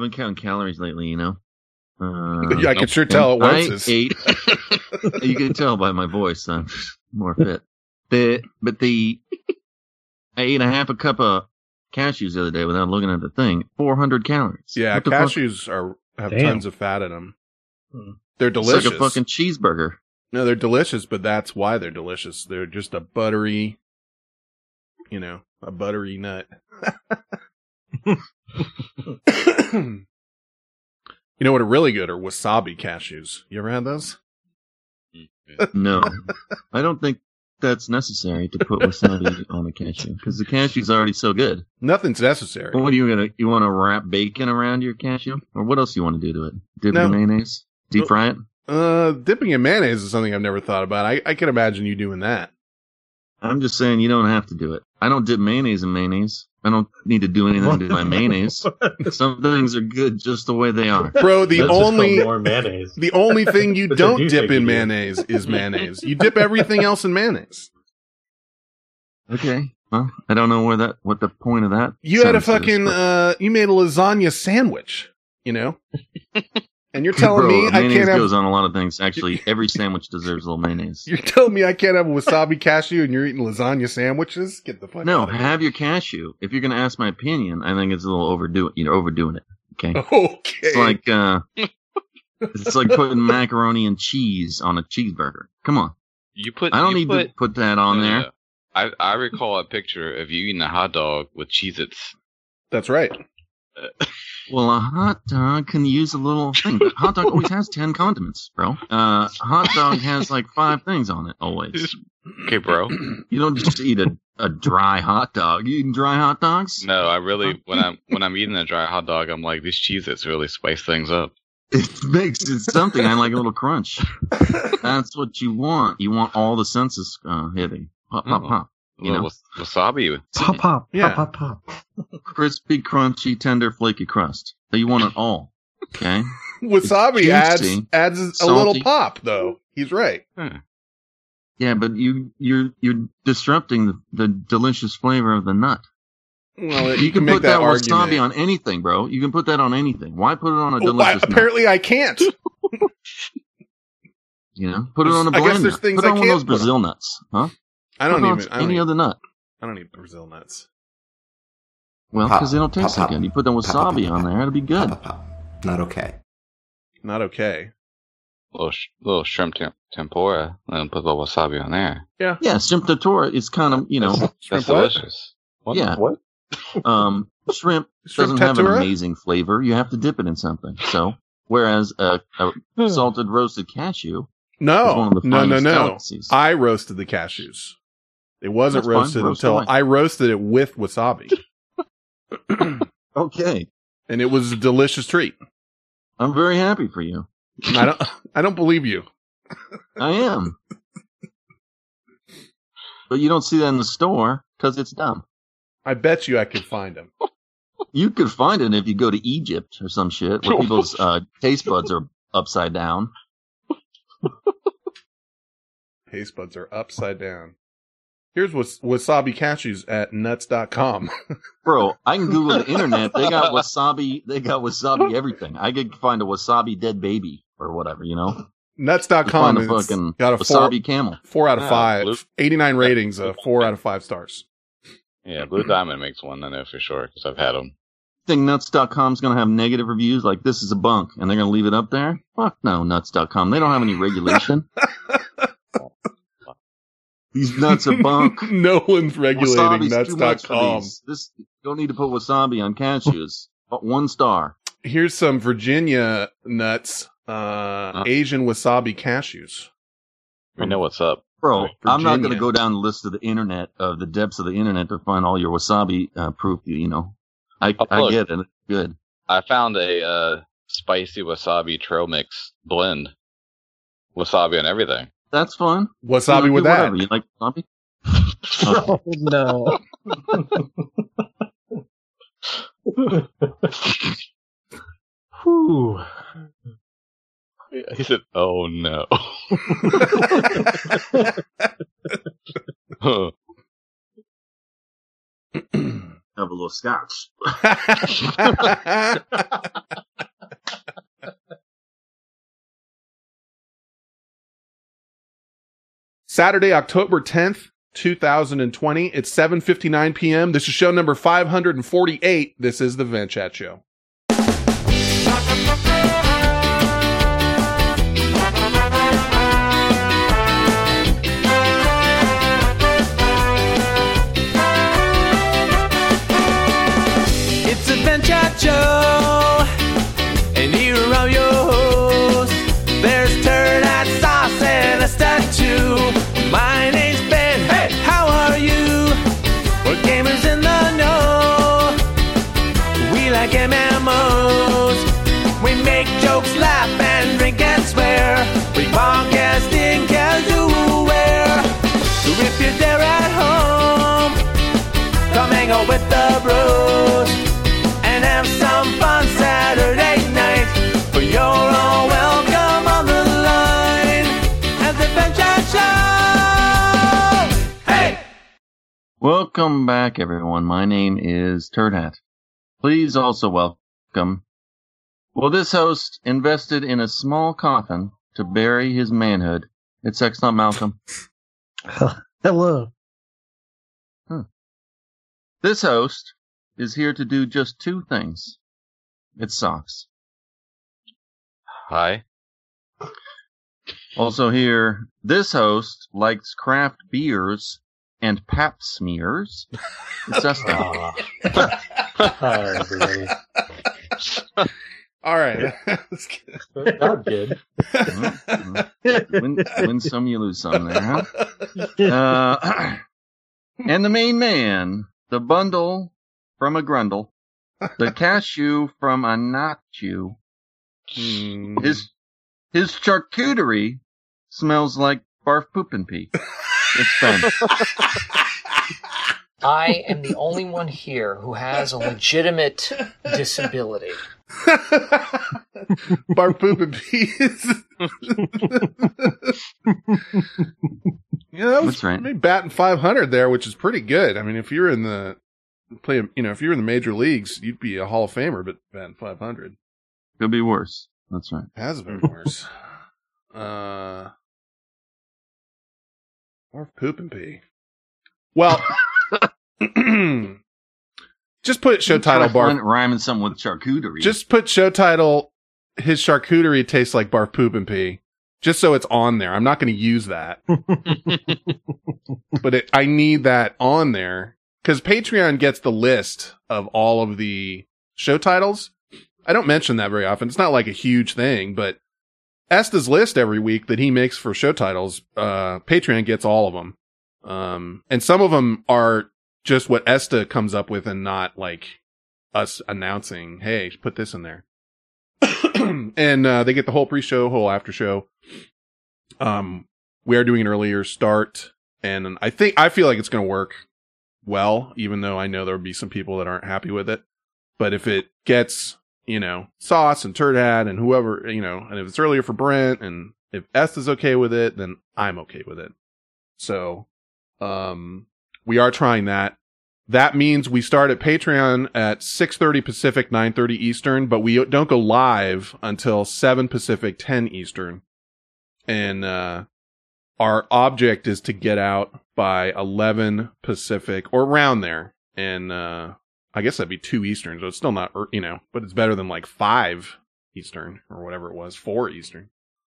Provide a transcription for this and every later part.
I've been counting calories lately. You know. Uh, yeah, I can sure tell it I ate. you can tell by my voice. I'm more fit. The but the I ate a half a cup of cashews the other day without looking at the thing. Four hundred calories. Yeah, What the fuck? cashews are have Damn. tons of fat in them. Hmm. They're It's delicious. like a fucking cheeseburger. No, they're delicious, but that's why they're delicious. They're just a buttery, you know, a buttery nut. you know what are really good are wasabi cashews. You ever had those? No, I don't think that's necessary to put wasabi on a cashew because the cashew's already so good. Nothing's necessary. What are you gonna? You want to wrap bacon around your cashew, or what else you want to do to it? Dip No. it in mayonnaise, deep fry it. Uh, dipping in mayonnaise is something I've never thought about. I, I can imagine you doing that. I'm just saying you don't have to do it. I don't dip mayonnaise in mayonnaise. I don't need to do anything to my mayonnaise. Some things are good just the way they are. Bro, the That's only more mayonnaise. the only thing you don't do dip in mayonnaise is mayonnaise. You dip everything else in mayonnaise. Okay. Well, I don't know where that what the point of that. You had a sentence is, fucking but- uh you made a lasagna sandwich, you know? And you're telling Bro, me I mayonnaise can't have goes on a lot of things. Actually, every sandwich deserves a little mayonnaise. You're telling me I can't have a wasabi cashew and you're eating lasagna sandwiches? Get the fuck No, out of have your cashew. If you're going to ask my opinion, I think it's a little overdo You're overdoing it. Okay. Okay. It's like uh, it's like putting macaroni and cheese on a cheeseburger. Come on, You put. I don't you need put, to put that on no, no, there. I I recall a picture of you eating a hot dog with Cheez-Its. That's right. Well, a hot dog can use a little thing, but hot dog always has ten condiments, bro. Uh, hot dog has like five things on it always. Okay, bro. You don't just eat a, a dry hot dog. You eating dry hot dogs? No, I really when I'm when I'm eating a dry hot dog, I'm like these Cheez-Its really spice things up. It makes it something. I like a little crunch. That's what you want. You want all the senses uh, hitting. Pop, pop, Mhm. pop. You know? was- wasabi. Pop, pop, Yeah. pop, pop, pop. Crispy, crunchy, tender, flaky crust. So you want it all. Okay? Wasabi juicy, adds adds a little pop though. He's right. Yeah, but you you're you're disrupting the, the delicious flavor of the nut. Well, You, can, make put that, argument. wasabi on anything, bro. You can put that on anything. Why put it on a Oh, I- delicious nut? apparently I can't. You know, put it on a I guess blender. there's things put it I on one of those can't on. Brazil nuts, huh? I don't Put it on even I don't any even, other nut. I don't eat Brazil nuts. Well, because they don't taste pop, so pop. good. You put the Pop, pop, wasabi pop, on there, it'll be good. Pop, pop, pop. Not okay. Not okay. Little sh- little shrimp temp- tempura, and put a little wasabi on there. Yeah, Yeah, shrimp tempura is kind of you know, That's, that's delicious. What? yeah. What? Um, shrimp Shrimp doesn't have an amazing flavor. You have to dip it in something. So, whereas a, a salted roasted cashew is No, one of the no, no, no. delicacies. I roasted the cashews. It wasn't That's roasted Roast until away. I roasted it with wasabi, okay, and it was a delicious treat. I'm very happy for you. I don't, I don't believe you. I am. but you don't see that in the store because it's dumb. I bet you I could find them. You could find it if you go to Egypt or some shit where people's uh, taste buds are upside down. Taste buds are upside down. Here's was- wasabi cashews at nuts.com. Bro, I can Google the internet. They got wasabi. They got wasabi everything. I could find a wasabi dead baby or whatever. You know, Nuts.com find a fucking got a four, wasabi camel. four out of Yeah, five. blue- 89 ratings, uh, four out of five stars. Yeah, Blue Diamond makes one. I know for sure because I've had them. Think nuts.com's going to have negative reviews like this is a bunk and they're going to leave it up there? Fuck no, nuts.com. They don't have any regulation. These nuts are bunk. no one's regulating Wasabi's too much for nuts.com. these. This you don't need to put wasabi on cashews. But one star. Here's some Virginia nuts, uh, Asian wasabi cashews. We know what's up. Bro, I'm not going to go down the list of the internet of the depths of the internet to find all your wasabi uh, proof. You know, I Oh, I get it. Good. I found a uh, spicy wasabi trail mix blend. Wasabi and everything. That's fun. Wasabi You with that. whatever. You like wasabi? Oh no. Whew. He said, "Oh no." have a little scotch. Saturday, October 10th, 2020. It's 7:59 p.m. This is show number 548. This is the Vent Chat show. Bros and have some fun Saturday night. For you're all welcome on the line at the Vent Chat Show. Hey! Welcome back, everyone. My name is Turd Hat. Please also welcome. Well, this host invested in a small coffin to bury his manhood. It's Sex Not Malcolm. Hello. This host is here to do just two things. It sucks. Hi. Also here, this host likes craft beers and pap smears. It's Dustin. Ah. Hi, everybody. All right. Let's get- Not good. Mhm. win, win some, you lose some there, huh? Uh, and the main man, the bundle from a grundle, the cashew from a not you. Hmm. His his charcuterie smells like barf poop and pee. It's Ben. I am the only one here who has a legitimate disability. Bar poop and peas. yeah, that was That's right. maybe batting 500 there, which is pretty good. I mean, if you're in the play, you know, if you're in the major leagues, you'd be a Hall of Famer, but batting 500 Could be worse. That's right. has been worse. uh, or poop and pee. Well, just put show title bar. Rhyming- Rhyming something with charcuterie. Just put show title. His charcuterie tastes like barf poop and pee. Just so it's on there. I'm not going to use that, but it, I need that on there because Patreon gets the list of all of the show titles. I don't mention that very often. It's not like a huge thing, but Esta's list every week that he makes for show titles, uh, Patreon gets all of them. Um, and some of them are just what Esta comes up with and not like us announcing, Hey, put this in there. and, uh, they get the whole pre-show, whole after show. Um, we are doing an earlier start and I think, I feel like it's going to work well, even though I know there will be some people that aren't happy with it. But if it gets, you know, Sauce and Turd Hat and whoever, you know, and if it's earlier for Brent and if S is okay with it, then I'm okay with it. So, um, we are trying that. That means we start at Patreon at 6:30 Pacific, 9:30 Eastern, but we don't go live until 7 Pacific, 10 Eastern. And uh our object is to get out by 11 Pacific or around there. And uh I guess that'd be 2 Eastern, so it's still not, er, you know, but it's better than like 5 Eastern or whatever it was, 4 Eastern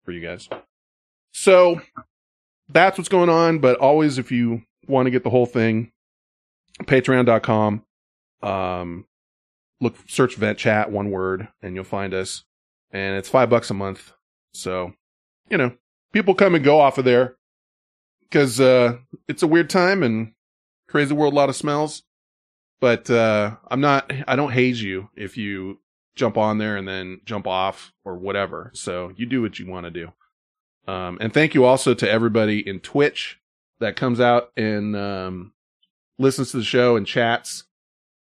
for you guys. So that's what's going on, but always if you want to get the whole thing, patreon.com, um, look, search vent chat, one word, and you'll find us. And it's five bucks a month. So, you know, people come and go off of there because, uh, it's a weird time and crazy world, a lot of smells. But, uh, I'm not, I don't haze you if you jump on there and then jump off or whatever. So you do what you want to do. Um, and thank you also to everybody in Twitch that comes out and, um, listens to the show and chats.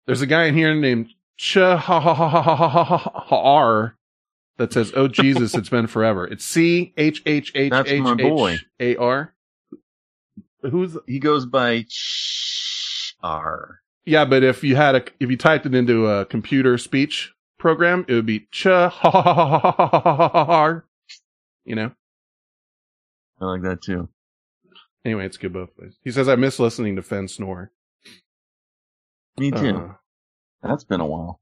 There's a guy in here named Chahar that says, "Oh Jesus, it's been forever." It's C H H H H. H A R. Who's he goes by R. Yeah, but if you had a if you typed it into a computer speech program, it would be char. You know. I like that too. Anyway, it's good both ways. He says I miss listening to Fen snore. Me too. Uh, That's been a while.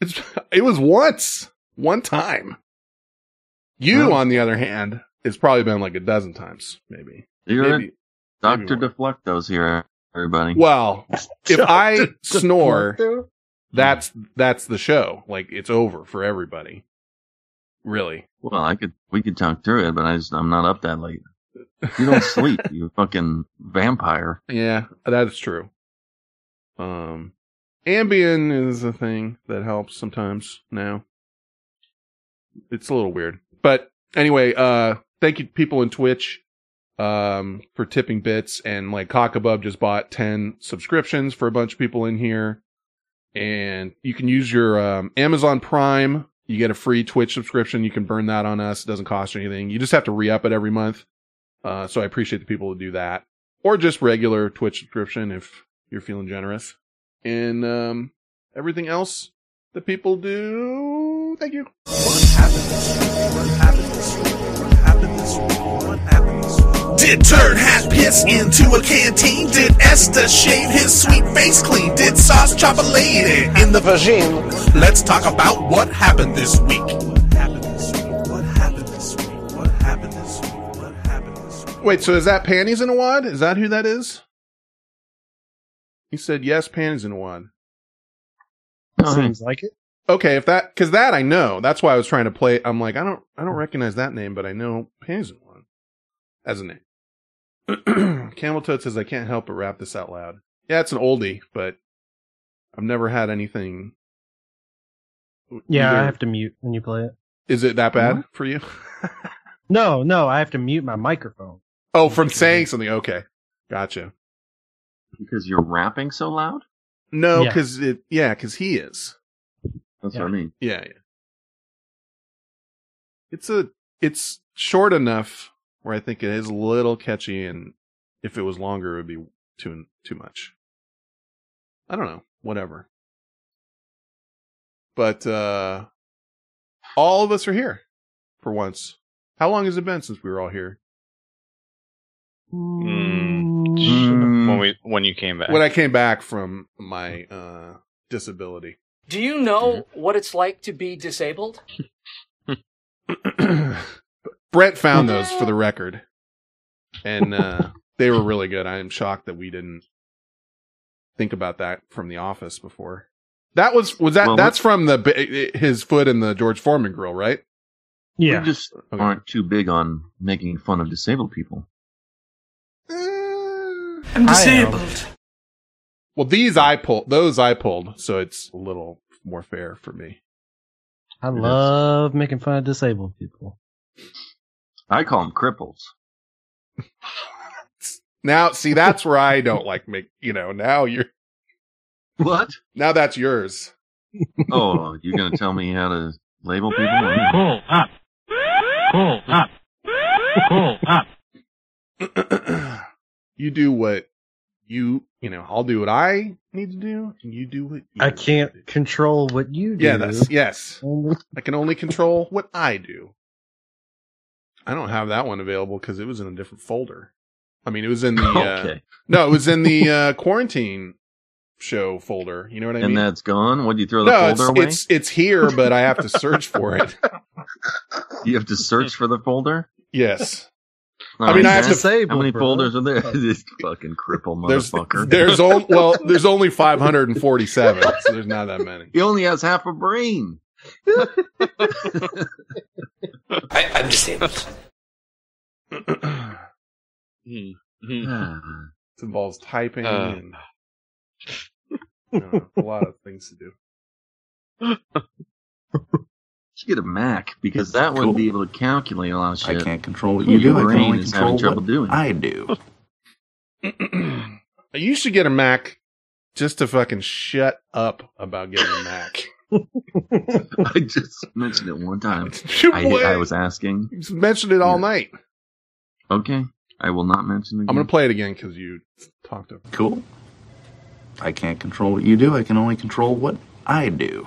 it's it was once, one time. You, Well- on the other hand, it's probably been like a dozen times, maybe. You're Maybe. Doctor maybe Deflectos here, everybody. Well, if I snore, Deflecto? that's that's the show. Like it's over for everybody. Really. Well, I could we could talk through it, but I just I'm not up that late. You don't sleep, you fucking vampire. Yeah, that's true. Um, Ambien is a thing that helps sometimes now. It's a little weird, but anyway, uh, thank you people in Twitch, um, for tipping bits and like Cockabub just bought 10 subscriptions for a bunch of people in here. And you can use your, um, Amazon Prime. You get a free Twitch subscription. You can burn that on us. It doesn't cost you anything. You just have to re-up it every month. Uh, so I appreciate the people who do that or just regular Twitch subscription if you're feeling generous. And um, everything else that people do, thank you. Did Turd Hat piss into a canteen? Did Esther shave his sweet face clean? Did Sauce chop a lady in the vagine? Let's talk about what happened this week. Wait, so is that Panties in a Wad? Is that who that is? He said yes, Panties in a Wad. Hey. Uh-huh. Seems like it. Okay, if that, cause that I know. That's why I was trying to play. I'm like, I don't, I don't recognize that name, but I know Panties in a Wad as a name. Camel Toad says I can't help but rap this out loud. Yeah, it's an oldie, but I've never had anything. Yeah, Either- I have to mute when you play it. Is it that bad for you? No, no, I have to mute my microphone. Oh, from saying something. Okay, gotcha. because you're rapping so loud? No, Yeah. because it. Yeah, because he is. That's Yeah. what I mean. Yeah, yeah. It's a. It's short enough where I think it is a little catchy, and if it was longer, it would be too too much. I don't know. Whatever. But uh all of us are here for once. How long has it been since we were all here? Mm. Mm. When we when you came back. When I came back from my uh disability. Do you know what it's like to be disabled? Brett found those for the record, and uh, they were really good. I am shocked that we didn't think about that from The Office before. That was was that Well, that's from the his foot in the George Foreman grill, right? Yeah. We just Okay. aren't too big on making fun of disabled people. I'm disabled. Well, these I pulled, those I pulled, so it's a little more fair for me. I love making fun of disabled people. I call them cripples. Now, see, that's where I don't like make. You know, now you're What? now that's yours. Oh, you're gonna tell me how to label people? Pull up. Pull up. Pull up. you do what you you know. I'll do what I need to do, and you do what you I can't do. control what you do. Yeah, that's yes. I can only control what I do. I don't have that one available because it was in a different folder. I mean, it was in the uh, no, it was in the uh, quarantine show folder. You know what I mean? and that's gone? What do you throw the no, it's, folder away? it's it's here, but I have to search for it. You have to search for the folder? Yes, Oh, I mean, I have to- say How many bro. folders are there? this fucking cripple motherfucker. there's only well there's only 547, so there's not that many. he only has half a brain. I, I'm disabled. Hmm. It involves typing Uh. and you know, a lot of things to do. Should get a Mac because that Cool. would be able to calculate a lot of shit. I can't control what Your you do. I can brain only is having trouble doing. I do. you should get a Mac just to fucking shut up about getting a Mac. I just mentioned it one time. I, I was asking. you mentioned it all Yeah. night. Okay, I will not mention it. again. I'm gonna play it again because you talked to. Cool. I can't control what you do. I can only control what I do.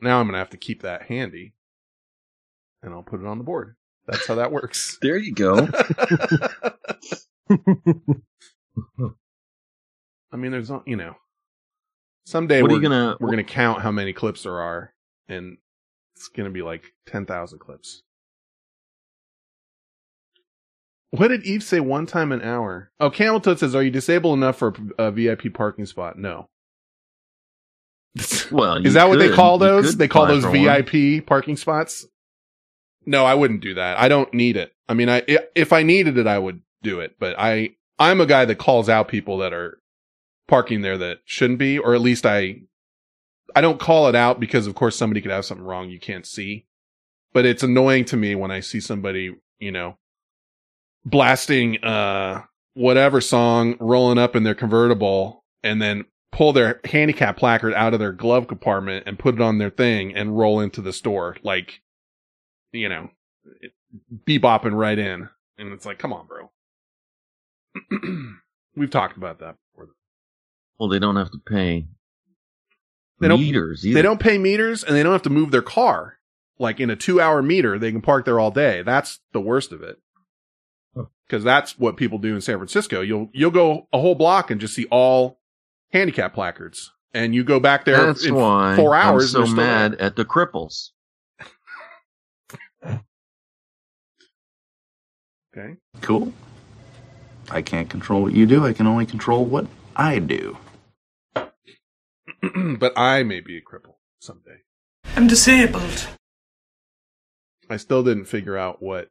Now I'm gonna have to keep that handy, and I'll put it on the board. That's how that works. There you go. I mean, there's, you know, someday What we're gonna- we're gonna count how many clips there are, and it's gonna be like ten thousand clips. What did Eve say one time an hour? Oh, Camel Toad says, "Are you disabled enough for a, a VIP parking spot?" No. Well, Is that what they call those? They call those for one. VIP parking spots? No, I wouldn't do that. I don't need it. I mean, I if I needed it, I would do it. But I I'm a guy that calls out people that are parking there that shouldn't be, or at least I I don't call it out because of course somebody could have something wrong you can't see. But it's annoying to me when I see somebody, you know, blasting uh whatever song rolling up in their convertible and then pull their handicap placard out of their glove compartment and put it on their thing and roll into the store like you know bebopping right in. And it's like come on bro. We've talked about that before. Well, they don't have to pay They don't- meters either. they don't pay meters and they don't have to move their car. Like in a two hour meter they can park there all day. That's the worst of it. Because that's what people do in san francisco. You'll you'll go a whole block and just see all handicap placards. And you go back there That's in why four hours I'm so mad at the cripples. Okay Cool. I can't control what you do. I can only control what I do. but I may be a cripple someday. I'm disabled. I still didn't figure out what.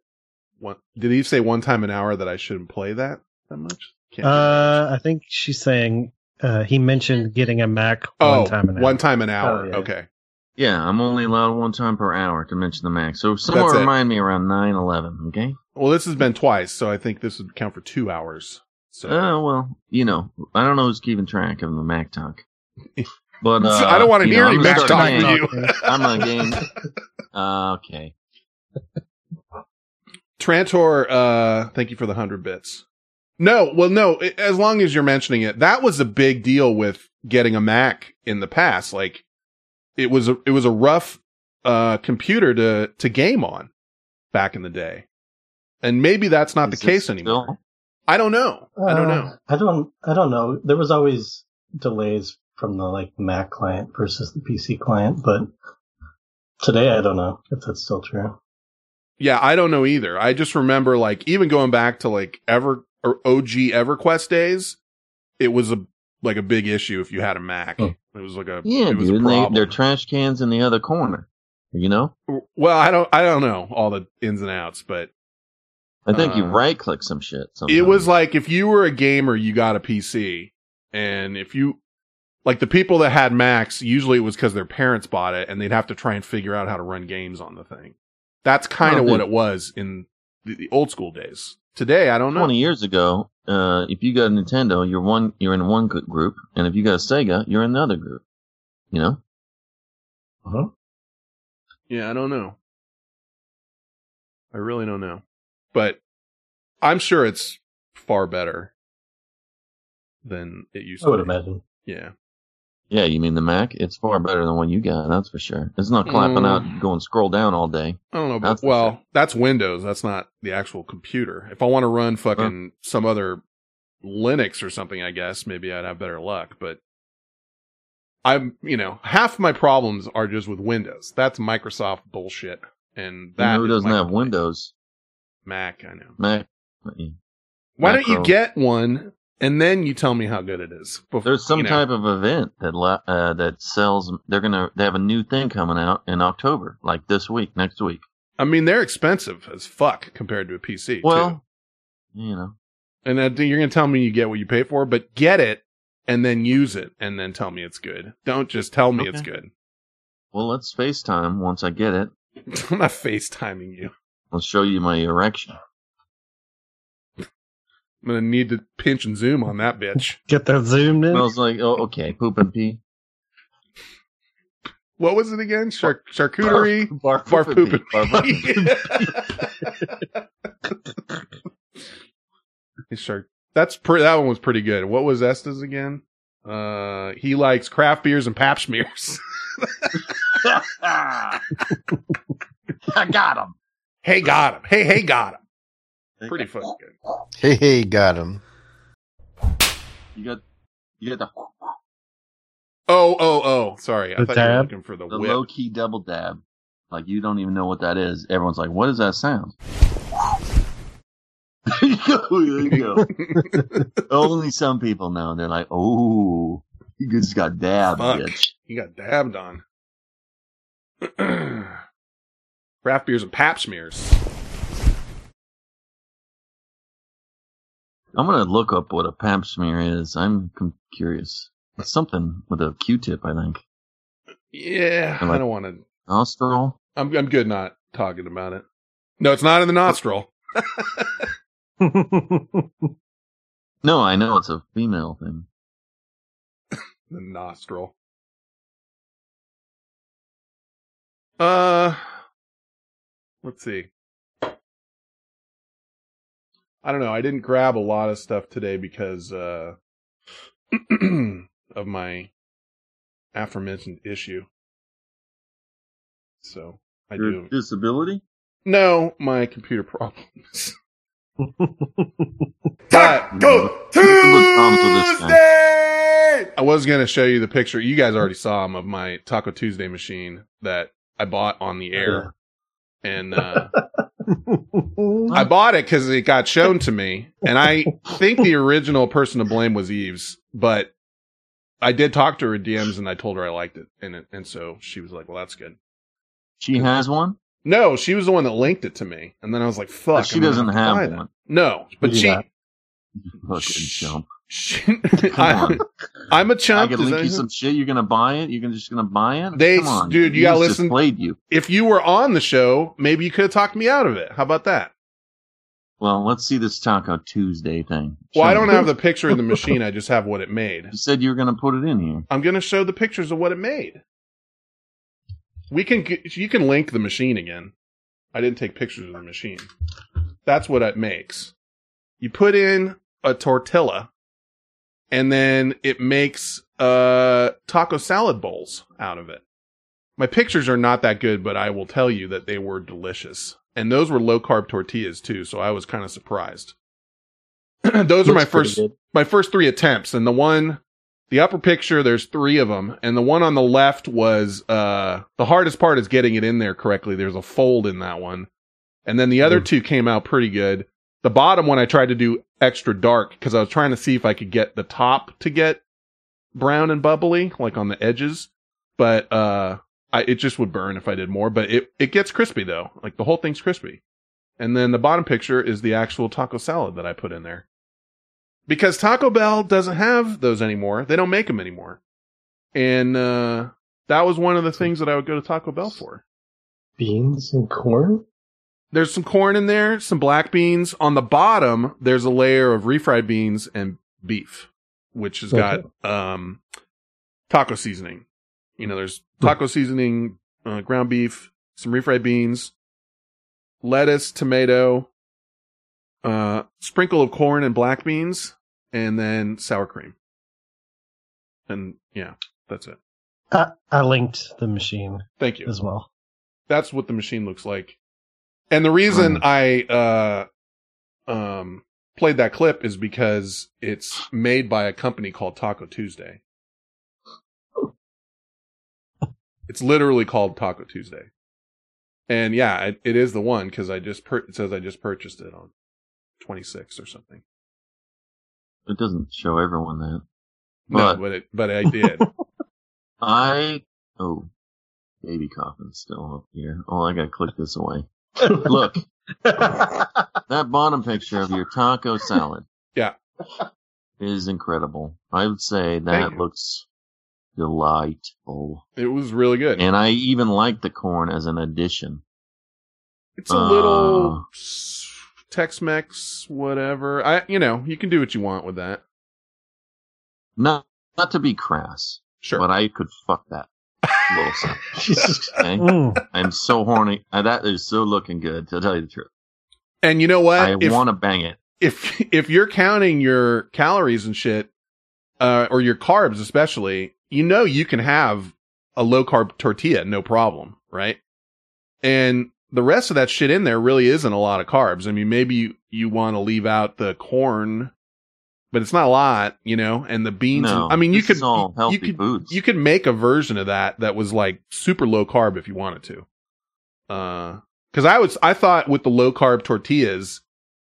What did he say one time an hour that I shouldn't play that that much? Can't Uh, I think she's saying uh, he mentioned getting a Mac oh, one time an hour. one time an hour. Oh, yeah. Okay, Yeah, I'm only allowed one time per hour to mention the Mac. So someone That's it. remind me around nine eleven, okay? Well, this has been twice, so I think this would count for two hours. So Oh well, you know, I don't know who's keeping track of the Mac talk. But uh, I don't want to hear know, any Mac talk from you. I'm a game. Uh, okay. Trantor, uh, thank you for the hundred bits. No, well, no, as long as you're mentioning it, that was a big deal with getting a Mac in the past. Like, it was a, it was a rough, uh, computer to, to game on back in the day. And maybe that's not Is the case this anymore. still- I don't know. I don't Uh, know. I don't. I don't know. There was always delays from the like Mac client versus the PC client, but today I don't know if that's still true. Yeah, I don't know either. I just remember like even going back to like ever or OG EverQuest days, it was a like a big issue if you had a Mac. It was like a Yeah, it was dude. a And they, problem. their trash cans in the other corner. You know, Well, I don't I don't know all the ins and outs, but I think you Uh, right click some shit. it was like if you were a gamer, you got a PC, and if you like the people that had Macs, usually it was because their parents bought it, and they'd have to try and figure out how to run games on the thing. That's kind of what it was in the, the old school days. Today, I don't know. Twenty years ago, uh, if you got a Nintendo, you're one, you're in one group, and if you got a Sega, you're in another group. You know, Uh-huh. Yeah, I don't know. I really don't know. But I'm sure it's far better than it used to. I would be. imagine. Yeah. yeah. You mean the Mac? It's far better than one you got. That's for sure. It's not clapping Mm. out, going scroll down all day. I don't know, but That's well, sure. that's Windows. That's not the actual computer. If I want to run fucking some other Linux or something, I guess maybe I'd have better luck. But I'm, you know, half my problems are just with Windows. That's Microsoft bullshit, and You that know who is doesn't have complaint. Windows? Mac. I know. Mac. Why don't you get one and then you tell me how good it is? Bef- There's some you know. type of event that uh, that sells. They're gonna. They have a new thing coming out in October, like this week, next week. I mean, they're expensive as fuck compared to a PC. Well, too. you know, and then you're gonna tell me you get what you pay for, but get it and then use it and then tell me it's good. Don't just tell me it's good. well, let's FaceTime once I get it. I'm not FaceTiming you. I'll show you my erection. I'm gonna need to pinch and zoom on that bitch. Get that zoomed in. I was like, oh, okay, poop and pee. What was it again? Char- charcuterie, Barf, barf, poop, poop, and pee. and pee. Hey, Char- That's pre- that one was pretty good. What was Estes again? Uh, he likes craft beers and pap smears. I got him. Hey, got him. Hey, hey, got him. Pretty fucking good. Hey, hey, got him. You got, you got the, Oh, oh, oh. Sorry. I The thought you were looking for the, the whip. low key double dab. Like you don't even know what that is. Everyone's like, "What does that sound?" there you go. There you go. Only some people know. And they're like, "Oh, you just got dabbed, Fuck. bitch." He got dabbed on. Craft beers and pap smears. I'm gonna look up what a pap smear is. I'm curious. It's something with a Q-tip, I think. Yeah, I I don't want to. Nostril. I'm I'm good not talking about it. No, it's not in the nostril. No, I know it's a female thing. The nostril. Uh, let's see. I don't know. I didn't grab a lot of stuff today because uh of my aforementioned issue. So I Your do. disability. No, my computer problems. Taco Tuesday! I was going to show you the picture. You guys already saw them of my Taco Tuesday machine that I bought on the air. And uh, I bought it because it got shown to me. And I think the original person to blame was Eves. But I did talk to her DMs and I told her I liked it. And, it, and so she was like, well, that's good. She has one. No, she was the one that linked it to me. And then I was like, fuck. But she I'm doesn't have buy that. one. No, but do she. Fucking chump. she Come I'm, a on. I'm a I chump. can link you some shit. You're gonna buy it. You're just gonna buy it. They- Come on, dude, you gotta listen- Played you. if you were on the show, maybe you could have talked me out of it. How about that? Well, let's see this Taco Tuesday thing. Well, I don't me. have the picture of the machine. I just have what it made. You said you were gonna put it in here. I'm going to show the pictures of what it made. We can, you can link the machine again. I didn't take pictures of the machine. That's what it makes. You put in a tortilla and then it makes, uh, taco salad bowls out of it. My pictures are not that good, but I will tell you that they were delicious. And those were low carb tortillas too, so I was kind of surprised. those are my first good. my first three attempts, and the one, the upper picture, there's three of them, and the one on the left was uh the hardest part is getting it in there correctly. There's a fold in that one, and then the other two came out pretty good. The bottom one I tried to do extra dark because I was trying to see if I could get the top to get brown and bubbly, like on the edges, but uh, I, it just would burn if I did more. But it it gets crispy though, like the whole thing's crispy. And then the bottom picture is the actual taco salad that I put in there because Taco Bell doesn't have those anymore. They don't make them anymore. And uh that was one of the things that I would go to Taco Bell for. Beans and corn? There's some corn in there, some black beans. On the bottom, there's a layer of refried beans and beef, which has got um taco seasoning. You know, there's taco seasoning, uh, ground beef, some refried beans, lettuce, tomato, uh, sprinkle of corn and black beans, and then sour cream. And yeah, that's it. I, I linked the machine Thank you. as well. That's what the machine looks like. And the reason I uh um played that clip is because it's made by a company called Taco Tuesday. It's literally called Taco Tuesday. And yeah, it, it is the one because I just pur- it says I just purchased it on 26 or something. It doesn't show everyone that. no, But but it but I did. I oh, baby coffin's still up here. Oh, I gotta click this away. Look, that bottom picture of your taco salad. Yeah. Is incredible. I would say that looks delightful. it was really good. And I even like the corn as an addition. It's a Uh, little Tex-Mex, whatever. I, you know, you can do what you want with that. Not not to be crass, Sure. but I could fuck that little. Jesus. Okay? Mm. I'm so horny. Uh, That is so looking good. To tell you the truth, and you know what? I want to bang it. if if you're counting your calories and shit, uh, or your carbs especially, you know you can have a low carb tortilla, no problem, right? And the rest of that shit in there really isn't a lot of carbs. I mean, maybe you, you want to leave out the corn, but it's not a lot, you know, and the beans. No, I mean, you could, you- could, foods. you could make a version of that that was like super low carb if you wanted to. Uh, cause I was, I thought with the low carb tortillas,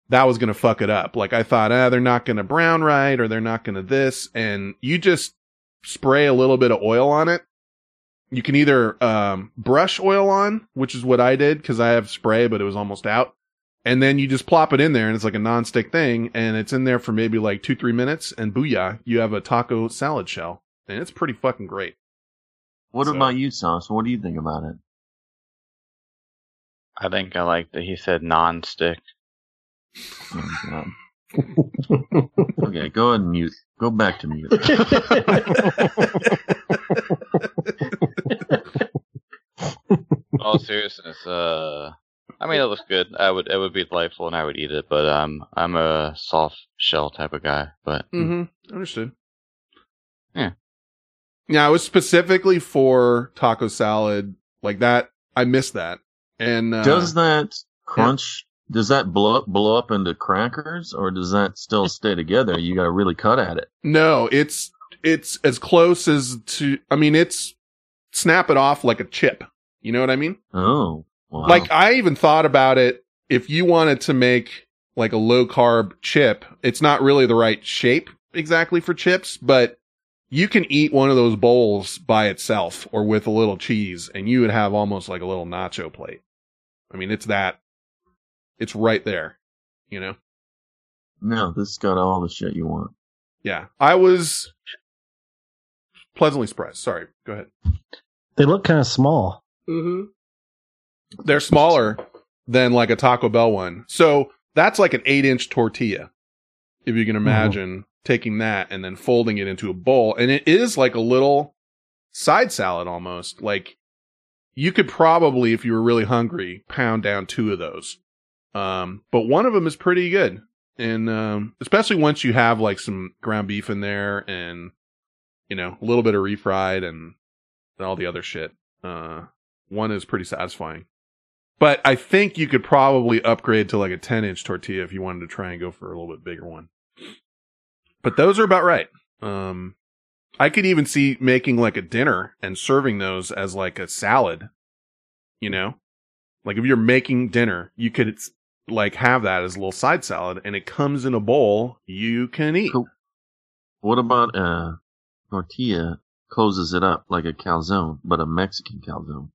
that was going to fuck it up. Like I thought, ah, they're not going to brown right or they're not going to this. And you just spray a little bit of oil on it. You can either, um, brush oil on, which is what I did because I have spray, but it was almost out. And then you just plop it in there and it's like a nonstick thing and it's in there for maybe like two, three minutes and booyah, you have a taco salad shell and it's pretty fucking great. what so- about you, Sauce? What do you think about it? I think I like that he said non-stick. Oh, okay, go ahead and mute. Go back to mute. In all seriousness, uh, I mean, it looks good. I would, it would be delightful, and I would eat it. But um, I'm a soft shell type of guy. But Mm-hmm. Understood. Yeah. Yeah, it was specifically for taco salad like that. I missed that. And uh, does that crunch? Does that blow up, blow up into crackers, or does that still stay together? You got to really cut at it. no, it's it's as close as to. I mean, it's snap it off like a chip. You know what I mean? Oh, wow. Like I even thought about it. If you wanted to make like a low carb chip, it's not really the right shape exactly for chips, but you can eat one of those bowls by itself or with a little cheese and you would have almost like a little nacho plate. I mean, it's that, it's right there, you know? no, this got all the shit you want. Yeah. I was pleasantly surprised. Sorry. Go ahead. They look kind of small. Mm-hmm. They're smaller than like a Taco Bell one. So that's like an eight inch tortilla. If you can imagine taking that and then folding it into a bowl. And it is like a little side salad almost. Like you could probably, if you were really hungry, pound down two of those. Um, but one of them is pretty good. And, um, especially once you have like some ground beef in there and, you know, a little bit of refried and, and all the other shit. Uh, one is pretty satisfying. But I think you could probably upgrade to like a 10 inch tortilla if you wanted to try and go for a little bit bigger one. But those are about right. Um, I could even see making like a dinner and serving those as like a salad. You know, like if you're making dinner, you could like have that as a little side salad and it comes in a bowl you can eat. What about a tortilla closes it up like a calzone, but a Mexican calzone?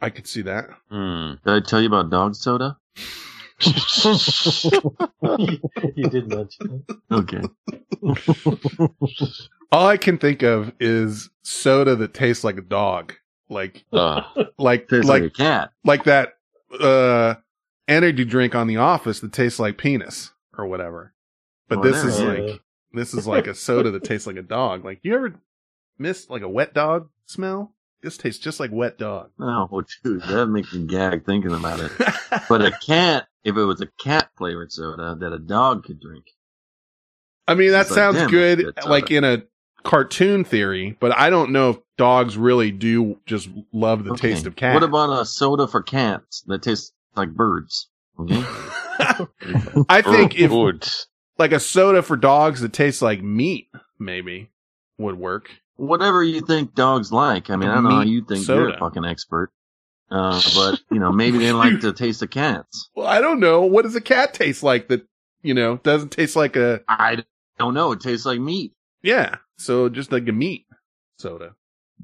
I could see that. Hmm. Did I tell you about dog soda? you did mention it. Okay. All I can think of is soda that tastes like a dog. Like, Ugh. like, Tastes like, like a cat. like that, uh, energy drink on the office that tastes like penis or whatever. But this is Whatever. like, this is like a soda that tastes like a dog. Like, you ever miss like a wet dog smell? This tastes just like wet dog. Oh, dude, that makes me gag thinking about it. But a cat, if it was a cat flavored soda that a dog could drink. I mean, that It's like, sounds good, good like in a cartoon theory, but I don't know if dogs really do just love the Okay. taste of cat. What about a soda for cats that tastes like birds? Okay. I think if Good. like a soda for dogs that tastes like meat, maybe would work. Whatever you think dogs like. I mean, I don't know how you think you're a fucking expert. Uh, but, you know, maybe they like the taste of cats. Well, I don't know. What does a cat taste like that, you know, doesn't taste like a, I don't know. It tastes like meat. yeah. So just like a meat soda.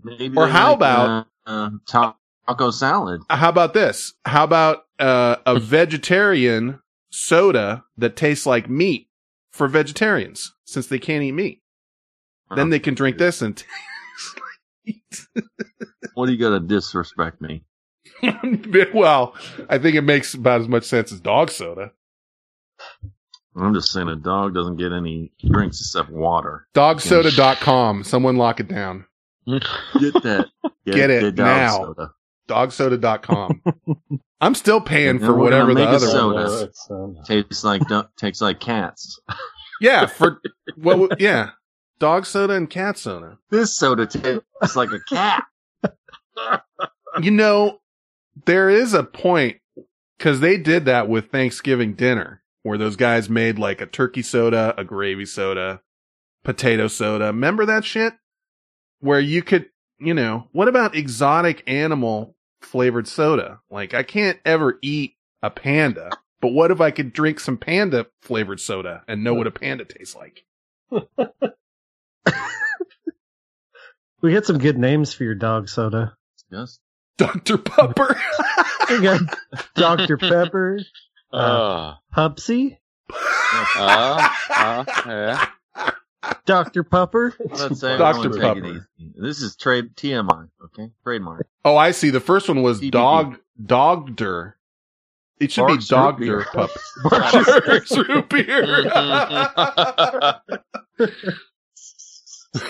Maybe Or they how like, about- uh, uh, ta- taco salad? How about this? How about uh, a vegetarian soda that tastes like meat for vegetarians since they can't eat meat? Then they can drink this and taste. What are you gonna disrespect me? well, I think it makes about as much sense as dog soda. I'm just saying a dog doesn't get any drinks except water. Dogsoda.com. Someone lock it down. Get that. Get it the dog now. soda. Dogsoda.com. I'm still paying for then we're gonna whatever the other soda. one Oh, was. it's, um, Tastes like tastes like cats. Yeah, for well, yeah. Dog soda and cat soda. This soda tastes like a cat. You know, there is a point because they did that with Thanksgiving dinner where those guys made like a turkey soda, a gravy soda, potato soda. Remember that shit? Where you could, you know, what about exotic animal flavored soda? Like I can't ever eat a panda, but what if I could drink some panda flavored soda and know what a panda tastes like? We had some good names for your dog soda. Yes. Dr. Pupper. We got Dr. Pepper, uh, Uh, Pupsy, uh, uh, yeah. Dr. Pupper. Let's say Dr. everyone take it Pepper. easy. This is trade TMI, okay? Trademark. Oh, I see. The first one was TBD. dog dogder. It should Barks be dogder pup. Barks root beer. We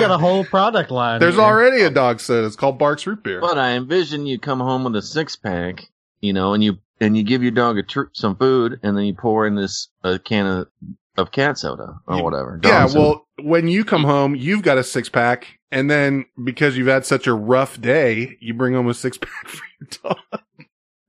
got a whole product line. There's here. already a dog soda. It's called Barks root beer. But I envision you come home with a six pack, you know, and you and you give your dog a tr- some food, and then you pour in this a can of, of cat soda or You- whatever. dog yeah, soda. well, when you come home, you've got a six pack, and then because you've had such a rough day, you bring home a six pack for your dog.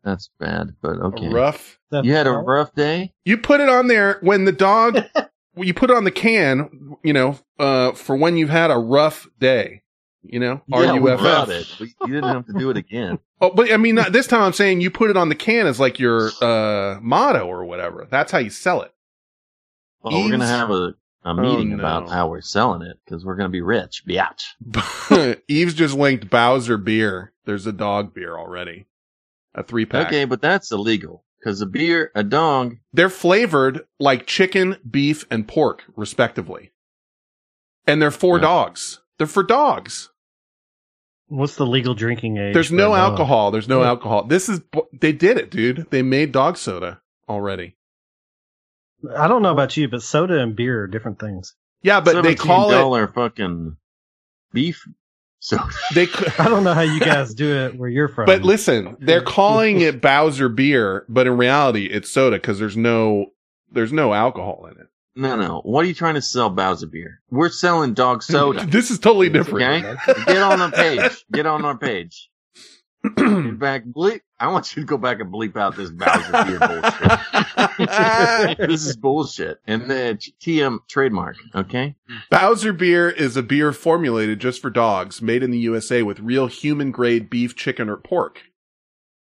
that's bad, but okay. A rough. You had a rough day. You put it on there when the dog. you put it on the can, you know, uh, for when you've had a rough day. You know, Yeah, RUFF. it. You didn't have to do it again. Oh, but I mean, not, this time I'm saying you put it on the can as like your uh motto or whatever. That's how you sell it. Well, we're gonna have a, a meeting Oh, no. about how we're selling it because we're gonna be rich, biatch. Eve's just linked Bowser beer. There's a dog beer already, a three pack. Okay, but that's illegal because a beer, a dog. They're flavored like chicken, beef, and pork, respectively, and they're for Yeah. dogs. They're for dogs. What's the legal drinking age? There's no a dog? alcohol. There's no Yeah. alcohol. This is they did it, dude. They made dog soda already. I don't know about you, but soda and beer are different things. Yeah, but they call it. dollar fucking beef soda. They. I don't know how you guys do it where you're from. But listen, they're calling it Bowser beer, but in reality, it's soda because there's no there's no alcohol in it. No, no. What are you trying to sell, Bowser beer? We're selling dog soda. this is totally different. Okay, get on our page. Get on our page. In fact, bleep. I want you to go back and bleep out this Bowser beer bullshit. this is bullshit. And the TM trademark. Okay. Bowser beer is a beer formulated just for dogs, made in the USA with real human grade beef, chicken, or pork.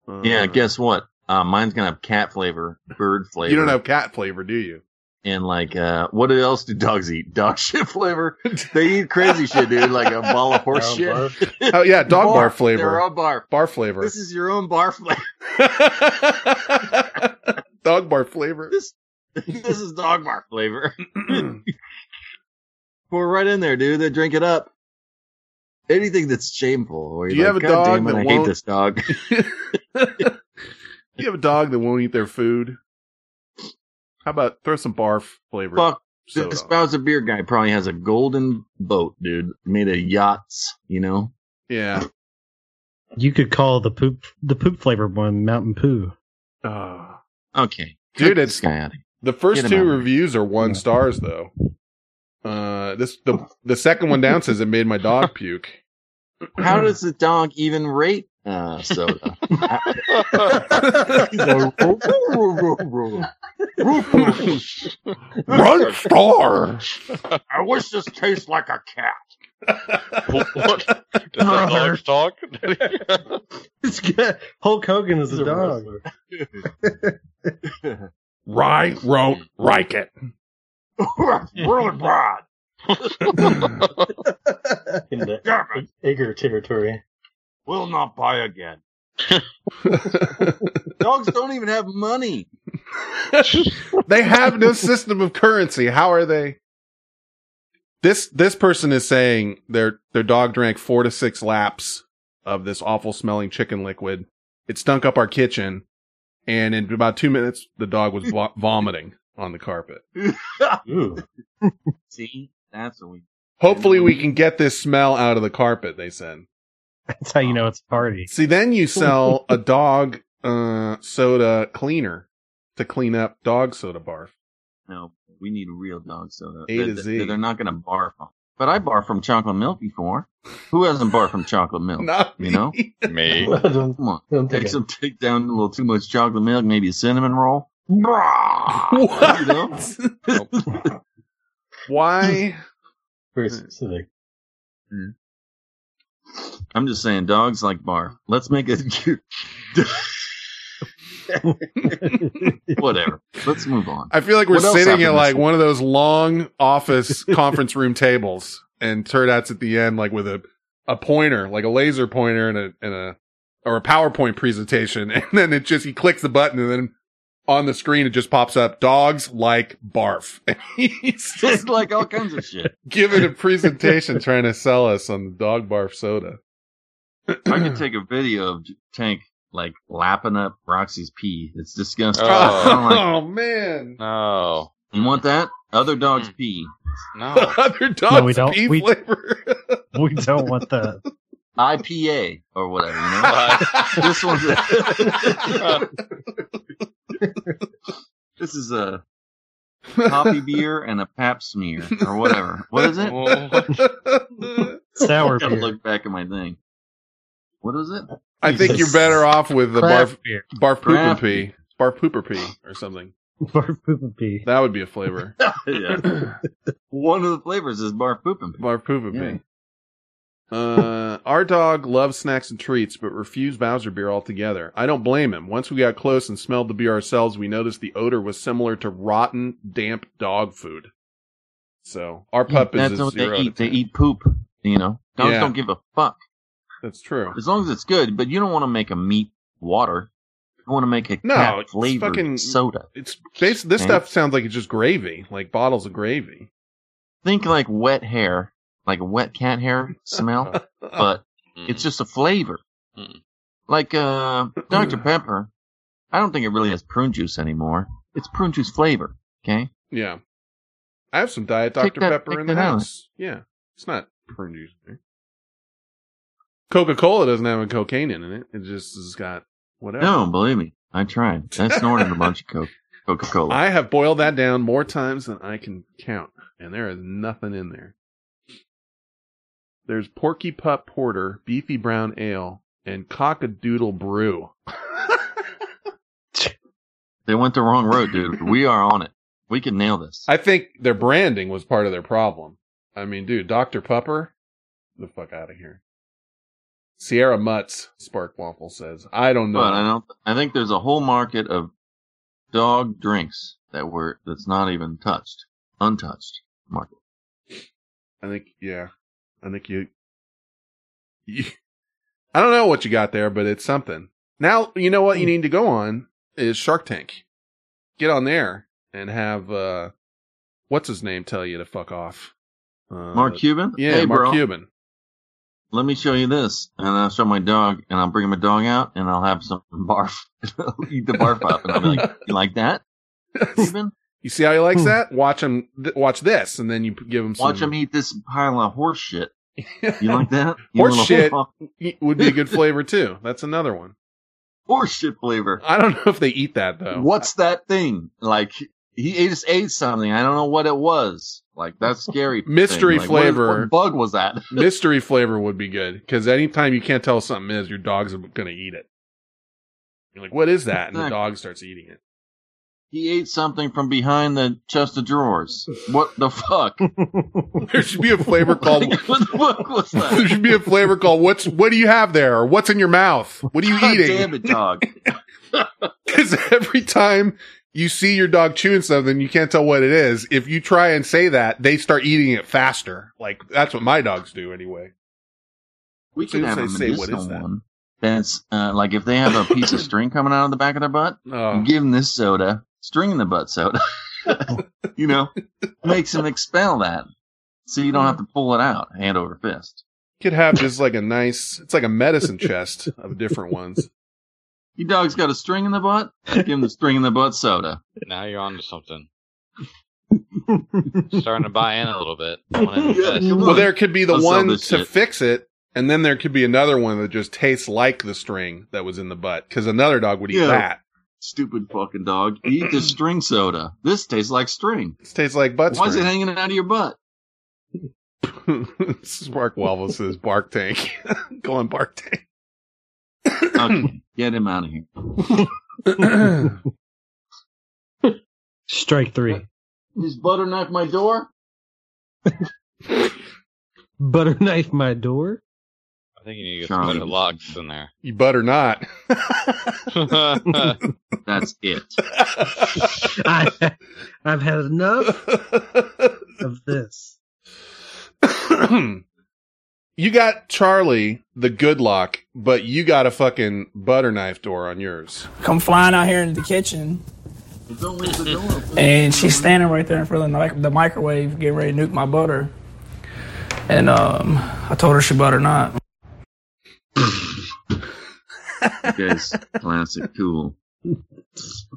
Uh, Yeah. Guess what? Uh, mine's gonna have cat flavor, bird flavor. you don't have cat flavor, do you? And like, uh, what else do dogs eat? Dog shit flavor. They eat crazy shit, dude. Like a ball of horse Brown shit. Oh yeah, dog bar, They're flavor, all barf. bar flavor, This is your own bar flavor. dog bar flavor. This, this is dog bar flavor. Pour right in there, dude. They drink it up. Anything that's shameful. Or Do you're you like, have a "God dog damn it, that I won't-" hate this dog. you have a dog that won't eat their food. How about throw some barf flavor? Fuck. soda This on it? Bowser beer guy probably has a golden boat, dude, made of yachts. You know. Yeah. you could call the poop the poop flavored one Mountain Poo. Oh. Okay, Dude, Get it's this guy out of here. The first Get two reviews are one stars though. Uh, this the the second one down says it made my dog puke. How does the dog even rate uh, soda? One star. I wish this tastes like a cat. what? Does that dog talk? It's good. Hulk Hogan is a a dog. Rye won't like it. really broad. in the Egger territory. Will not buy again. Dogs don't even have money. they have no system of currency. How are they? This this person is saying their their dog drank four to six laps of this awful smelling chicken liquid. It stunk up our kitchen, and in about two minutes, the dog was vo- vomiting on the carpet. See, that's what we. Hopefully, we mm-hmm. can get this smell out of the carpet. They said. That's how you know it's a party. See, then you sell a dog uh, soda cleaner to clean up dog soda barf. No, We need a real dog soda. A They- to they- Z. They're not going to barf. on- But I barf from chocolate milk before. Who hasn't barfed from chocolate milk? Not You know? Me. Come on. I don't Take some, take down a little too much chocolate milk, maybe a cinnamon roll. What? You know? Why? very specific. I'm just saying, dogs like bar. Let's make it. Whatever. Let's move on. I feel like we're What sitting at like one of those long office conference room tables, and Turd Hat's at the end, like with a a pointer, like a laser pointer, and a and a or a PowerPoint presentation, and then it just he clicks the button, and then on the screen it just pops up: dogs like barf. He's just Just like all kinds of shit. giving a presentation trying to sell us on the dog barf soda. I could take a video of Tank like lapping up Roxy's pee. It's disgusting. Oh. Like- Oh man, No. you want that? Other dogs mm. pee. No. other dogs no, we don't. pee We- flavor. we don't want that. IPA or whatever, you know? this one's This is a coffee beer and a pap smear or whatever. What is it? Sour I gotta beer. look back at my thing. What is it? I think you're better off with the Craft barf beer. barf pooper Craft pee, barf pooper pee, or something. Barf poop and pee. That would be a flavor. yeah. One of the flavors is barf poop and pee. barf pooper Yeah. pee. Uh, our dog loves snacks and treats, but refused Bowser beer altogether. I don't blame him. Once we got close and smelled the beer ourselves, we noticed the odor was similar to rotten, damp dog food. So our pup is That's a what they eat. They eat poop. You know, dogs Yeah. don't give a fuck That's true. as long as it's good. But you don't want to make a meat water. You want to make a No, flavored fucking- soda. It's bas this stuff sounds like it's just gravy, like bottles of gravy. Think like wet hair, like a wet cat hair smell, but it's just a flavor. Mm. Like uh, Dr Pepper. I don't think it really has prune juice anymore. It's prune juice flavor. Okay. Yeah. I have some Diet Dr. that- Pepper in the that out. house. Yeah. It's not prune juice. Coca Cola doesn't have a cocaine in it. It just has got whatever. No, believe me, I tried. I snorted a bunch of Coke, Coca Cola. I have boiled that down more times than I can count, and there is nothing in there. There's Porky Pup Porter, Beefy Brown Ale, and Cockadoodle Brew. They went the wrong road, dude. We are on it. We can nail this. I think their branding was part of their problem. I mean, dude, Dr. Pupper, the fuck out of here. Sierra Mutts, Spark Waffle says. I don't know. But I don't. I think there's a whole market of dog drinks that were that's not even touched, untouched market. I think, yeah. I think you, you, I don't know what you got there, but it's something. Now, you know what you need to go on is Shark Tank. Get on there and have, uh, what's his name tell you to fuck off? Uh, Mark Cuban. Yeah, hey, Mark bro, Cuban. Let me show you see how he likes hmm. that? Watch him, th- watch this, and then you give him some. Watch him eat this pile of horse shit. You like that? You Horse little- shit would be a good flavor too. That's another one. horse shit flavor. I don't know if they eat that though. What's that thing? Like he just ate something. I don't know what it was. Like that's scary. Mystery. Like, flavor. What, bug was that? Mystery flavor would be good because anytime you can't tell something is, your dog's going to eat it. You're like, what is that? And the dog starts eating it. He ate something from behind the chest of drawers. What the fuck? There should be a flavor called. what the fuck was that? there should be a flavor called what's what do you have there or what's in your mouth? What are you God eating? damn it, dog. Because every time you see your dog chewing something, you can't tell what it is. If you try and say that, they start eating it faster. Like that's what my dogs do anyway. We could have a say, what is that? one. That's uh, like if they have a piece of string coming out of the back of their butt, Oh, give them this soda, string in the butt soda. you know, makes them expel that, so you don't have to pull it out hand over fist. could have just like a nice. It's like a medicine chest of different ones. Your dog's got a string in the butt. Give him the string in the butt soda. Now you're on to something. Starting to buy in a little bit. Yeah, Well, there could be the I'll one to shit. fix it, and then there could be another one that just tastes like the string that was in the butt, because another dog would eat Yeah. that. Stupid fucking dog. Eat the string soda. This tastes like string. This tastes like butt Why is it hanging out of your butt? this is Mark Welvel says Bark Tank. Go on Bark Tank. Okay, get him out of here. Strike three. He's butter knife my door. Butter knife my door. I think you need to get Charlie. some better locks in there. you butter not. That's it. I, I've had enough of this. you got Charlie the good lock, but you got a fucking butter knife door on yours. come flying out here into the kitchen, Don't leave the door open. and she's standing right there in front of the, mic- the microwave, getting ready to nuke my butter. And um, I told her she butter not. Guys, classic cool.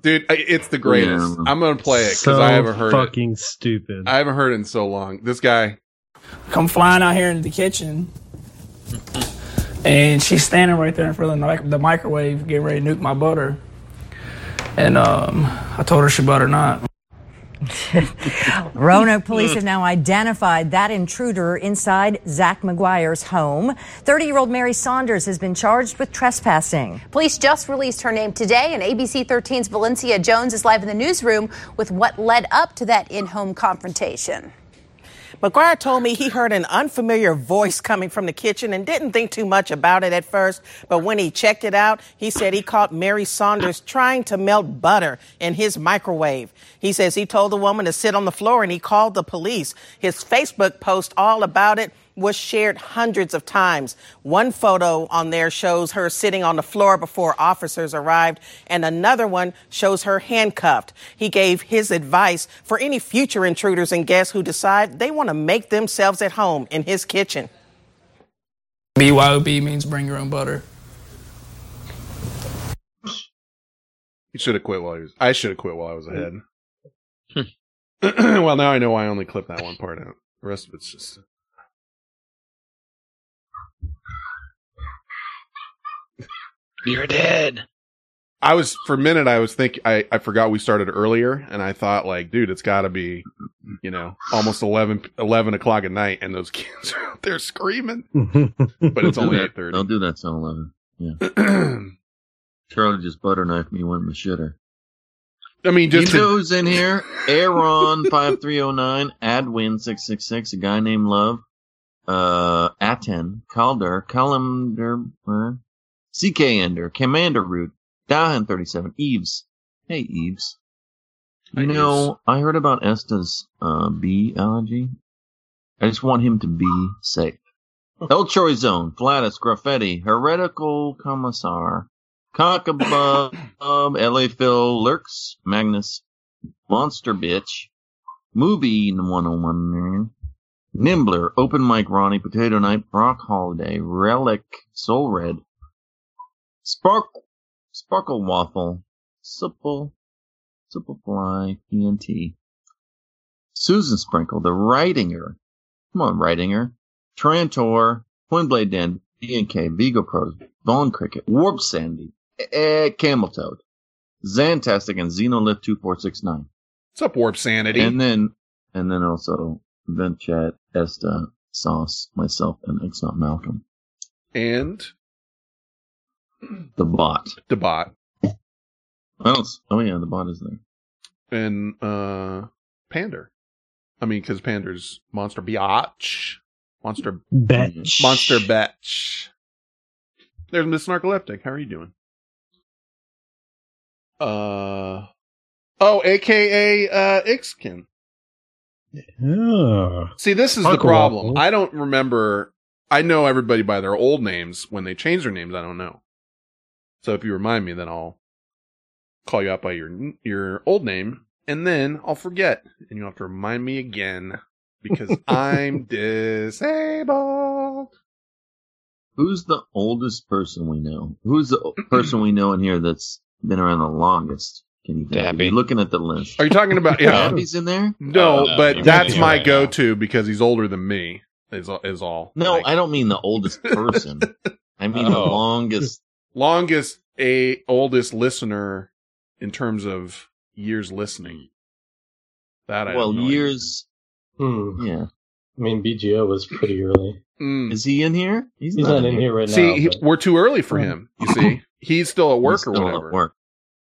Dude, it's the greatest. Yeah. I'm gonna play it because so I haven't heard it. fucking stupid. I haven't heard it in so long. This guy, Come flying out here into the kitchen, and she's standing right there in front of the, mic- the microwave, getting ready to nuke my butter. And um, I told her she butter not. Roanoke police have now identified that intruder inside Zach McGuire's home. 30 year old Mary Saunders has been charged with trespassing. Police just released her name today, and ABC 13's Valencia Jones is live in the newsroom with what led up to that in home confrontation. McGuire told me he heard an unfamiliar voice coming from the kitchen and didn't think too much about it at first. But when he checked it out, he said he caught Mary Saunders trying to melt butter in his microwave. He says he told the woman to sit on the floor and he called the police. His Facebook post all about it was shared hundreds of times. One photo on there shows her sitting on the floor before officers arrived, and another one shows her handcuffed. He gave his advice for any future intruders and guests who decide they want to make themselves at home in his kitchen. BYOB means bring your own butter. he should have quit while he was. I should have quit while I was ahead. Hmm. well, now I know why I only clipped that one part out. The rest of it's just. You're dead. I was for a minute. I was thinking. I I forgot we started earlier, and I thought like, dude, it's got to be, you know, almost 11, 11 o'clock at night, and those kids are out there screaming. But it's only do that- eight thirty. Don't do that till eleven. Yeah. Charlie just butter knifed me one in the shitter. I mean, just you to- know who's in here? Aaron five three oh nine, Adwin six six six, a guy named Love, uh, Aten, Calder, Calendar, CK Ender, Commander Root, Dahan thirty seven, Eves. Hey Eves. You know, I heard about Esta's uh, bee allergy. I just want him to be safe. El Chorizone, Flatus, Graffiti, Heretical Commissar, Cockabub, LA Phil, Lurks, Magnus, Monster Bitch, Movie 101, Nimbler, Open Mic Ronnie, Potato Night, Brock Holiday, Relic, Soul Red, Spark, Sparkle Waffle, Supple, Supple Fly, TNT, Susan Sprinkle, The Rightinger, come on, Rightinger, Trantor, Twin Blade Den, D&K, Vigo Pros, Bone Cricket, Warp Sandy, eh, Camel Toad, Zantastic, and Xenolith 2469. What's up, Warp Sanity? And then, and then also Vent Chat, Esta, Sauce, myself, and It's Not Malcolm. and The bot. the bot I don't, oh yeah, the bot is there. and uh Pander. I mean, because Pander's Monster Biatch, Monster Betch. Monster Betch. There's Miss Narcoleptic. How are you doing? Uh oh, aka uh Ixkin. Oh. See, this is the problem. Waffle. I don't remember. I know everybody by their old names. When they change their names, I don't know. So if you remind me, then I'll call you out by your your old name, and then I'll forget, and you'll have to remind me again because I'm disabled. Who's the oldest person we know? Who's the person we know in here that's been around the longest? Can you think? Dabby. Looking at the list. Are you talking about? Yeah, Dabby's in there? no, Oh, no, but that's my right go-to because he's older than me. Is is all. No, Like, I don't mean the oldest person. I mean the Oh. longest. Longest a oldest listener in terms of years listening. That I well, have no idea. years. Hmm. Yeah. I mean, BGO was pretty early. Mm. Is he in here? He's, not, in here right See, now. See, but- we're too early for him. You see, he's still at work He's or still whatever. At work.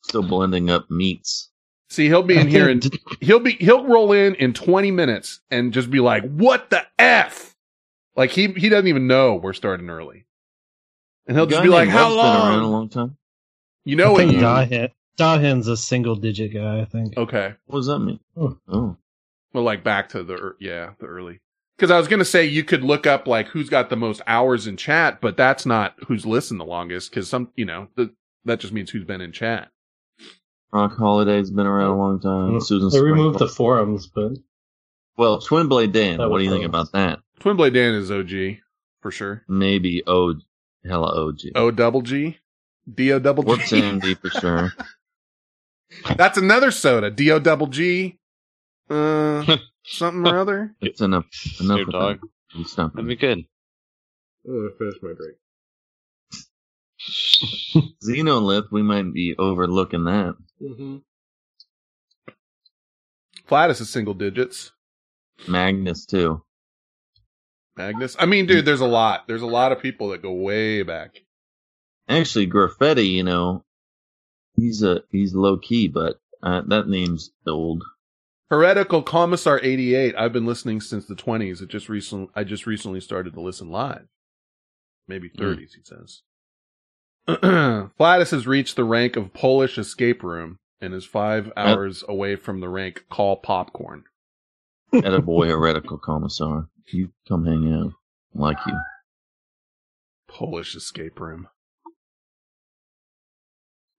Still blending up meats. See, he'll be in here and he'll be he'll roll in in 20 minutes and just be like, "What the f?" Like he he doesn't even know we're starting early, and he'll just be like, named "How Webb's Been around a long?" long time. You know I what think you? Dahin, Dahin's a single digit guy, I think. Okay, What does that mean? Hmm. Oh, well, like back to the yeah the early because I was gonna say you could look up like who's got the most hours in chat, but that's not who's listened the longest because some you know the, that just means who's been in chat. Rock Holiday's been around a long time. Hmm. Susan. they removed the forums, but Well, Twin Blade Dan. What do you think about that? Twin Blade Dan is OG for sure. Maybe O. Hella OG. O double G, D O double G. What's Andy for sure? That's another soda. D O double G. Uh, something or other. It's enough. Enough Snoop of Dogg. that. You Stop That'd be good. Oh, I finished my drink. Xenolith, we might be overlooking that. Mm-hmm. Flatus is single digits. Magnus too. Magnus. I mean, dude, there's a lot. There's a lot of people that go way back. Actually, Graffiti, you know, he's a he's low key, but uh, that name's old. Heretical Commissar 88. I've been listening since the 20s. It just recently, I just recently started to listen live. Maybe 30s, he says. Flatus has reached the rank of Polish escape room and is five hours away from the rank call popcorn. At a boy, heretical commissar. You come hang out. Like you. Polish escape room.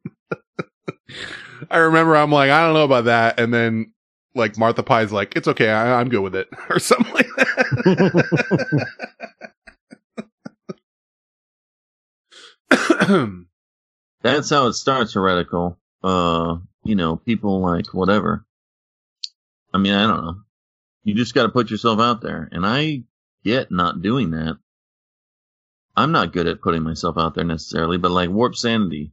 I remember I'm like, I don't know about that. And then like Martha Pie's like, it's okay. I, I'm good with it or something like that. That's how it starts, heretical. Uh, you know, people like whatever. I mean, I don't know. You just got to put yourself out there, and I get not doing that. I'm not good at putting myself out there necessarily, but like Warp Sanity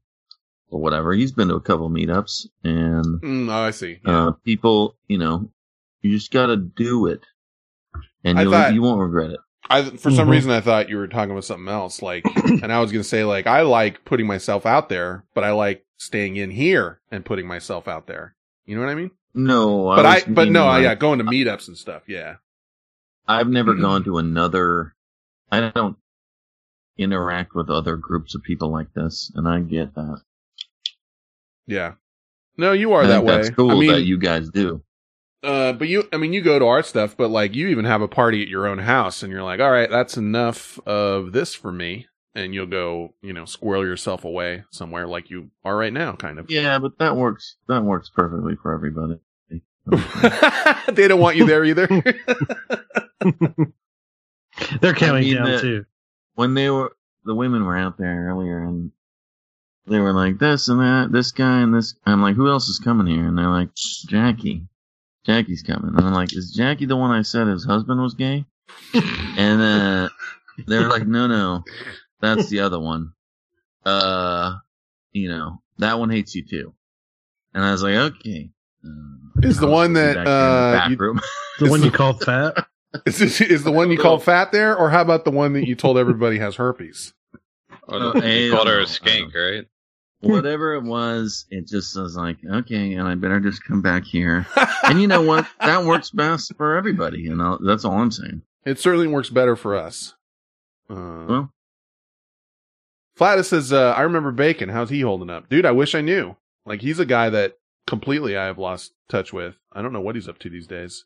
or whatever, he's been to a couple meetups, and Mm, oh, I see. uh, people, you know, you just got to do it, and you'll, thought- you won't regret it. I for some Mhm. reason I thought you were talking about something else. Like, and I was gonna say like I like putting myself out there, but I like staying in here and putting myself out there. You know what I mean? No, but I, was but no, like, yeah, going to meetups and stuff. Yeah. I've never gone to another. I don't interact with other groups of people like this, and I get that. Yeah. No, you are I that think way. That's cool I mean, that you guys do. uh, but you, I mean, you go to our stuff, but like you even have a party at your own house and you're like, all right, that's enough of this for me. And you'll go, you know, squirrel yourself away somewhere like you are right now, kind of. Yeah, but that works. That works perfectly for everybody. they don't want you there either. They're counting I mean, down the- too. When they were the women were out there earlier, and they were like this and that, this guy and this. I'm like, who else is coming here? And they're like, Jackie. Jackie's coming. And I'm like, is Jackie the one I said his husband was gay? and uh, they're like, no, no, that's the other one. Uh, you know, that one hates you too. And I was like, okay. Uh, Is the one be that, back in the uh, back you- The one you called fat? Is this, is the one you called fat there, or how about the one that you told everybody has herpes? Oh, Uh, you called her I a skank, right? whatever it was, it just was like, okay, and I better just come back here. and you know what? That works best for everybody, and I'll, that's all I'm saying. It certainly works better for us. Uh, Well, Flatus says, uh, I remember Bacon. How's he holding up? Dude, I wish I knew. Like, he's a guy that completely I have lost touch with. I don't know what he's up to these days.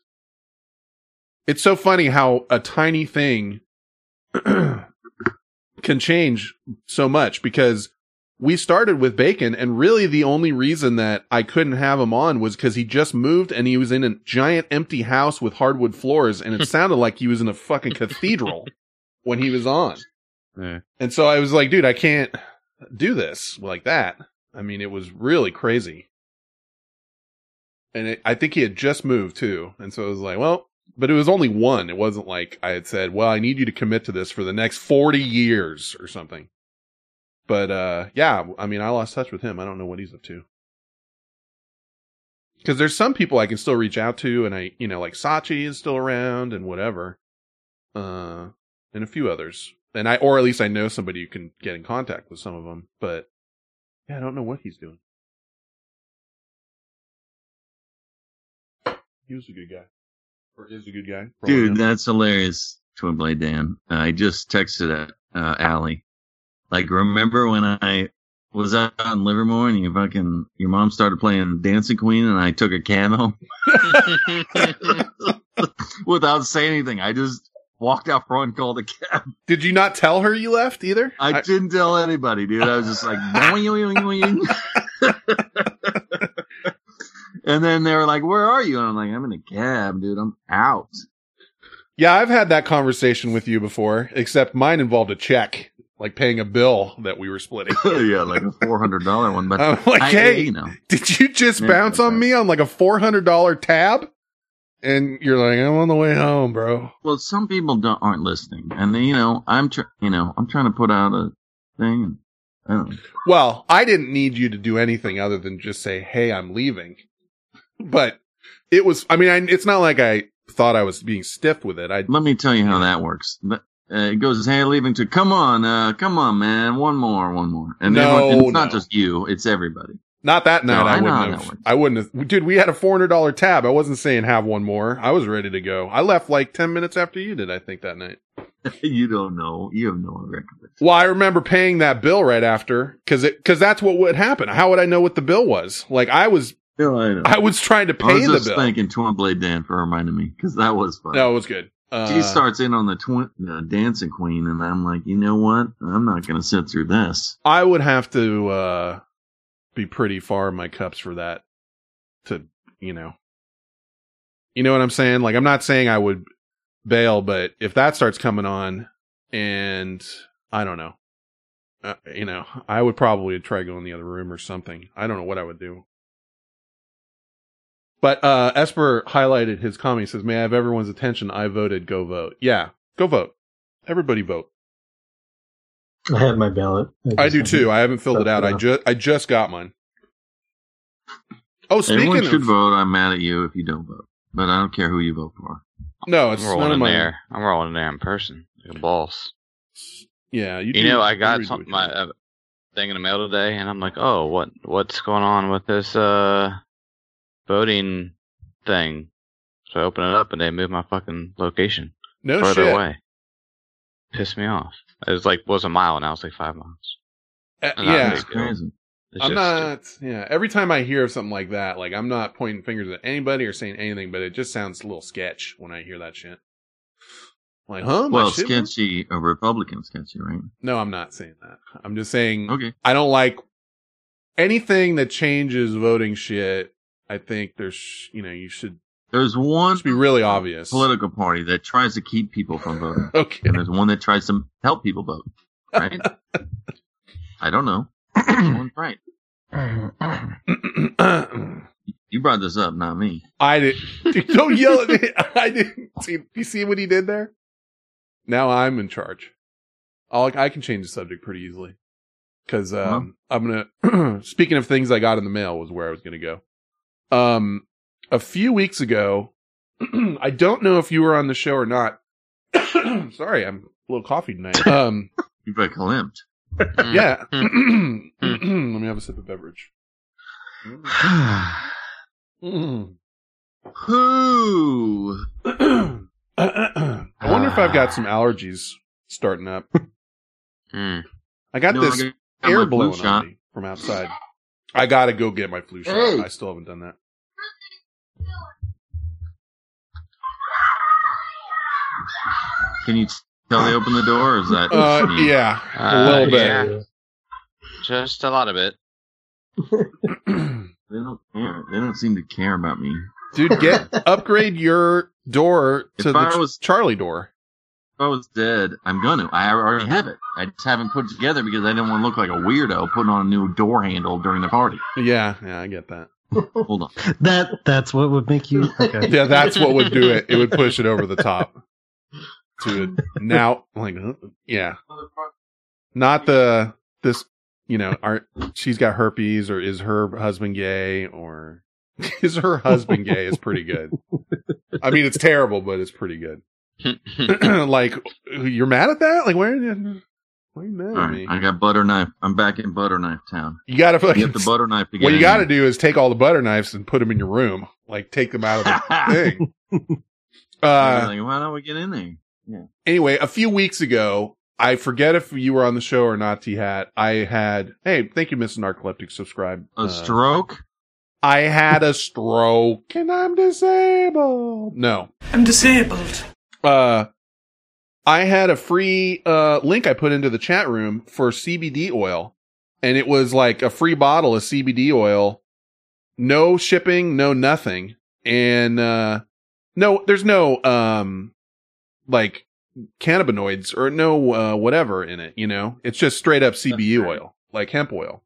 It's so funny how a tiny thing can change so much because we started with Bacon and really the only reason that I couldn't have him on was because he just moved and he was in a giant empty house with hardwood floors and it sounded like he was in a fucking cathedral when he was on. And so I was like, dude, I can't do this like that. I mean, it was really crazy. And it, I think he had just moved too. And so I was like, well, but it was only one. It wasn't like I had said, well, I need you to commit to this for the next 40 years or something. But, uh, yeah, I mean, I lost touch with him. I don't know what he's up to. Because there's some people I can still reach out to, and I, you know, like Sachi is still around and whatever, uh, and a few others, and I, or at least I know somebody who can get in contact with some of them. But yeah, I don't know what he's doing. He was a good guy, or is a good guy, for all I Dude, that's hilarious, Twin Blade Dan. I just texted at uh, Allie. Like, remember when I was out in Livermore and you fucking your mom started playing Dancing Queen and I took a camo without saying anything. I just walked out front and called a cab. Did you not tell her you left either? I, didn't tell anybody, dude. I was just like, and then they were like, "Where are you?" And I'm like, "I'm in a cab, dude. I'm out." Yeah, I've had that conversation with you before, except mine involved a check, like paying a bill that we were splitting. yeah, like a four hundred dollar one. But I'm like, I- hey, you know, did you just Yeah, bounce on me on like a four hundred dollar tab? And you're like, I'm on the way home, bro. Well, some people don't aren't listening, and you know, I'm tr- you know, I'm trying to put out a thing. And, I. Well, I didn't need you to do anything other than just say, "Hey, I'm leaving." But it was. I mean, I, it's not like I thought I was being stiff with it. I Let me tell you how that works. Uh, it goes, "Hey, leaving to come on, uh, come on, man, one more, one more." And No, everyone- and it's not just you; it's everybody. Not that night. No, I I wouldn't have. I wouldn't have. Dude, we had a four hundred dollar tab. I wasn't saying have one more. I was ready to go. I left like ten minutes after you did. I think that night. you don't know. You have no record. Well, I remember paying that bill right after because it because that's what would happen. How would I know what the bill was? Like I was, No, I know. I was trying to pay I pay was the just bill. thanking Twin Blade Dan for reminding me because that was fun. No, it was good. Uh, she starts in on the twin uh, dancing queen, and I'm like, you know what? I'm not going to sit through this. I would have to uh be pretty far in my cups for that to, you know. You know what I'm saying? Like I'm not saying I would bail, but if that starts coming on and I don't know. Uh, you know, I would probably try going in the other room or something. I don't know what I would do. But uh Esper highlighted his comment. He says, May I have everyone's attention? I voted, go vote. Yeah, go vote. Everybody vote. I have my ballot. I do too. I haven't filled it out. I just I just got mine. Oh, speaking Everyone of should vote. I'm mad at you if you don't vote, but I don't care who you vote for. no, it's I'm none rolling of in my. there. I'm rolling in there in person. Like a boss. Yeah, you. You, do- know, I got do some my uh, thing in the mail today, and I'm like, oh, what what's going on with this uh voting thing? So I open it up, and they move my fucking location No further shit. away. Piss me off. It was like was a mile, and I was like five miles. Uh, yeah, big deal. It's I'm just- not. Yeah, every time I hear of something like that, like I'm not pointing fingers at anybody or saying anything, but it just sounds a little sketch when I hear that shit. Like, huh? Well, shit- sketchy, a Republican sketchy, right? No, I'm not saying that. I'm just saying. Okay. I don't like anything that changes voting shit. I think there's, you know, you should There's one be really obvious. political party that tries to keep people from voting. Okay. And there's one that tries to help people vote. Right? I don't know. Someone's right. You brought this up, not me. I did. Dude, don't yell at me. I didn't see. You see what he did there? Now I'm in charge. I'll, I can change the subject pretty easily. Cause, um, I'm gonna, speaking of things I got in the mail was where I was gonna go. Um, a few weeks ago, I don't know if you were on the show or not. Sorry, I'm a little coffee tonight. Um, You got klimped. yeah. Let me have a sip of beverage. Mm. Who? I wonder if I've got some allergies starting up. I got No, I this got air blowing shot. on me from outside. I gotta go get my flu shot. Hey. I still haven't done that. Can you tell they opened the door, or is that? Uh, just me? yeah, a Uh, little bit. yeah. Just a lot of it. They don't care. They don't seem to care about me. Dude, get upgrade your door to If the I was- Charlie door. If I was dead, I'm gonna. I already have it. I just haven't put it together because I didn't want to look like a weirdo putting on a new door handle during the party. Yeah, yeah, I get that. Hold on. That that's what would make you okay. Yeah, that's what would do it. It would push it over the top to it. Now, like, uh, yeah, not the this. You know, are she's got herpes or is her husband gay or Is her husband gay is pretty good. I mean, it's terrible, but it's pretty good. like, you're mad at that? Like, where? are you, why are you mad All at right, me? I got butter knife. I'm back in butter knife town. You gotta fucking get the butter knife to get What you in. got to do is take all the butter knives and put them in your room. Like, take them out of the thing. Uh, Like, why don't we get in there? Yeah. anyway, a few weeks ago, I forget if you were on the show or not, T Hat. I had, hey, thank you, Mrs. Narcoleptic, subscribe. A Uh, stroke? I had a stroke and I'm disabled. No. I'm disabled. Uh, I had a free, uh, link I put into the chat room for CBD oil and it was like a free bottle of CBD oil. No shipping, no nothing. And, uh, no, there's no, um, like cannabinoids or no, uh, whatever in it, you know? It's just straight up CBD oil, like hemp oil.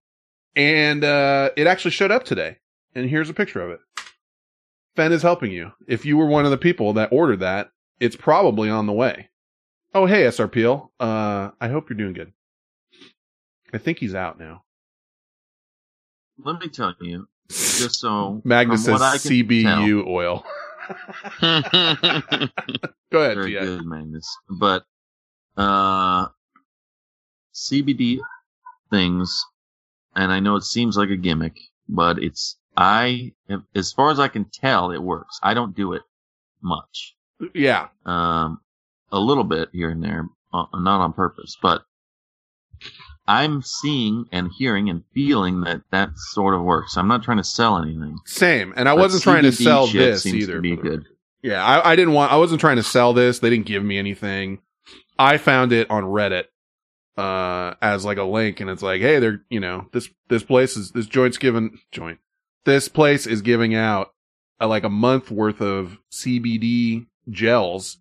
And, uh, it actually showed up today. And here's a picture of it. Fen is helping you. If you were one of the people that ordered that, it's probably on the way. Oh, hey, SRPL. Uh, I hope you're doing good. I think he's out now. Let me tell you, just so Magnus says CBU oil. Go ahead, Very good, Magnus. But uh, CBD things, and I know it seems like a gimmick, but it's I, as far as I can tell, it works. I don't do it much. Yeah. Um, a little bit here and there, uh, not on purpose, but I'm seeing and hearing and feeling that that sort of works. I'm not trying to sell anything. Same. And I But wasn't trying to sell this either. Be good. Yeah, I, I didn't want. I wasn't trying to sell this. They didn't give me anything. I found it on Reddit uh as like a link, and it's like, hey, they're you know this this place is this joint's giving joint. This place is giving out uh, like a month worth of CBD gels,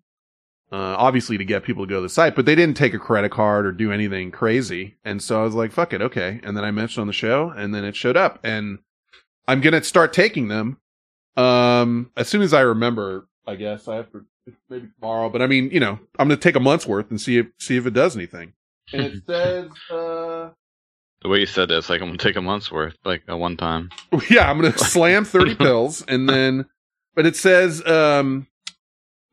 uh, obviously to get people to go to the site, but they didn't take a credit card or do anything crazy. And so I was like, fuck it, okay. And then I mentioned on the show, and then it showed up, and I'm gonna start taking them um, as soon as I remember, I guess I have to maybe tomorrow. But I mean, you know, I'm gonna take a month's worth and see if see if it does anything. And it says, uh, The way you said this, like I'm gonna take a month's worth, like a one time. yeah, I'm gonna slam 30 pills and then, but it says, um,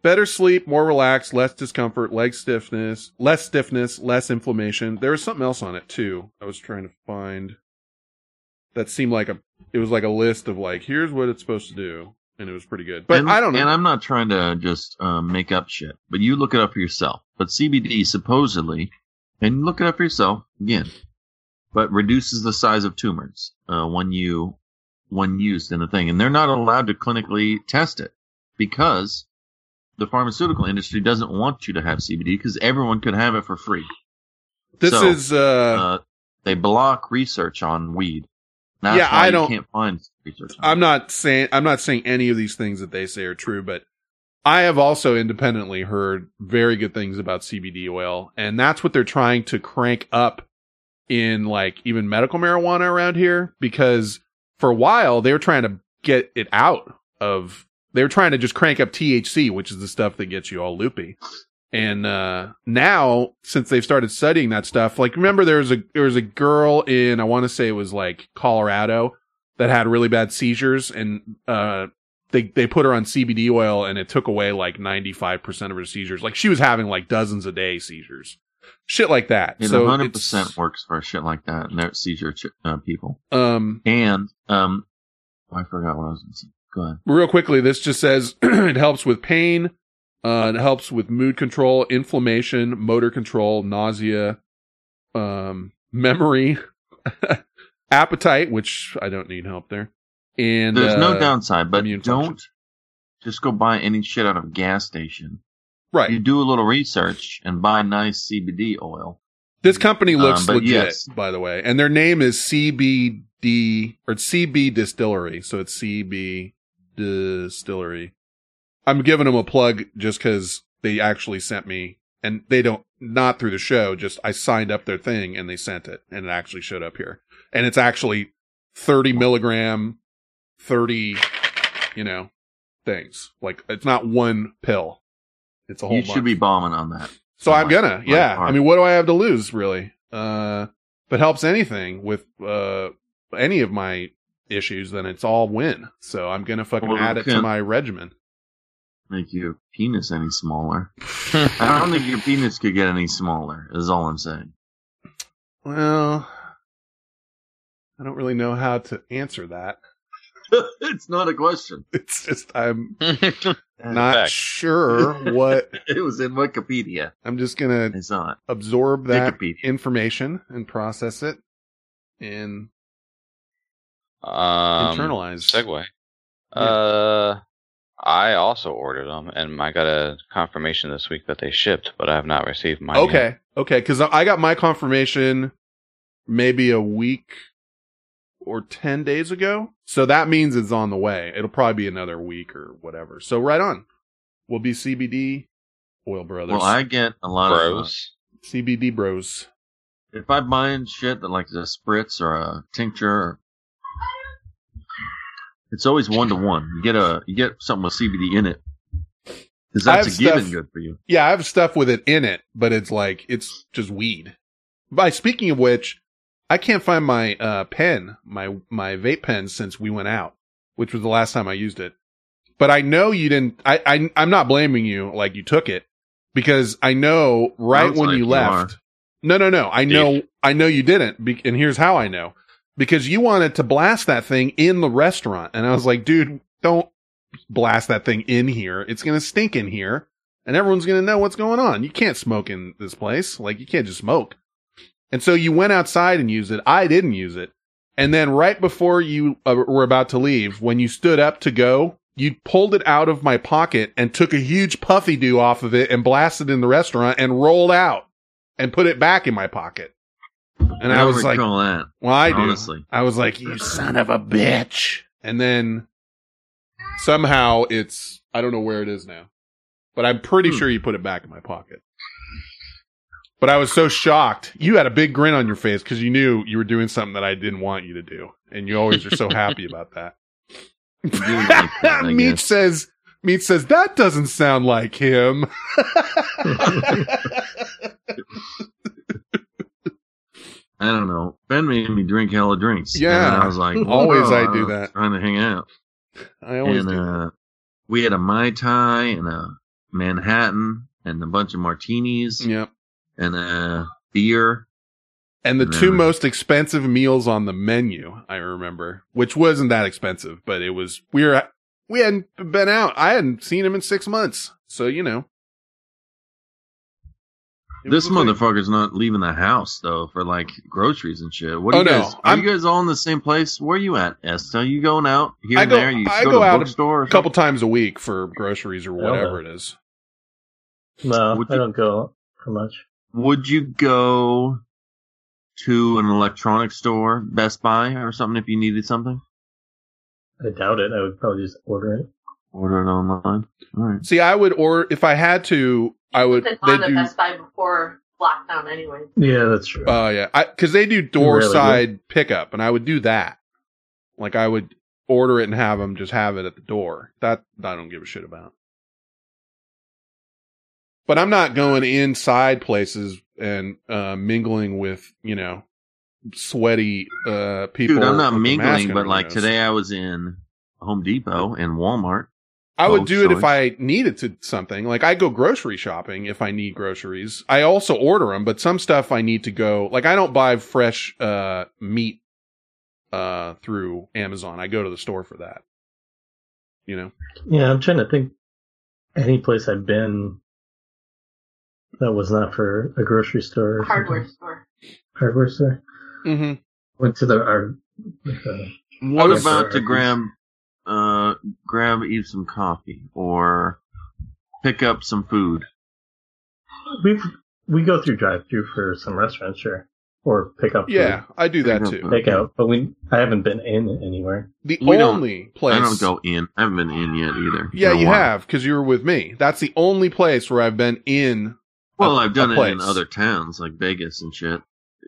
better sleep, more relaxed, less discomfort, leg stiffness, less stiffness, less inflammation. There was something else on it too. I was trying to find that seemed like a, it was like a list of like, here's what it's supposed to do. And it was pretty good. But and, I don't know. And I'm not trying to just um, make up shit, but you look it up for yourself. But CBD supposedly, and look it up for yourself again, but reduces the size of tumors uh, when you when used in a thing, and they're not allowed to clinically test it because the pharmaceutical industry doesn't want you to have CBD because everyone could have it for free. This So, is, uh, they block research on weed. That's Yeah, why I don't- can't find research. I'm not saying I'm not saying any of these things that they say are true, but I have also independently heard very good things about CBD oil, and that's what they're trying to crank up in like even medical marijuana around here because for a while they were trying to get it out of they were trying to just crank up THC, which is the stuff that gets you all loopy. And uh now since they've started studying that stuff, like remember there was a there was a girl in I want to say it was like Colorado that had really bad seizures and uh they they put her on CBD oil and it took away like 95% of her seizures. Like she was having like dozens a day seizures. Shit like that. It so hundred percent works for shit like that, and they're seizure ch- uh, people. Um, and um, I forgot what I was going to say. Go ahead. real quickly, this just says it helps with pain, uh, it helps with mood control, inflammation, motor control, nausea, um, memory, appetite, which I don't need help there. And There's no uh, downside, but don't function. just go buy any shit out of a gas station. Right. You do a little research and buy nice CBD oil. This company looks Um, legit, yes. by the way, and their name is CBD or CB Distillery, so it's CB Distillery. I'm giving them a plug just because they actually sent me, and they don't not through the show. Just I signed up their thing and they sent it, and it actually showed up here, and it's actually 30 milligram, 30, you know, things. Like it's not one pill; it's a whole. You should be bombing on that. So I'm my- gonna, yeah. heart. I mean, what do I have to lose, really? Uh, if it helps anything with uh any of my issues, then it's all win. So I'm gonna fucking Well, add it to my regimen. Make your penis any smaller. I don't think your penis could get any smaller. Is all I'm saying. Well, I don't really know how to answer that. it's not a question. It's just I'm Fact. not sure what It was in Wikipedia. I'm just gonna It's not. absorb that Wikipedia. information and process it and Um, Internalize. Segue. Uh, I also ordered them, and I got a confirmation this week that they shipped, but I have not received mine. yet. Okay, okay, because I got my confirmation maybe a week or ten days ago, so that means it's on the way. It'll probably be another week or whatever. So right on, we'll be CBD Oil Brothers. Well, I get a lot Bros. CBD Bros. If I buy shit that like a spritz or a tincture, it's always one to one. You get a you get something with CBD in it because that's a have given good for you. Yeah, I have stuff with it in it, but it's like it's just weed. By speaking of which, I can't find my uh pen, my my vape pen since we went out, which was the last time I used it. But I know you didn't. I, I I'm not blaming you like you took it because I know right Sounds when like you you left. No, no, no. I know. I know you didn't. Be- and here's how I know because you wanted to blast that thing in the restaurant, and I was like, dude, don't blast that thing in here. It's gonna stink in here and everyone's going to know what's going on. You can't smoke in this place. Like you can't just smoke. And so you went outside and used it. I didn't use it. And then right before you uh, were about to leave, when you stood up to go, you pulled it out of my pocket and took a huge puffy do off of it and blasted in the restaurant and rolled out and put it back in my pocket. And I, don't was like, that. well, I do. honestly. I was like, you son of a bitch. And then somehow it's, I don't know where it is now, but I'm pretty Hmm. sure you put it back in my pocket. But I was so shocked. You had a big grin on your face because you knew you were doing something that I didn't want you to do. And you always are so happy about that. that, I guess. says, Meech says, that doesn't sound like him. I don't know. Ben made me drink hella drinks. Yeah. and I was like, Always I do that. Trying to hang out. I always and do. uh, we had a mai tai and a Manhattan and a bunch of martinis Yep. and a beer. And the And two most expensive meals on the menu, I remember, which wasn't that expensive, but it was, we were, we hadn't been out. I hadn't seen him in six months. So, you know. It This was a thing. motherfucker's not leaving the house though for like groceries and shit. What are Oh, you no. guys? Are I'm- you guys all in the same place? Where are you at, Esther? You going out here I and go, there? You I go, go to a out bookstore or a couple times a week for groceries or whatever it is. No, Would I you- don't go for much. Would you go to an electronics store, Best Buy or something if you needed something? I doubt it. I would probably just order it. Order it online. All right. See, I would, or if I had to, I would, It's they on at do, Best Buy before lockdown anyway. Yeah, that's true. Oh yeah, because they do door Really side pickup, and I would do that. Like I would order it and have them just have it at the door. That I don't give a shit about. But I'm not going inside places and uh, mingling with you know sweaty uh, people. Dude, I'm not with a mask mingling, but like today I was in Home Depot and Walmart. I would both do it if. I needed to something. Like I go grocery shopping if I need groceries. I also order them, but some stuff I need to go. Like I don't buy fresh uh meat uh through Amazon. I go to the store for that. You know. Yeah, I'm trying to think. Any place I've been that was not for a grocery store. Hardware store. Hardware store. Mm-hmm. Went to the our. uh, What about the to grab, uh, grab eat some coffee or pick up some food? we we go through drive through for some restaurants, sure, or pick up. Yeah, food. I do that Pick up too. food. Take out, but we I haven't been in anywhere. The We only place I don't go in. I haven't been in yet either. Yeah, you while. have because you were with me. That's the only place where I've been in. Well, i I've done it in other towns like Vegas and shit.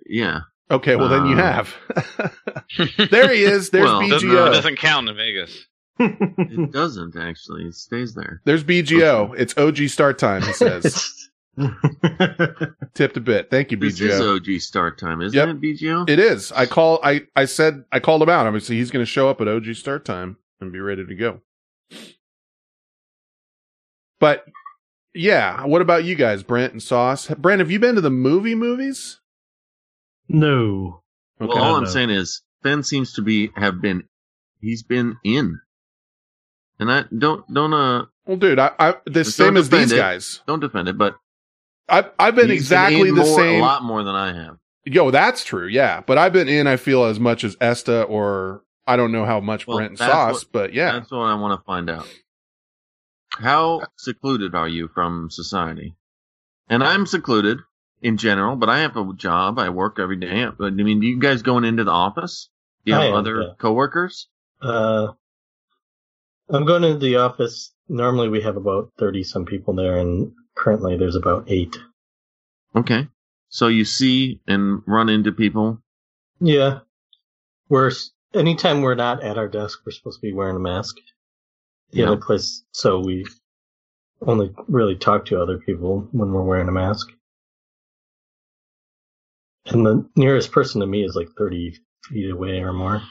Yeah. Okay, well then you Uh, have. there he is. There's Well, Doesn't, BGO. it doesn't count in Vegas. It doesn't actually. It stays there. There's BGO. It's OG start time. He says. Tipped a bit. Thank you, This is BGO. OG start time, isn't Yep. it, BGO? It is. I call. I I said I called him out. Obviously, he's going to show up at OG start time and be ready to go. But yeah, what about you guys, Brent and Sauce? Brent, have you been to the movie movies? No. Well, Okay. all I'm no. saying is Ben seems to be have been he's been in, and I don't don't uh Well, dude, I, I the same as these it. guys. Don't defend it, but I've I've been he's exactly in the more, same. a lot more than I have. Yo, that's true. Yeah, but I've been in. I feel as much as Esta, or I don't know how much Well, Brent and that's Sauce, what- but yeah. That's what I want to find out. How secluded are you from society? And I'm secluded in general, but I have a job. I work every day. But I mean, do you guys going into the office? Do you have am, other yeah. coworkers? Uh, I'm going into the office. Normally we have about 30 some people there, and currently there's about eight. Okay. So you see and run into people. Yeah. We're, anytime we're not at our desk, we're supposed to be wearing a mask. The Yeah. other place, so we only really talk to other people when we're wearing a mask. And the nearest person to me is like 30 feet away or more.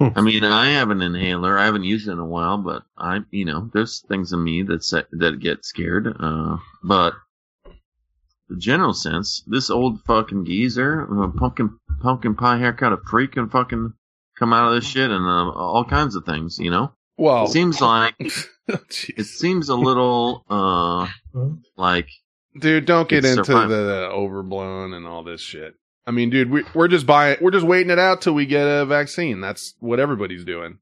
I mean, I have an inhaler. I haven't used it in a while, but I, you know, there's things in me that se- that get scared. Uh, but the general sense, this old fucking geezer, a pumpkin pumpkin pie haircut, a freak can fucking come out of this shit and uh, all kinds of things. You know, Well, it seems like Oh, it seems a little uh like dude, don't get It's into surprising. the overblown and all this shit. I mean, dude, we, we're just buying, we're just waiting it out till we get a vaccine. That's what everybody's doing.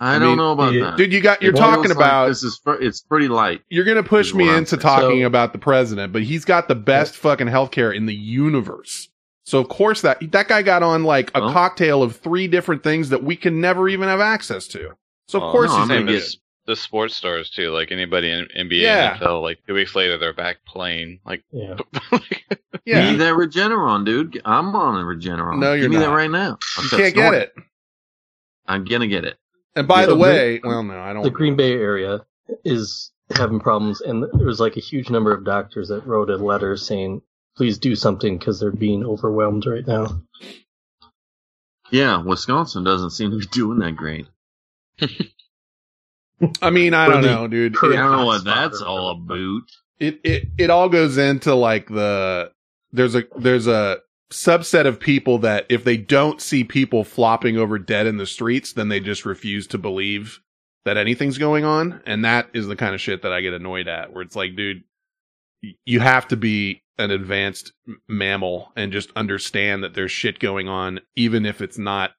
I, I don't mean, know about yeah. that, Dude, you got, you're It talking feels like about, this is fr- it's pretty light. you're going to push me into saying. talking So- about the president, but he's got the best fucking healthcare in the universe. So of course that, that guy got on like a Well- cocktail of three different things that we can never even have access to. So of Well, course no, he's I'm going gonna get- get, The sports stars too, like anybody in NBA, Yeah. NFL, like two weeks later they're back playing. Like, Yeah. yeah. Give me that Regeneron, dude. I'm on a Regeneron. No, you're Give me that right now. I'll You start can't get it. I'm gonna get it. And by Yeah, the the- way, well, no, I don't. the Green Bay area is having problems, and there was like a huge number of doctors that wrote a letter saying, "Please do something because they're being overwhelmed right now." Yeah, Wisconsin doesn't seem to be doing that great. I mean, I don't the know, dude. I don't know what that's all whatever. about. it it it all goes into like the there's a there's a subset of people that if they don't see people flopping over dead in the streets then they just refuse to believe that anything's going on and that is the kind of shit that I get annoyed at where it's like dude you have to be an advanced mammal and just understand that there's shit going on even if it's not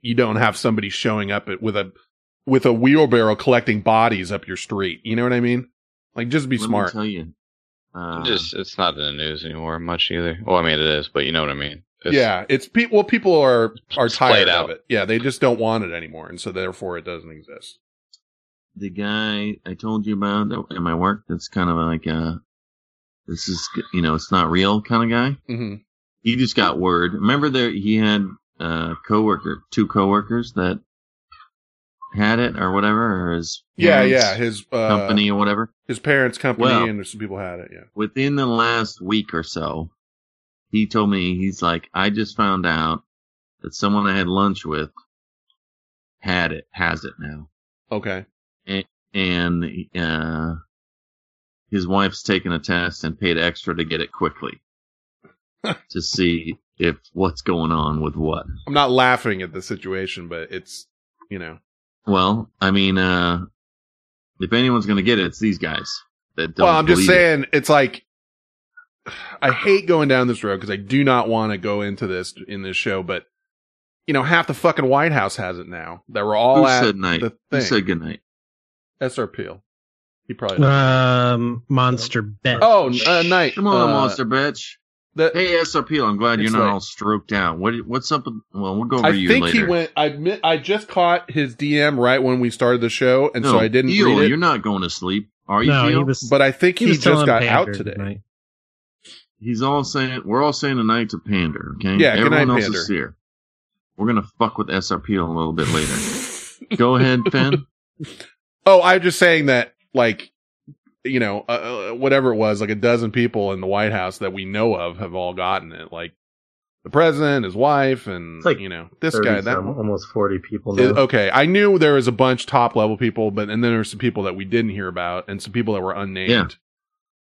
you don't have somebody showing up with a with a wheelbarrow collecting bodies up your street you know what I mean like just be Let smart me tell you. Uh, just it's not in the news anymore much either. Well, I mean it is, but you know what I mean. It's, yeah, it's people. Well, people are are It's played tired of it. Yeah, they just don't want it anymore, and so therefore it doesn't exist. the guy I told you about at my work that's kind of like uh this is you know it's not real kind of guy. hmm He just got word. Remember there he had a coworker, two coworkers that had it or whatever, or his Yeah, yeah. His uh, company or whatever. his parents' company, Well- and some people had it. Yeah. Within the last week or so, he told me he's like, I just found out that someone I had lunch with had it, has it now. Okay. A- and uh, his wife's taken a test and paid extra to get it quickly to see if what's going on with what. I'm not laughing at the situation, but it's you know. Well, I mean, uh, if anyone's going to get it, it's these guys that don't. Well, I'm just believe it. saying it's like I hate going down this road because I do not want to go into this in this show, but you know, half the fucking White House has it now. That we're all Who at said night? the Who said good night? SR Peel. He probably. Um, Monster bitch. oh, uh, night. Come on, uh, monster bitch. The- Hey, SRP, I'm glad you're not like- all stroked out. What what's up? With, well, we'll go over I you think later. he went. I admit, I just caught his DM right when we started the show, and so I didn't Theo, read it. You're not going to sleep, are you? no, Theo? he was. but I think he, was just got out today. tonight. He's all saying we're all saying tonight to pander. Okay. Yeah, good Everyone night, else Pander. is here. We're gonna fuck with SRP a little bit later. go ahead, Finn. Oh, I'm just saying that, like, you know, uh, uh, whatever it was, like a dozen people in the White House that we know of have all gotten it. Like the president, his wife, and like you know this guy. That almost forty people. Is- okay, I knew there was a bunch top level people, but and then there were some people that we didn't hear about, and some people that were unnamed. Yeah.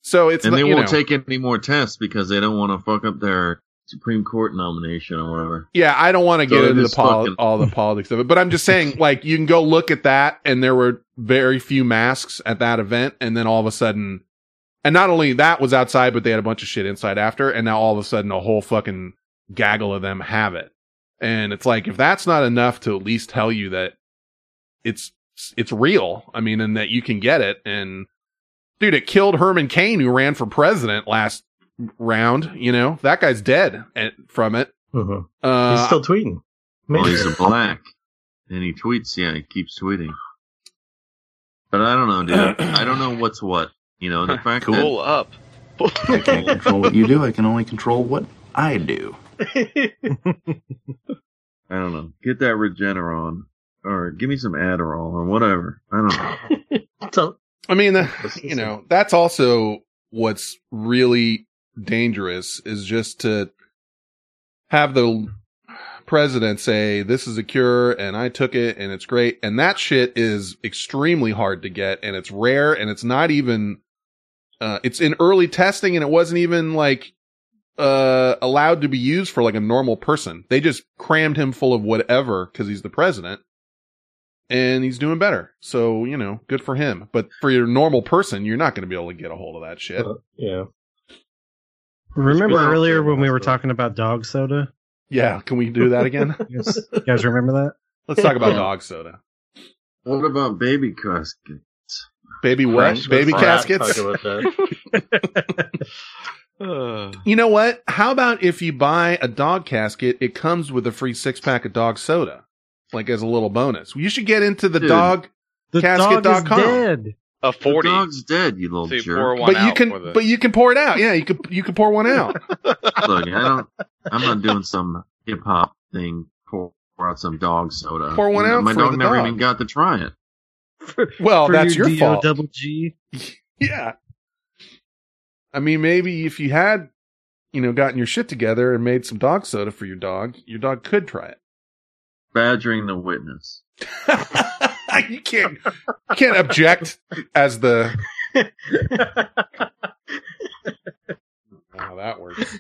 So it's and they won't know, take any more tests because they don't want to fuck up their Supreme Court nomination or whatever. Yeah, I don't want to So get into the just pol- fucking- all the politics of it, but I'm just saying, like, you can go look at that, and there were very few masks at that event, and then all of a sudden, and not only that was outside, but they had a bunch of shit inside after, and now all of a sudden, a whole fucking gaggle of them have it, and it's like if that's not enough to at least tell you that it's it's real, I mean, and that you can get it, and dude, it killed Herman Cain who ran for president last round. You know that guy's dead at, from it. Mhm. Uh, He's still tweeting. Well, he's a black, and he tweets. Yeah, he keeps tweeting. But I don't know, dude. I don't know what's what. You know, the fact Cool up. I can't control what you do. I can only control what I do. I don't know. Get that Regeneron, or give me some Adderall, or whatever. I don't know. So I mean, the, you know, that's also what's really dangerous is just to have the president say, this is a cure and I took it and it's great. And that shit is extremely hard to get and it's rare and it's not even, uh, it's in early testing and it wasn't even like, uh, allowed to be used for like a normal person. They just crammed him full of whatever because he's the president and he's doing better. So, you know, good for him. But for your normal person, you're not going to be able to get a hold of that shit. Uh, yeah. Remember It's been out earlier when we were talking about dog soda? Yeah, can we do that again? You guys, you guys remember that? Let's talk about dog soda. What about baby caskets? Baby what? Fresh Baby caskets? Talk about that. You know what? How about if you buy a dog casket, it comes with a free six pack of dog soda, like as a little bonus. You should get into the Dude, dog The casket.com. dog is dead. A The 40. dog's dead, you little So you jerk. pour one But you can, the- but you can pour it out. Yeah, you could, you could pour one out. Look, I don't. I'm not doing some hip hop thing. Pour, pour out some dog soda. Pour one You know, out My for dog the never dog. even got to try it. Well, For that's your DO fault. Double G. Yeah. I mean, maybe if you had, you know, gotten your shit together and made some dog soda for your dog, your dog could try it. Badgering the witness. you can't, you can't object as the. How that works.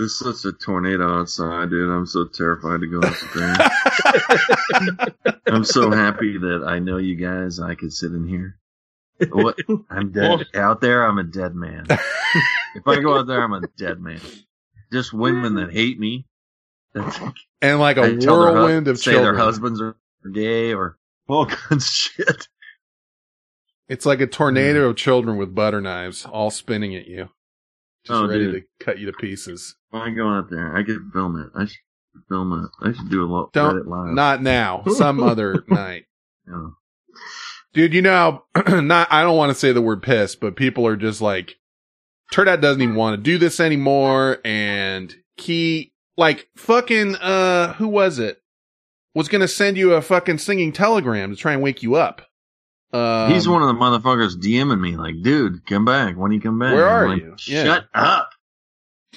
There's such a tornado outside, dude. I'm so terrified to go outside. I'm so happy that I know you guys. I could sit in here. What? I'm dead. Out there, I'm a dead man. if I go out there, I'm a dead man. Just women that hate me. And like a their hu- whirlwind of say children. their husbands are gay or all kinds of shit. It's like a tornado hmm. of children with butter knives all spinning at you. Just Oh, ready dude. to cut you to pieces. When I go out there, I could film it. I should film it. I should do a lot. Don't, live. not now. Some other night. Yeah. Dude, you know, not, I don't want to say the word piss, but people are just like, Turd Hat doesn't even want to do this anymore. And he, like, fucking, uh, who was it? Was going to send you a fucking singing telegram to try and wake you up. Um, He's one of the motherfuckers DMing me like, dude, come back. When you come back? Where I'm are like, you? Yeah. Shut up.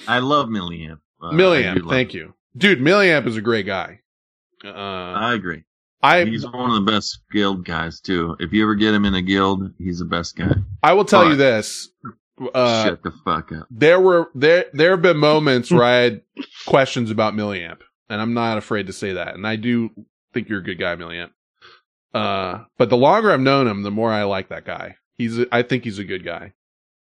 I love Milliamp. Uh, Milliamp, thank him. you. Dude, Milliamp is a great guy. Uh, I agree. I, He's one of the best guild guys too. If you ever get him in a guild, he's the best guy. I will tell you this. Uh, Shut the fuck up. there were there there have been moments where I had questions about Milliamp, and I'm not afraid to say that. And I do think you're a good guy, Milliamp. Uh, but the longer I've known him, the more I like that guy. He's a, I think he's a good guy.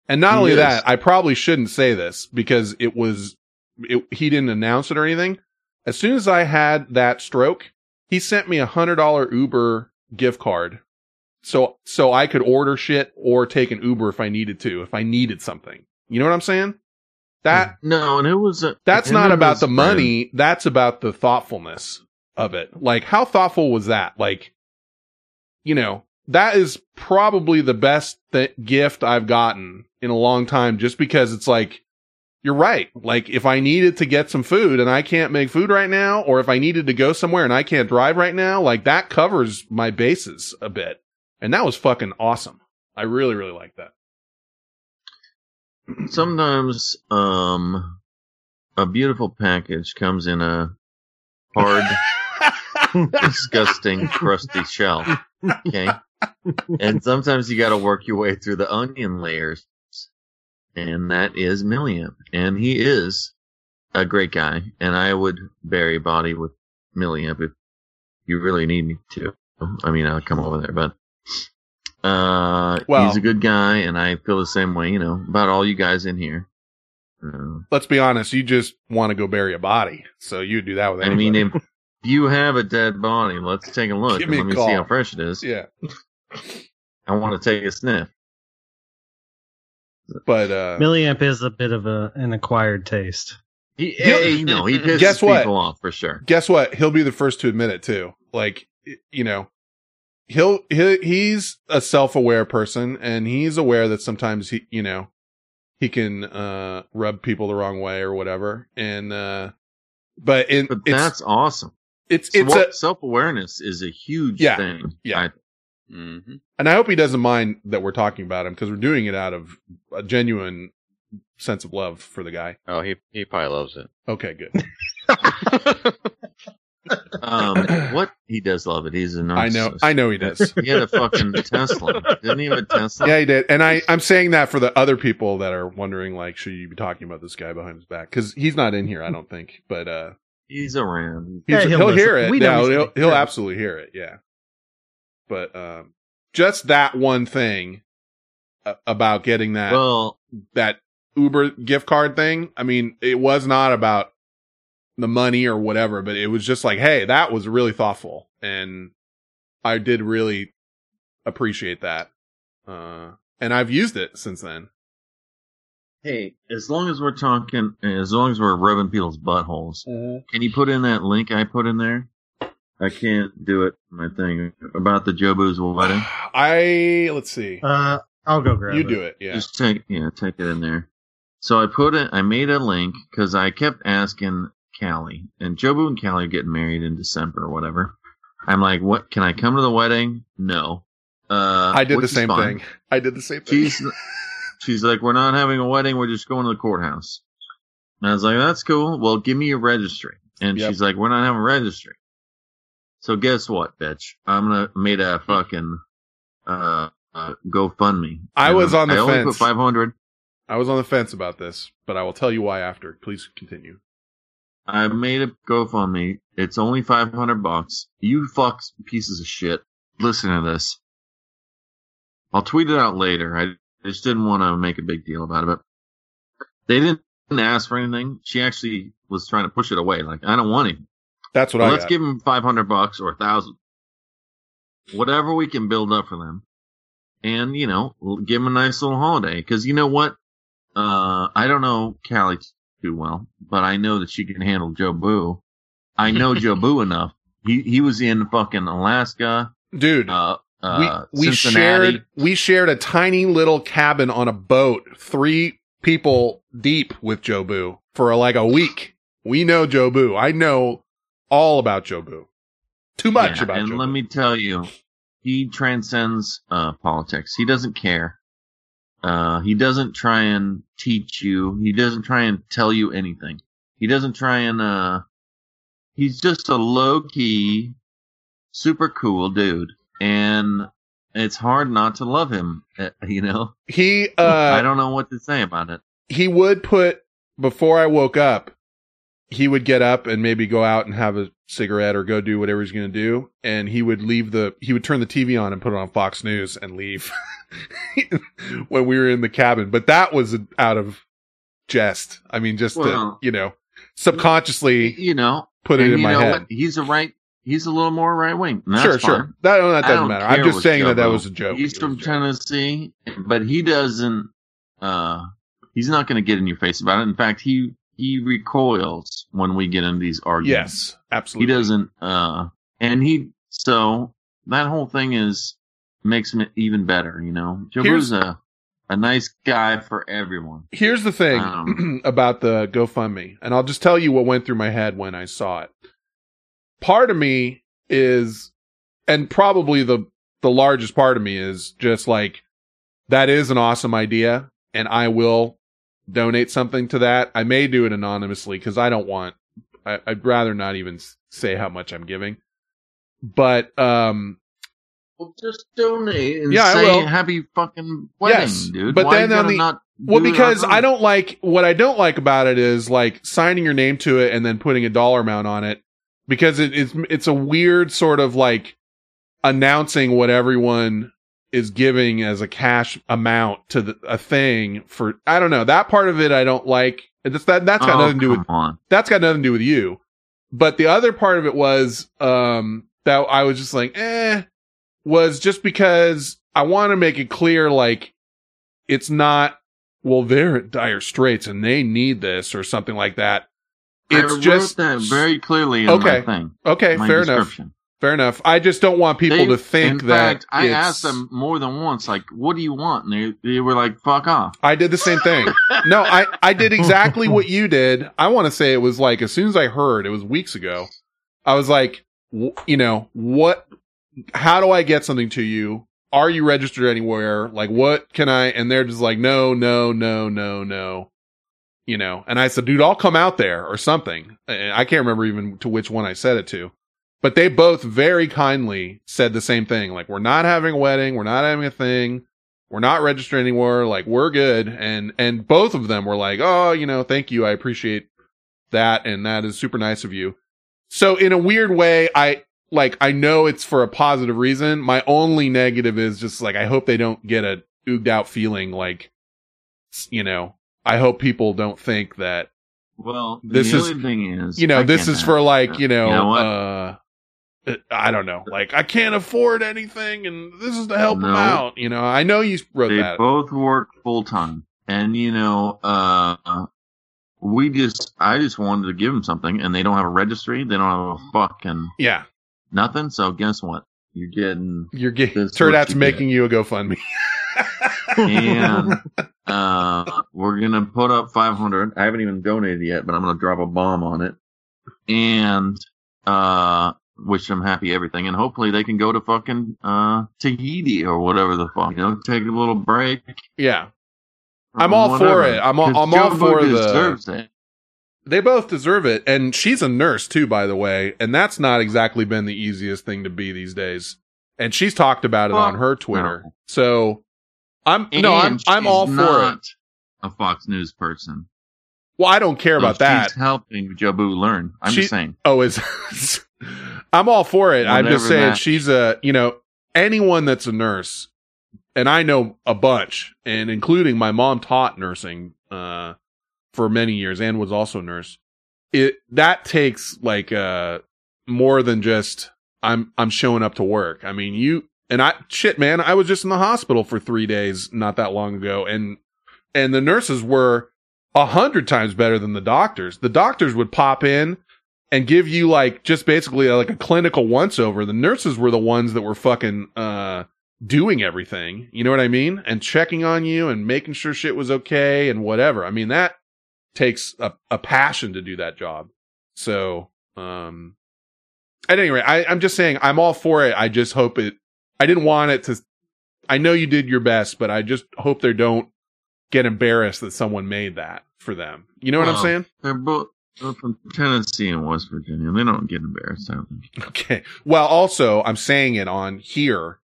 And not He only is. that, I probably shouldn't say this because it was it, he didn't announce it or anything. As soon as I had that stroke, he sent me a hundred dollar Uber gift card so so I could order shit or take an Uber if I needed to, if I needed something. You know what I'm saying? That mm. No, and it was a, that's not about the money, that's about the thoughtfulness of it. Like how thoughtful was that? Like you know, that is probably the best th- gift I've gotten in a long time just because it's like you're right. Like if I needed to get some food and I can't make food right now or if I needed to go somewhere and I can't drive right now, like that covers my bases a bit. And that was fucking awesome. I really, really like that. Sometimes, um, a beautiful package comes in a hard, disgusting, crusty shell. Okay. And sometimes you gotta work your way through the onion layers. And that is Milliamp. And he is a great guy. And I would bury body with Milliamp if you really need me to. I mean, I'll come over there, but, uh, Well- he's a good guy and I feel the same way, you know, about all you guys in here. Uh, Let's be honest, you just want to go bury a body. So you do that with I mean, if you have a dead body, let's take a look. Give and me let a me call. see how fresh it is. yeah. I want to take a sniff. But, uh, Milliamp is a bit of a, an acquired taste. He, hey, no, he pisses Guess what? people off for sure. guess what? He'll be the first to admit it too. Like, you know, he'll, he, he's a self-aware person and he's aware that sometimes he, you know, he can, uh, rub people the wrong way or whatever. And, uh, but in, But it's, that's awesome. it's, it's a, self awareness is a huge Yeah, thing. yeah. I- Mm-hmm. and I hope he doesn't mind that we're talking about him because we're doing it out of a genuine sense of love for the guy. Oh, he he probably loves it. Okay, good. um, what he does love it. He's a narcissist. I know, I know he does. He had a fucking Tesla. Didn't he have a Tesla? Yeah, he did. And I, I'm saying that for the other people that are wondering, like, should you be talking about this guy behind his back? Because he's not in here, I don't think. But uh, He's around. he's, Yeah, he'll, he'll hear it. We know Yeah, he's he'll, he'll absolutely hear it. Yeah. But um, just that one thing uh, about getting that Well, that Uber gift card thing. I mean, it was not about the money or whatever, but it was just like, hey, that was really thoughtful, and I did really appreciate that. Uh, and I've used it since then. hey, as long as we're talking, as long as we're rubbing people's buttholes, can you put in that link I put in there? I can't do it. My thing about the Jobu's wedding. I let's see. Uh, I'll go grab it. you it. do it, yeah. Just take yeah, take it in there. So I put it. I made a link because I kept asking Callie, and Jobu and Callie are getting married in December or whatever. I'm like, what? Can I come to the wedding? No. Uh, I did the same fine. thing. I did the same thing. She's she's like, we're not having a wedding. We're just going to the courthouse. And I was like, that's cool. Well, give me your registry. And Yep. she's like, we're not having a registry. So guess what, bitch? I'm gonna made a fucking uh, uh GoFundMe. I And was on the I only fence. put five hundred. I was on the fence about this, but I will tell you why after. Please continue. I made a GoFundMe. It's only five hundred bucks. You fucks pieces of shit. Listen to this. I'll tweet it out later. I just didn't want to make a big deal about it. But they didn't ask for anything. She actually was trying to push it away. Like I don't want it. That's what Well, I let's got. give five hundred bucks or a thousand, whatever we can build up for them, and you know, we'll give them a nice little holiday. Because you know what, uh, I don't know Callie too well, but I know that she can handle Jobu. I know Jobu enough. He he was in fucking Alaska, Dude, uh, uh, we we shared we shared a tiny little cabin on a boat, three people deep with Jobu for like a week. We know Jobu. I know all about Jobu. Too much Yeah, about and Jobu. let me tell you, he transcends uh, politics. He doesn't care. Uh, he doesn't try and teach you. He doesn't try and tell you anything. He doesn't try and. Uh, he's just a low key, super cool dude, and it's hard not to love him. uh, You know, he uh I don't know what to say about it. he would put before I woke up, he would get up and maybe go out and have a cigarette or go do whatever he's going to do, and he would leave the he would turn the TV on and put it on Fox News and leave when we were in the cabin. But that was out of jest. I mean, just to, you know, subconsciously You know, put it in you my know head. what? He's a right. He's a little more right wing. Sure, sure. That, that doesn't matter. I'm just saying that that was a joke. He's from Tennessee, but he doesn't. Uh, he's not going to get in your face about it. In fact, he he recoils when we get into these arguments. Yes, absolutely. He doesn't. Uh, and he so that whole thing is makes him even better. You know, Jobu's a a nice guy for everyone. Here's the thing Um, about the GoFundMe, and I'll just tell you what went through my head when I saw it. Part of me is, and probably the the largest part of me is just like, that is an awesome idea and I will donate something to that. I may do it anonymously because I don't want, I, I'd rather not even say how much I'm giving. But, um, Well, just donate and Yeah, I will. happy fucking wedding, yes, dude. but Why then on the, not well, because I don't like, what I don't like about it is like signing your name to it and then putting a dollar amount on it because it, it's, it's a weird sort of like announcing what everyone is giving as a cash amount to the, a thing for I don't know that part of it I don't like. That's that that's got Oh, nothing to do with on. that's got nothing to do with you. But the other part of it was um that I was just like eh was just because I want to make it clear like it's not well they're at dire straits and they need this or something like that. It's I wrote just that very clearly in okay my thing. okay fair enough. Fair enough. I just don't want people They- to think in that fact, I asked them more than once, like, "What do you want?" And they they were like, "Fuck off." I did the same thing. no, I, I did exactly what you did. I want to say it was like as soon as I heard, it was weeks ago. I was like, w- you know, what, how do I get something to you? Are you registered anywhere? Like, what can I? And they're just like, no, no, no, no, no. You know, and I said, dude, I'll come out there or something. I can't remember even to which one I said it to, but they both very kindly said the same thing. Like, we're not having a wedding. We're not having a thing. We're not registering anymore. Like we're good. And and both of them were like oh you know thank you. I appreciate that and that is super nice of you. So in a weird way i like i know it's for a positive reason. My only negative is just like i hope they don't get a ooged out feeling like you know i hope people don't think that Well, This the is- thing is, you know I this is for like you know, You know uh i don't know like i can't afford anything and this is to help them No. out you know i know you wrote they that both work full time, and you know, uh, we just, I just wanted to give them something, and they don't have a registry, they don't have a fucking yeah nothing. So guess what? You're getting you're getting Turd Hat's you making you a GoFundMe. and uh, we're gonna put up 500. I haven't even donated yet, but I'm gonna drop a bomb on it, and uh, wish them happy everything, and hopefully they can go to fucking uh Tahiti or whatever the fuck, you know, take a little break. Yeah. I'm all for it. I'm all, I'm all for the. it. They both deserve it, and she's a nurse too, by the way, and that's not exactly been the easiest thing to be these days. And she's talked about it on her Twitter. So I'm no, I'm I'm all for it. A Fox News person. Well, I don't care So about that. She's helping Jobu learn. I'm She- just saying. Oh, is I'm all for it. I'm just saying that- she's a you know anyone that's a nurse, and I know a bunch, and including my mom taught nursing uh for many years and was also a nurse. It that takes like uh more than just I'm I'm showing up to work. I mean you and I shit man, I was just in the hospital for three days not that long ago, and and the nurses were a hundred times better than the doctors. The doctors would pop in and give you like just basically like a clinical once over. The nurses were the ones that were fucking uh doing everything. You know what I mean? And checking on you and making sure shit was okay and whatever. I mean that takes a, a passion to do that job. So um at any rate, I, I'm just saying I'm all for it. I just hope it I didn't want it to I know you did your best, but I just hope they don't get embarrassed that someone made that for them. You know what I'm saying? They're both they're from Tennessee and West Virginia. They don't get embarrassed. I don't think. Okay. Well, also, I'm saying it on here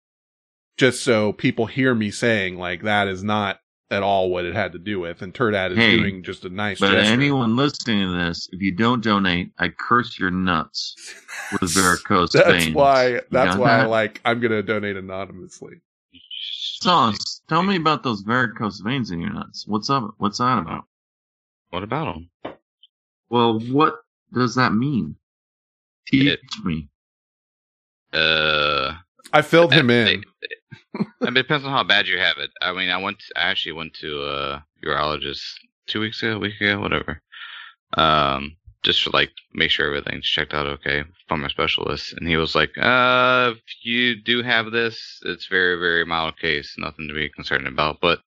just so people hear me saying like that is not at all what it had to do with. And Turd Hat is Hey, doing just a nice But gesture. anyone listening to this, if you don't donate, I curse your nuts with varicose that's veins. why. That's why I like. I'm gonna donate anonymously. Sauce, tell me about those varicose veins in your nuts. What's up? What's that about? What about them? Well, what does that mean? Teach me. Uh, I filled him in. I mean, it depends on how bad you have it. I mean, I went. I actually went to a urologist two weeks ago, a week ago, whatever. Um, just to like make sure everything's checked out okay from a specialist, and he was like, "Uh, if you do have this, it's very, very mild case, nothing to be concerned about." But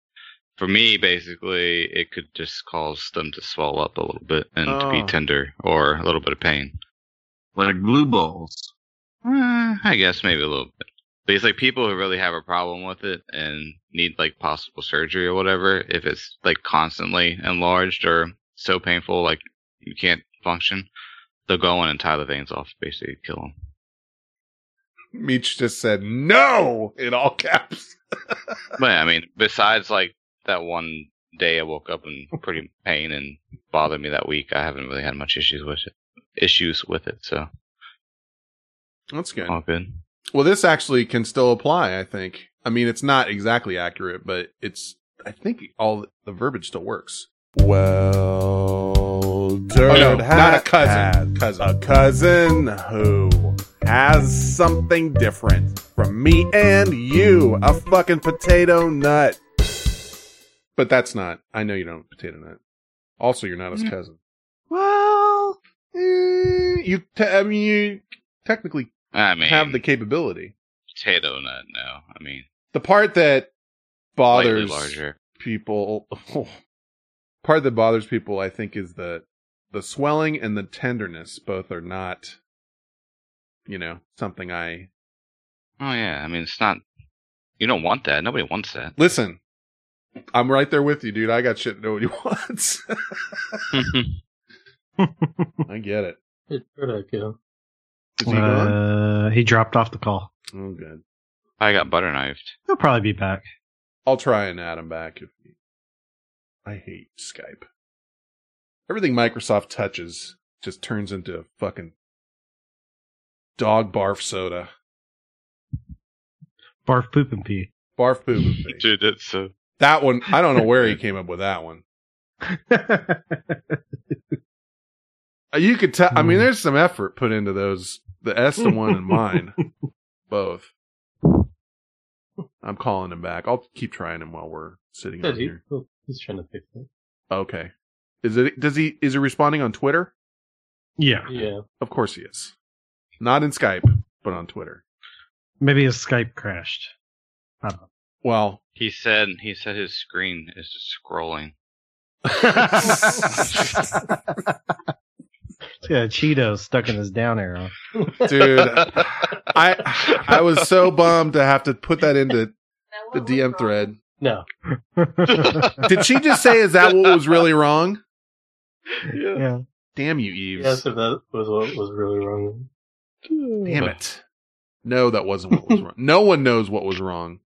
for me, basically, it could just cause them to swell up a little bit and to Oh. be tender or a little bit of pain. Like blue balls. Uh, I guess maybe a little bit. But it's like people who really have a problem with it and need like possible surgery or whatever. If it's like constantly enlarged or so painful, like you can't function, they'll go in and tie the veins off, basically kill them. Meech just said no in all caps. But yeah, I mean, besides like that one day I woke up in pretty pain and bothered me that week, I haven't really had much issues with it. Issues with it, so That's good. all good. Well, this actually can still apply, I think. I mean, it's not exactly accurate, but it's, I think all the verbiage still works. Well, Oh, Turd no, not a cousin. had Cousin. A cousin who has something different from me and you. A fucking potato nut. But that's not, I know you don't potato nut. Also, you're not his Mm. cousin. Well, eh, you, te- I mean, you technically I mean, have the capability. potato nut. No, I mean, The part that bothers larger. people, part that bothers people, I think, is the the swelling and the tenderness. Both are not, you know, something I Oh yeah, I mean, it's not. You don't want that. Nobody wants that. listen. I'm right there with you, dude. I got shit nobody wants. I get it. It turned out good. Is he gone? Uh, he dropped off the call. Oh, good. I got butter knifed. He'll probably be back. I'll try and add him back if. I hate Skype. Everything Microsoft touches just turns into fucking dog barf soda. Barf poop and pee. Barf poop. and pee. Dude, that's so. That one, I don't know where he came up with that one. Uh, You could tell. I mean, there's some effort put into those. The Esta one and mine, both. I'm calling him back. I'll keep trying him while we're sitting Yeah, on he, here. he's trying to fix it. Okay. Is it? Does he? Is he responding on Twitter? Yeah. Yeah. Of course he is. Not in Skype, but on Twitter. Maybe his Skype crashed. I don't know. Well, He said he said his screen is just scrolling. He's got a Cheeto stuck in his down arrow. dude, I I was so bummed to have to put that into the DM thread. No. Did she just say is that what was really wrong? Yeah. Damn you, Eves. Yes, if that was what was really wrong. Damn it. No, that wasn't what was wrong. No one knows what was wrong.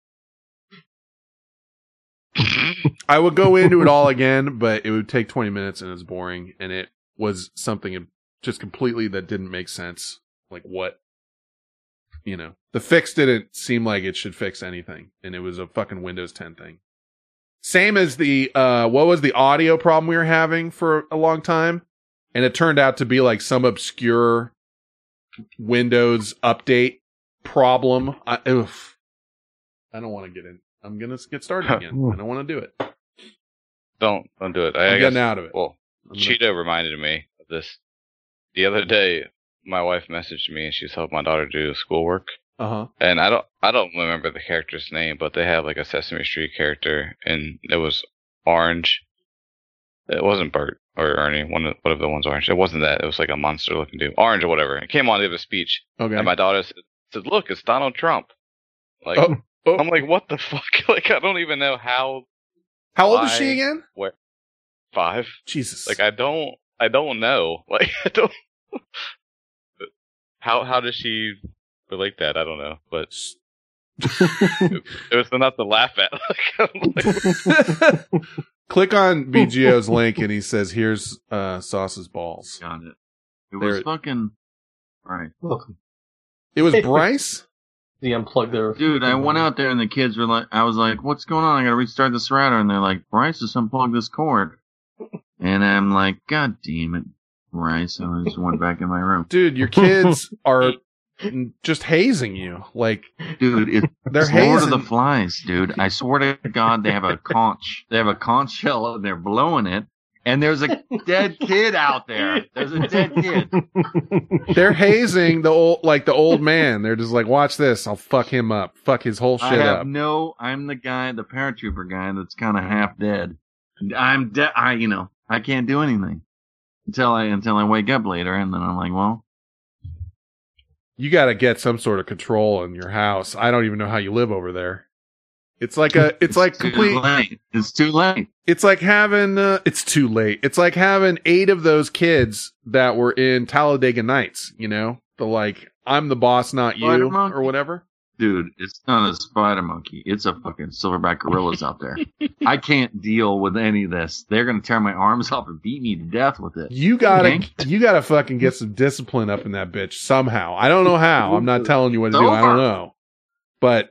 I would go into it all again, but it would take 20 minutes and it's boring. And it was something just completely that didn't make sense. Like what? You know, the fix didn't seem like it should fix anything. And it was a fucking Windows 10 thing. Same as the, uh, what was the audio problem we were having for a long time? And it turned out to be like some obscure Windows update problem. I, oof. I don't want to get in. I'm gonna get started again. I don't want to do it. Don't don't do it. I, I'm I getting out of it. Well, I'm gonna- Cheetah reminded me of this the other day. My wife messaged me and she's helping my daughter do schoolwork. Uh huh. And I don't I don't remember the character's name, but they have like a Sesame Street character, and it was orange. It wasn't Bert or Ernie. One of, one of the ones orange. It wasn't that. It was like a monster looking dude, orange or whatever. It came on to give a speech, Okay. and my daughter said, said, "Look, it's Donald Trump." Like Oh, oh. I'm like, what the fuck? like I don't even know how. How old is she again? Where? Five. Jesus. Like I don't. I don't know. Like I don't. how how does she relate that? I don't know, but it, it was enough to laugh at. Like, like, Click on BGO's link and he says, "Here's uh, Sauce's balls." Got it. It There- was fucking right. Welcome. It was Bryce. The unplugged there. Dude, I went out there and the kids were like, I was like, what's going on? I gotta restart this router. And they're like, Bryce, just unplug this cord. And I'm like, God damn it, Bryce. And I just went back in my room. Dude, your kids are just hazing you. Like, Dude, it's They're Lord of the Flies, dude. I swear to God, they have a conch. They have a conch shell and they're blowing it. And there's a dead kid out there. There's a dead kid. they're hazing the old, like the old man. They're just like, "Watch this. I'll fuck him up. Fuck his whole I shit have up." no. I'm the guy, the paratrooper guy that's kind of half dead. I'm dead. I, you know, I can't do anything until I until I wake up later, and then I'm like, well, you got to get some sort of control in your house. I don't even know how you live over there. It's like a, it's like complete. late. It's too late. It's like having, uh, it's too late. It's like having eight of those kids that were in Talladega Nights, you know, the like, I'm the boss, not you, or whatever. Dude, it's not a spider monkey. It's a fucking silverback gorillas out there. I can't deal with any of this. They're gonna tear my arms off and beat me to death with it. You gotta, Okay? you gotta fucking get some discipline up in that bitch somehow. I don't know how. I'm not telling you what to do. I don't know. But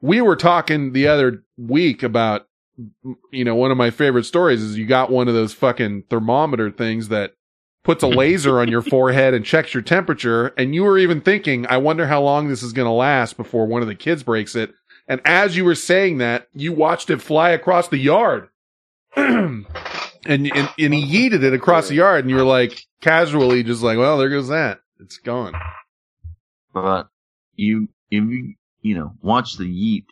we were talking the other week about, you know, one of my favorite stories is you got one of those fucking thermometer things that puts a laser on your forehead and checks your temperature. And you were even thinking, I wonder how long this is going to last before one of the kids breaks it. And as you were saying that, you watched it fly across the yard. and, and and he yeeted it across the yard, and you were like casually just like, well, there goes that. It's gone. But you, if you, you know, watch the yeet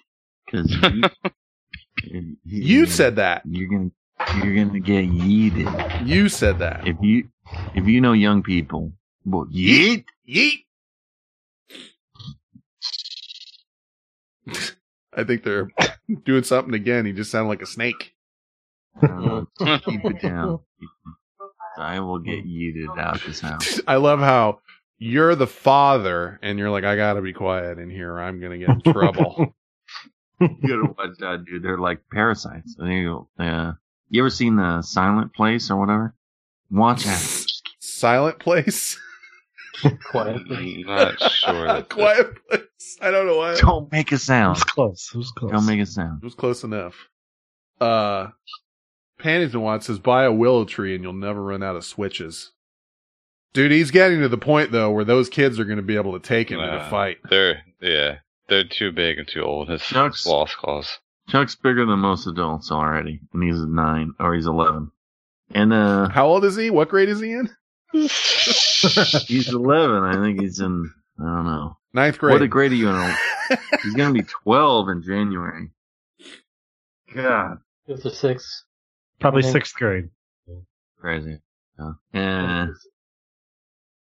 because you, You said that. you're gonna you're gonna get yeeted. You said that. If you if you know young people, well, yeet yeet. I think they're doing something again. He just sounded like a snake. Uh, keep it down. I will get yeeted out this house. I love how you're the father, and you're like, I gotta be quiet in here. or I'm gonna get in trouble. You gotta watch that, dude. They're like parasites. There you go. Uh, you ever seen the Silent Place or whatever? Watch that. Silent place. Quiet. I'm not sure. That Quiet place. I don't know why. Don't make a sound. It was close. It was close. Don't make a sound. It was close enough. Uh, Panties and Watts says buy a willow tree and you'll never run out of switches. Dude, he's getting to the point though where those kids are going to be able to take him in a fight. They're yeah, they're too big and too old. It's Chuck's- lost cause. Chuck's bigger than most adults already, and he's nine or he's eleven. And uh, How old is he? What grade is he in? he's eleven. I think he's in. I don't know. Ninth grade. What grade. grade are you in? he's gonna be twelve in January. God, Fifth or sixth. Probably sixth grade. crazy. Yeah. And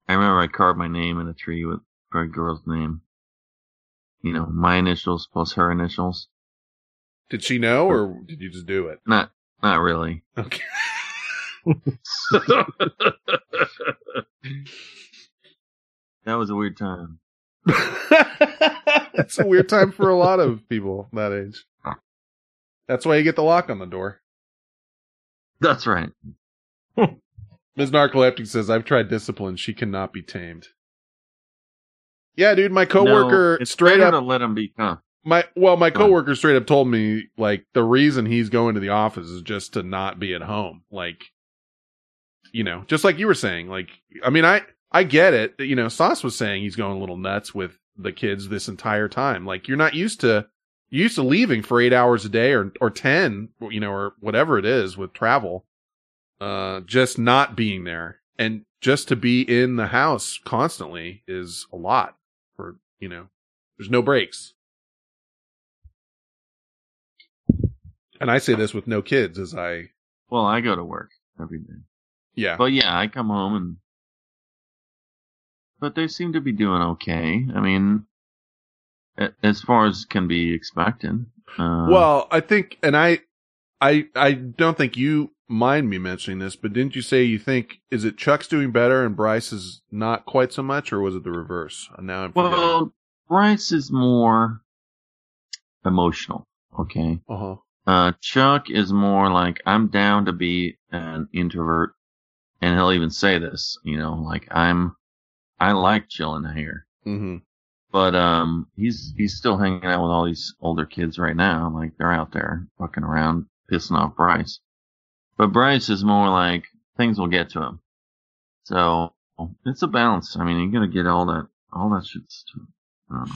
I remember I carved my name in a tree with for a girl's name. You know, my initials plus her initials. Did she know or did you just do it? Not, not really. Okay. That was a weird time. That's a weird time for a lot of people that age. That's why you get the lock on the door. That's right. Ms. Narcoleptic says, I've tried discipline. She cannot be tamed. Yeah, dude, my coworker No, straight up to let him be calm. my well, my coworker straight up told me like the reason he's going to the office is just to not be at home. Like you know, just like you were saying, like I mean I I get it. You know, Sauce was saying he's going a little nuts with the kids this entire time. Like you're not used to you're used to leaving for 8 hours a day or or 10, you know, or whatever it is with travel. Uh just not being there and just to be in the house constantly is a lot for, you know, there's no breaks. And I say this with no kids as I, Well, I go to work every day. Yeah. But yeah, I come home and. But they seem to be doing okay. I mean, as far as can be expected. Uh, well, I think, and I, I, I don't think you mind me mentioning this, but didn't you say you think, is it Chuck's doing better and Bryce is not quite so much, or was it the reverse? Now I'm forgetting. well, Bryce is more emotional. Okay. uh-huh. Uh, Chuck is more like, I'm down to be an introvert. And he'll even say this, you know, like I'm, I like chilling here. Mm-hmm. But, um, he's, he's still hanging out with all these older kids right now. Like they're out there fucking around, pissing off Bryce. But Bryce is more like, things will get to him. So, it's a balance. I mean, you gotta get all that, all that shit's, I don't know.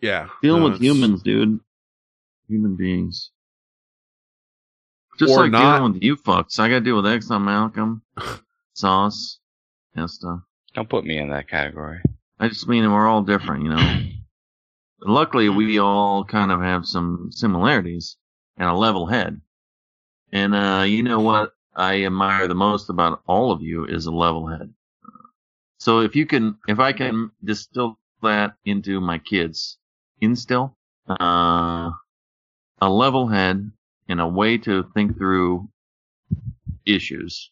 Yeah. Dealing No, with it's- humans, dude. Human beings. Just Or like not. dealing with you fucks. I gotta deal with Exxon Malcolm, Sauce, and stuff. Don't put me in that category. I just mean we're all different, you know. Luckily, we all kind of have some similarities and a level head. And, uh, you know what I admire the most about all of you is a level head. So if you can, if I can distill that into my kids, instill uh, a level head and a way to think through issues,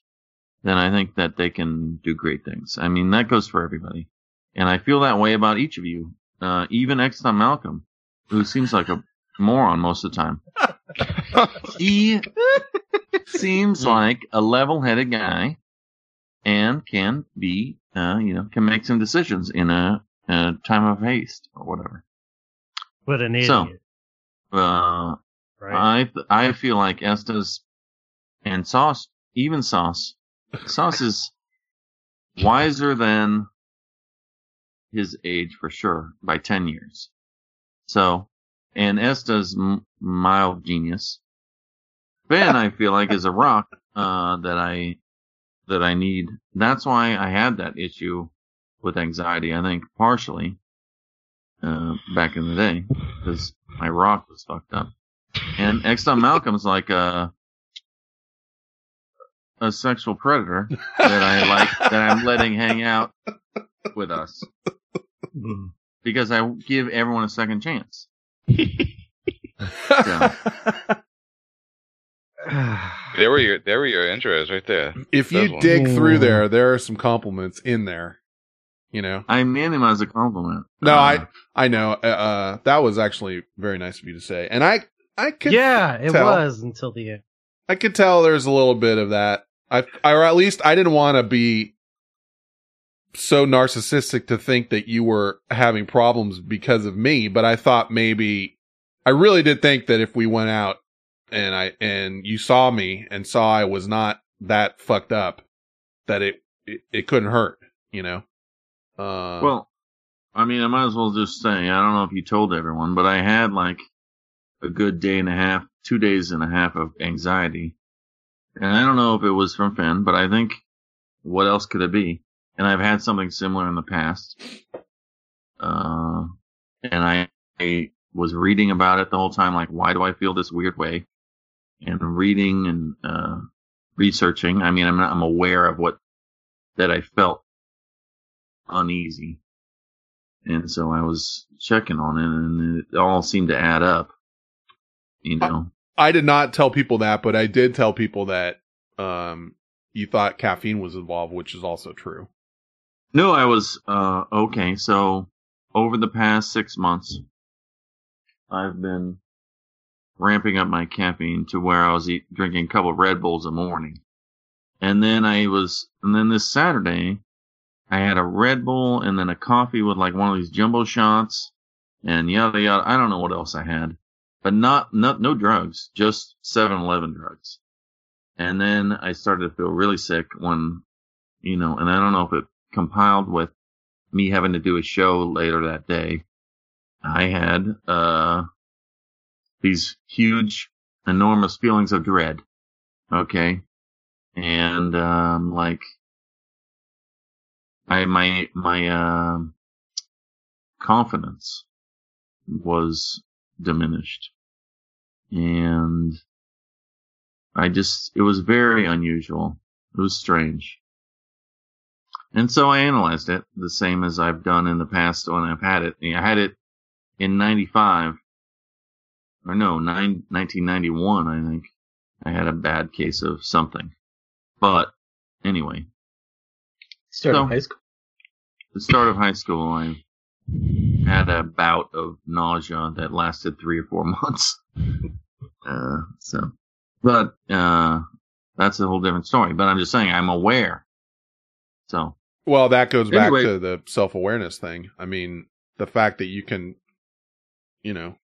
then I think that they can do great things. I mean, that goes for everybody. And I feel that way about each of you, uh, even Exton Malcolm, who seems like a moron most of the time. he seems like a level headed guy and can be, uh, you know, can make some decisions in a, a time of haste or whatever. What an idiot. So, uh, Right. I I feel like Estes and Sauce, even Sauce, Sauce is wiser than his age for sure by ten years. So, and Estes m- mild genius. Ben, I feel like is a rock uh, that I that I need. That's why I had that issue with anxiety. I think partially uh, back in the day because my rock was fucked up. And Exton Malcolm's like a a sexual predator that I like that I'm letting hang out with us because I give everyone a second chance. So, There were your there were your intros right there. If Those you ones. dig through there, there are some compliments in there. You know, I meant him as a compliment. no, Uh, I I know. Uh, uh, that was actually very nice of you to say, and I I could yeah, it tell. was until the end. I could tell there's a little bit of that. I, I or at least I didn't want to be so narcissistic to think that you were having problems because of me, but I thought maybe I really did think that if we went out and I and you saw me and saw I was not that fucked up, that it it, it couldn't hurt, you know. Uh, Well, I mean, I might as well just say, I don't know if you told everyone, but I had like a good day and a half, two days and a half of anxiety. And I don't know if it was from Finn, but I think what else could it be? And I've had something similar in the past. Uh, and I, I was reading about it the whole time, like, why do I feel this weird way? And reading and, uh, researching. I mean, I'm not, I'm aware of what, that I felt uneasy. And so I was checking on it and it all seemed to add up. You know, I did not tell people that, but I did tell people that um you thought caffeine was involved, which is also true. no, I was, uh, okay. So over the past six months, I've been ramping up my caffeine to where I was eat, drinking a couple of Red Bulls a morning. And then I was, and then this Saturday, I had a Red Bull and then a coffee with like one of these jumbo shots and yada yada. I don't know what else I had, but not, not, no drugs, just 7-Eleven drugs. And then I started to feel really sick when, you know, and I don't know if it compiled with me having to do a show later that day. I had, uh, these huge, enormous feelings of dread. Okay. And, um, like, I, my, my, um, confidence was diminished. And I just, it was very unusual. It was strange. And so I analyzed it the same as I've done in the past when I've had it. I had it in 95 or no, nine, 1991, I think I had a bad case of something. But anyway, Start So- of high school. the start of high school, I had a bout of nausea that lasted three or four months. uh, so, but, uh, that's a whole different story. But I'm just saying, I'm aware. So, Well, that goes back to the self awareness thing. I mean, the fact that you can, you know,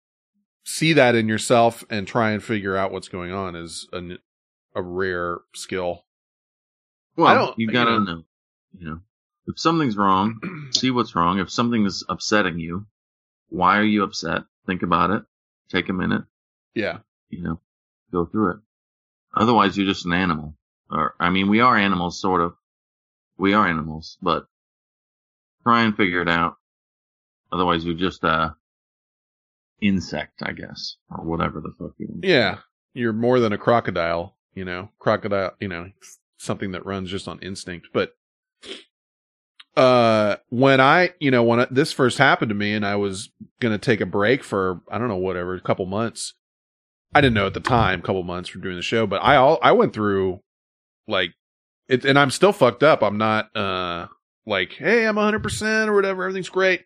see that in yourself and try and figure out what's going on is a, a rare skill. well, I don't- you you gotta know. know, you know, if something's wrong, see what's wrong. If something is upsetting you, why are you upset? Think about it. Take a minute. Yeah. you know, go through it. Otherwise, you're just an animal. Or, I mean, we are animals, sort of. We are animals, but try and figure it out. Otherwise, you're just a insect, I guess, or whatever the fuck you want. Yeah. You're more than a crocodile, you know, crocodile, you know, something that runs just on instinct. But uh, when I, you know, when I, this first happened to me and I was going to take a break for, I don't know, whatever, a couple months. I didn't know at the time, a couple months from doing the show, but I all, I went through like it, and I'm still fucked up. I'm not, uh, like, hey, I'm 100% or whatever. Everything's great.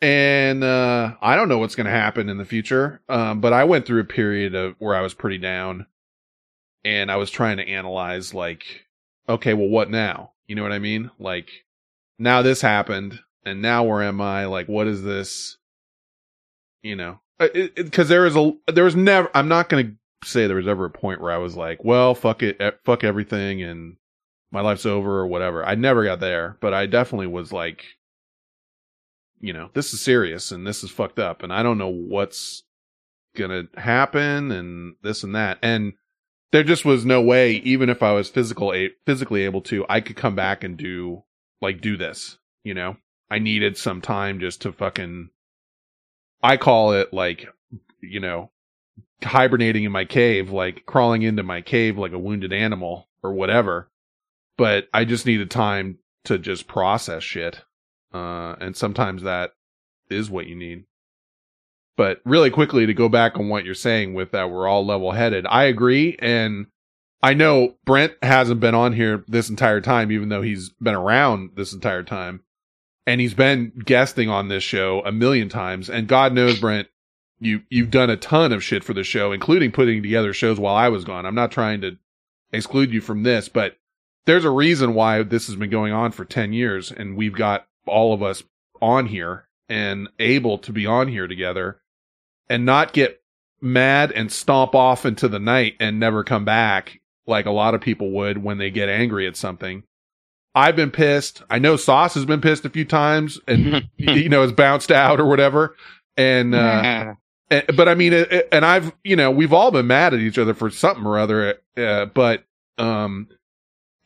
And, uh, I don't know what's going to happen in the future. Um, but I went through a period of where I was pretty down and I was trying to analyze like, okay, well, what now? You know what I mean? Like, now this happened, and now where am I? Like, what is this? You know, because there was a there was never. I'm not going to say there was ever a point where I was like, well, fuck it, fuck everything, and my life's over or whatever. I never got there, but I definitely was like, you know, this is serious and this is fucked up, and I don't know what's gonna happen, and this and that, and there just was no way, even if I was physical physically able to, I could come back and do like do this. You know, I needed some time just to fucking. I call it like, you know, hibernating in my cave, like crawling into my cave like a wounded animal or whatever. But I just needed time to just process shit. Uh, and sometimes that is what you need. But really quickly to go back on what you're saying with that we're all level headed, I agree. And I know Brent hasn't been on here this entire time, even though he's been around this entire time. And he's been guesting on this show a million times. And God knows, Brent, you, you've done a ton of shit for the show, including putting together shows while I was gone. I'm not trying to exclude you from this, but there's a reason why this has been going on for 10 years. And we've got all of us on here and able to be on here together and not get mad and stomp off into the night and never come back like a lot of people would when they get angry at something. I've been pissed. I know Sauce has been pissed a few times and, you know, has bounced out or whatever. And, uh, and, but I mean, it, it- and I've, you know, we've all been mad at each other for something or other. Uh, but, um,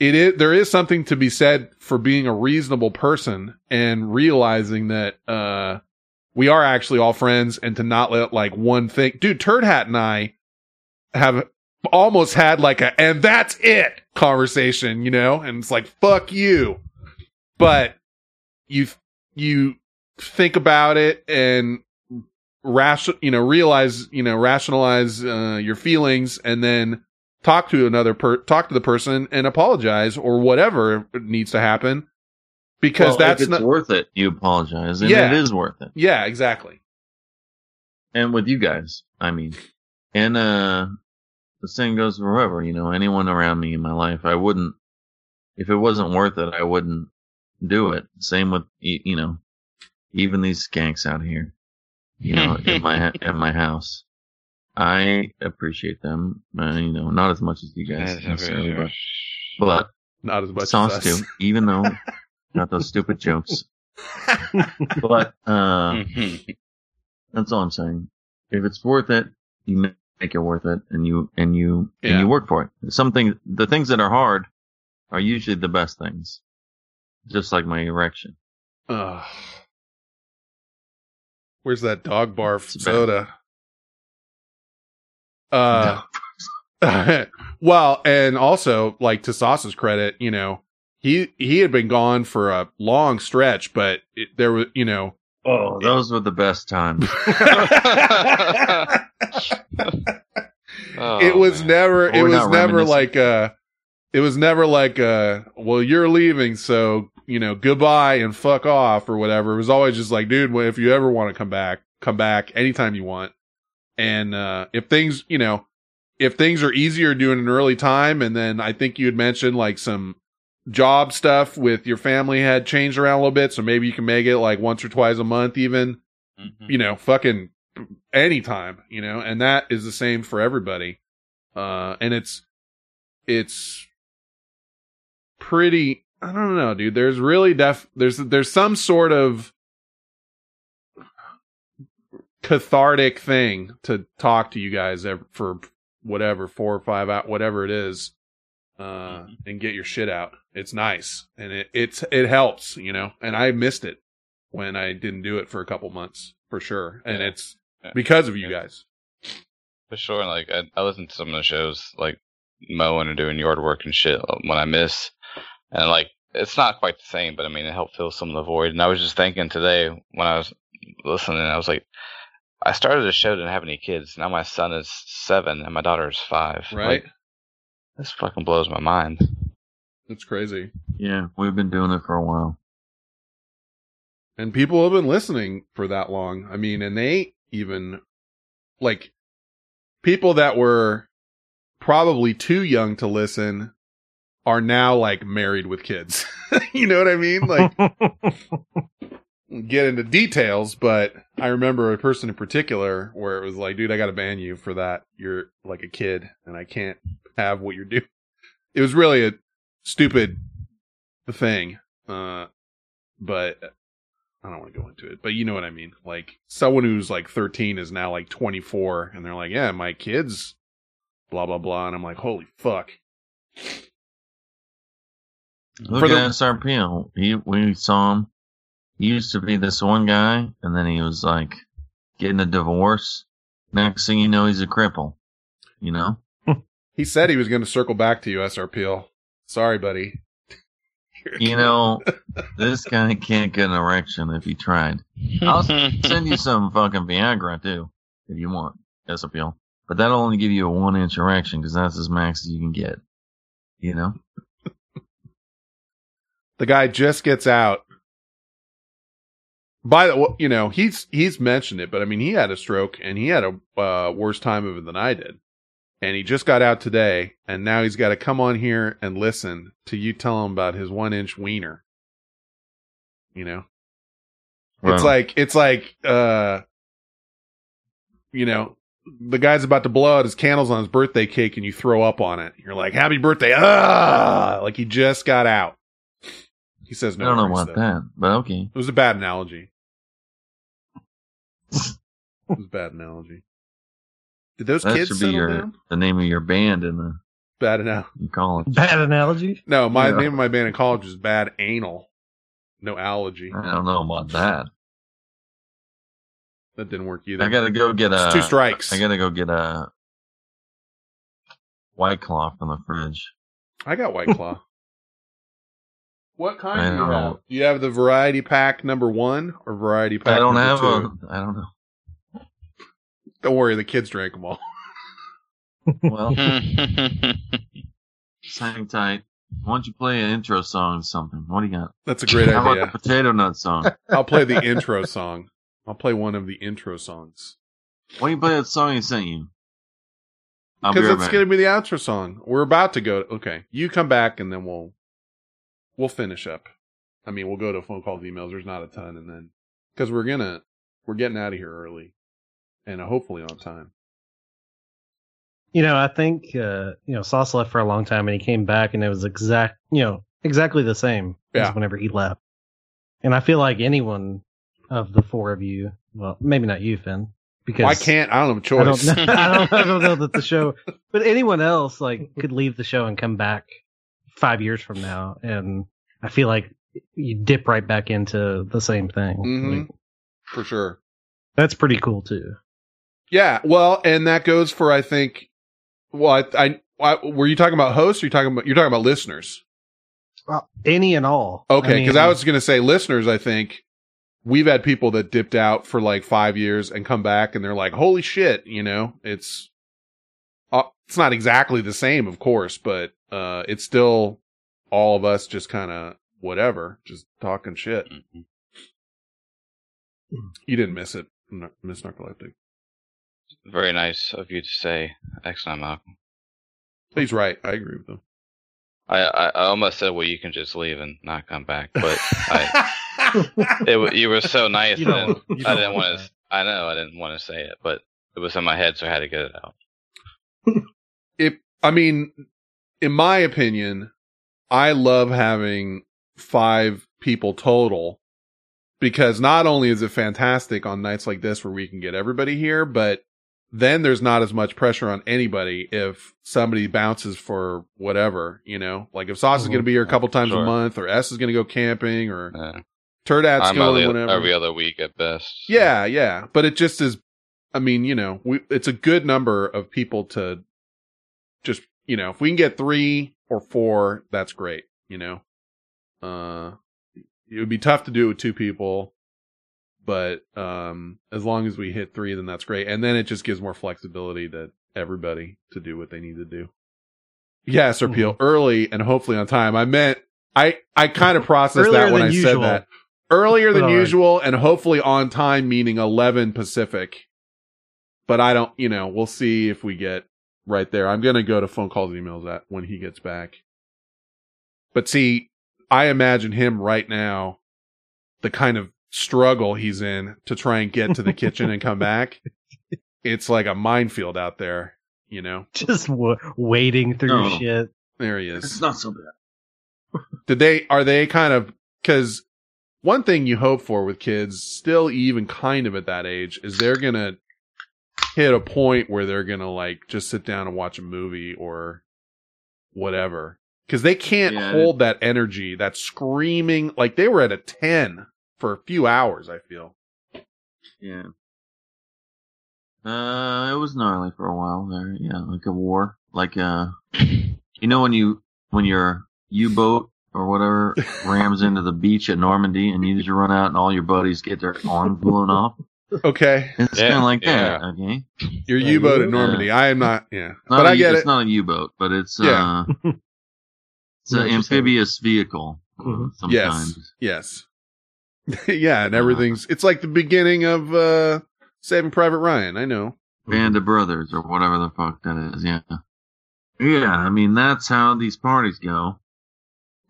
it is, there is something to be said for being a reasonable person and realizing that, uh, we are actually all friends and to not let like one thing, dude, Turd Hat and I have almost had like a, and that's it conversation, you know, and it's like, fuck you. But you, you think about it and ration, you know, realize, you know, rationalize, uh, your feelings and then talk to another per, talk to the person and apologize or whatever needs to happen because Well, that's not, worth it. You apologize, and Yeah. it is worth it. yeah, exactly. And with you guys, I mean, and uh, the same goes for whoever you know, anyone around me in my life. I wouldn't, if it wasn't worth it, I wouldn't do it. Same with you know, even these skanks out here, you know, in my ha- in my house. I appreciate them, uh, you know, not as much as you guys necessarily, but, course. but not as much sauce as us. too, even though not those stupid jokes. but uh, that's all I'm saying. If it's worth it, you ma- make it worth it, and you and you and you work for it. Something the things that are hard are usually the best things. Just like my erection. Ugh. Where's that dog barf bad. soda? Uh, well, and also like to Sauce's credit, you know, he he had been gone for a long stretch, but it, there was, you know, Oh, those were the best times. Oh, it was never it We're was never like uh it was never like uh well you're leaving so you know goodbye and fuck off or whatever. It was always just like dude if you ever want to come back come back anytime you want. And uh if things you know if things are easier doing an early time and then i think you had mentioned like some job stuff with your family had changed around a little bit so maybe you can make it like once or twice a month even. You know fucking anytime you know and that is the same for everybody. Uh and it's it's pretty i don't know dude. There's really def there's there's some sort of cathartic thing to talk to you guys for whatever four or five out whatever it is uh and get your shit out. It's nice. And it it's it helps you know? And i missed it when i didn't do it for a couple months for sure. And Yeah. it's. Because of you guys For sure. Like I, I listen to some of the shows, like mowing and doing yard work and shit uh, when I miss, and like it's not quite the same, but I mean, it helped fill some of the void. And I was just thinking today when I was listening, I was like, I started a show, didn't have any kids. Now my son is seven and my daughter is five. Right. Like, this fucking blows my mind. It's crazy. Yeah, we've been doing it for a while. And people have been listening for that long. I mean, and they even like people that were probably too young to listen are now like married with kids. you know what I mean? Like get into details, but I remember a person in particular where it was like, dude, I got to ban you for that. You're like a kid and I can't have what you're doing. It was really a stupid thing. Uh, but I don't want to go into it, but you know what I mean. Like someone who's like 13 is now like 24 and they're like, yeah, my kids, blah, blah, blah. And I'm like, holy fuck. Look For at the- SRP. He, we saw him. He used to be this one guy, and then he was like getting a divorce. Next thing you know, he's a cripple. You know? He said he was going to circle back to you, SRPL. Sorry, buddy. You know, this guy can't get an erection if he tried. I'll send you some fucking Viagra too, if you want, SRPL. But that'll only give you a one inch erection because that's as max as you can get. You know? The guy just gets out. By the way, you know, he's he's mentioned it, but I mean, he had a stroke and he had a uh, worse time of it than I did. And he just got out today, and now he's got to come on here and listen to you tell him about his one inch wiener. You know, it's like it's like uh, you know, the guy's about to blow out his candles on his birthday cake, and you throw up on it. You're like, "Happy birthday!" Ah, like he just got out. He says no. I don't know about that, but okay. It was a bad analogy. it was a bad analogy. Did those that kids should be your down? the name of your band in the Bad analogy. in college. Bad analogy. No, my Yeah. name of my band in college is Bad Anal. No allergy. I don't know about that. That didn't work either. I gotta go get a It's two strikes. I gotta go get a white claw from the fridge. I got White Claw. what kind I do you don't have? Do you have the variety pack number one or variety pack I don't number have two? a. I don't know. Don't worry, the kids drank them all. Well, hang tight. Why don't you play an intro song or something? What do you got? That's a great How idea. about the potato nut song? I'll play the intro song. I'll play one of the intro songs. Why don't you play that song he sent you? I'll be Because right it's going to be the outro song. We're about to go. Okay, you come back and then we'll we'll finish up. I mean, we'll go to phone calls, emails. There's not a ton, and then because we're gonna we're getting out of here early, and uh, hopefully on time. You know, I think uh, you know Sauce left for a long time, and he came back, and it was exact, you know, exactly the same Yeah. as whenever he left. And I feel like anyone of the four of you, well, maybe not you, Finn, because I can't. I don't have a I don't, choice. know, I don't, I don't know that the show, but anyone else like could leave the show and come back five years from now, and I feel like you dip right back into the same thing. Mhm. Like, for sure. that's pretty cool too. Yeah, well, and that goes for I think. Well, I, I, I were you talking about hosts? Or you talking about you're talking about listeners? Well, any and all. Okay, because mean, I, was going to say listeners. I think we've had people that dipped out for like five years and come back, and they're like, "Holy shit!" You know, it's uh, it's not exactly the same, of course, but uh, it's still all of us just kind of whatever, just talking shit. You didn't miss it, N- Miss Narcoleptic. Very nice of you to say. Excellent, Malcolm. He's right. I agree with him. I, I, I almost said, well, you can just leave and not come back, but I, it, you were so nice. You I didn't, I didn't want want to. I know I didn't want to say it, but it was in my head, so I had to get it out. it I mean, in my opinion, I love having five people total because not only is it fantastic on nights like this where we can get everybody here, but then there's not as much pressure on anybody if somebody bounces for whatever, you know, like if Sauce is Mhm. going to be here a couple times a month or S is going to go camping or Yeah. Turd Hat's I'm going every, whatever. every other week at best. Yeah, yeah, but it just is. I mean, you know, we it's a good number of people to just you know, if we can get three or four, that's great. You know, Uh, it would be tough to do it with two people, but um, as long as we hit three, then that's great. And then it just gives more flexibility to everybody to do what they need to do. Yes, or peel early and hopefully on time. I meant I I kind of processed Earlier that when I usual. said that. Earlier than usual and hopefully on time, meaning eleven Pacific. But I don't, you know, we'll see if we get right there. I'm gonna go to phone calls, and emails at when he gets back. But see, I imagine him right now, the kind of struggle he's in to try and get to the kitchen and come back. It's like a minefield out there, you know. Just w- wading through No. shit. There he is. It's not so bad. Did they are they kind of because one thing you hope for with kids, still even kind of at that age, is they're gonna hit a point where they're gonna like just sit down and watch a movie or whatever. Because they can't Yeah, hold that energy, that screaming. Like they were at a ten for a few hours. I feel. Yeah. Uh, it was gnarly for a while there. Yeah, like a war. Like uh, you know when you when your U-boat or whatever rams into the beach at Normandy and you just run out and all your buddies get their arms blown off. Okay, It's kind of like that. Okay. Your U-boat at Normandy. I am not. Yeah, Not but a I U- get it's it. not a U-boat, but it's Yeah. uh, it's an amphibious vehicle. uh, Sometimes. Yes. Yes. yeah, and everything's it's like the beginning of uh Saving Private Ryan, I know. Band of Brothers or whatever the fuck that is. Yeah. Yeah, I mean that's how these parties go.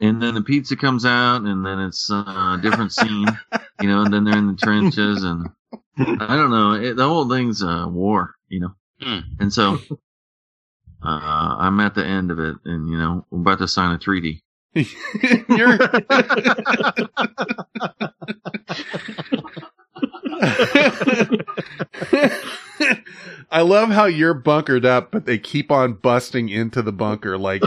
And then the pizza comes out, and then it's uh, a different scene, you know. And then they're in the trenches, and I don't know. It, the whole thing's a war, you know. And so uh, I'm at the end of it, and you know, we're about to sign a treaty. You're I love how you're bunkered up, but they keep on busting into the bunker like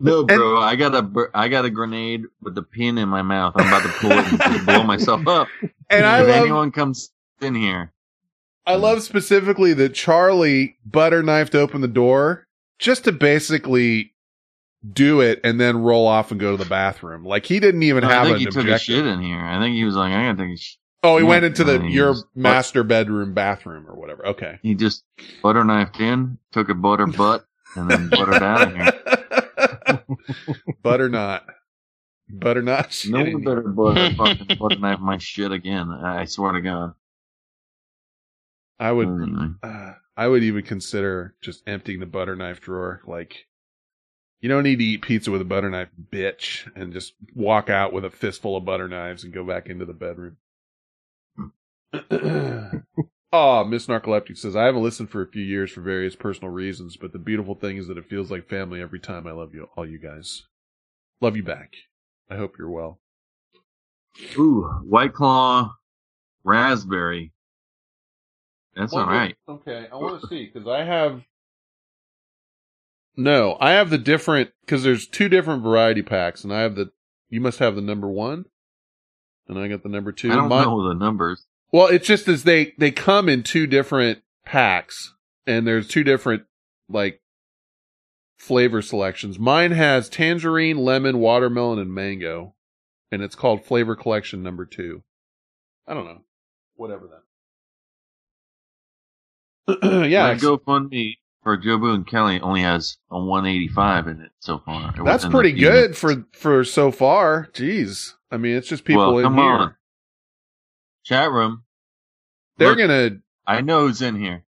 No, bro, I got a I got a grenade with the pin in my mouth. I'm about to pull it and blow myself up. And I if love- anyone comes in here, I love specifically that Charlie butter knifed open the door just to basically do it and then roll off and go to the bathroom. Like he didn't even No, have I think an he took a objective. shit in here. I think he was like, I gotta take a shit. Oh, he went into the your just- master bedroom bathroom or whatever. Okay. He just butter knifed in, took a butter butt, and then buttered out of here. Butter not. Butter not. No one better butter fucking butter knife my shit again. I swear to God. I would uh, I would even consider just emptying the butter knife drawer. Like you don't need to eat pizza with a butter knife, bitch, and just walk out with a fistful of butter knives and go back into the bedroom. oh, Miss Narcoleptic says, I haven't listened for a few years for various personal reasons, but the beautiful thing is that it feels like family every time. I love you, all you guys. Love you back. I hope you're well. Ooh, White Claw, raspberry. That's all right. Okay, I want to see because I have. No, I have the different because there's two different variety packs, and I have the. You must have the number one, and I got the number two. I don't Mine- know the numbers. Well, it's just as they they come in two different packs, and there's two different like flavor selections. Mine has tangerine, lemon, watermelon, and mango, and it's called Flavor Collection Number Two. I don't know, whatever that. yeah, My GoFundMe for Jobu and Kelly only has a 185 in it so far. It That's pretty good for for so far. Jeez, I mean, it's just people well, in here. on. Chat room. They're Look, gonna I know who's in here.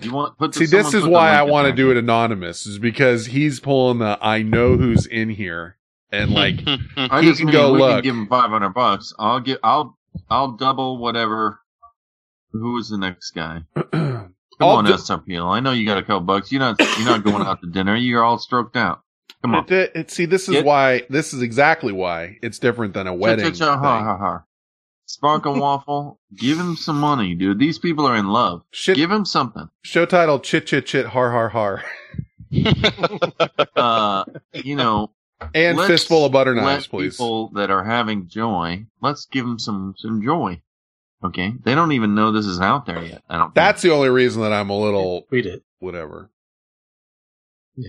You want put the, see. This is why I want to do it anonymous, is because he's pulling the "I know who's in here" and like I he just can mean go look. can give him 500 bucks. I'll get. I'll. I'll double whatever. Who is the next guy? Come I'll on, do- SRPL. I know you got a couple bucks. You're not. You're not going out to dinner. You're all stroked out. Come on. It, it- it- see, this is Get- why. This is exactly why it's different than a wedding. Cha, cha, cha, ha, thing. ha, ha. Sparkle Waffle, give him some money, dude. These people are in love. Give him something. Show title: Chit Chit Chit Har Har Har, Uh, you know, and fistful of butter knives, please. People that are having joy, let's give them some some joy. Okay, they don't even know this is out there yet. I don't. That's the only reason that I'm a little Read it. whatever.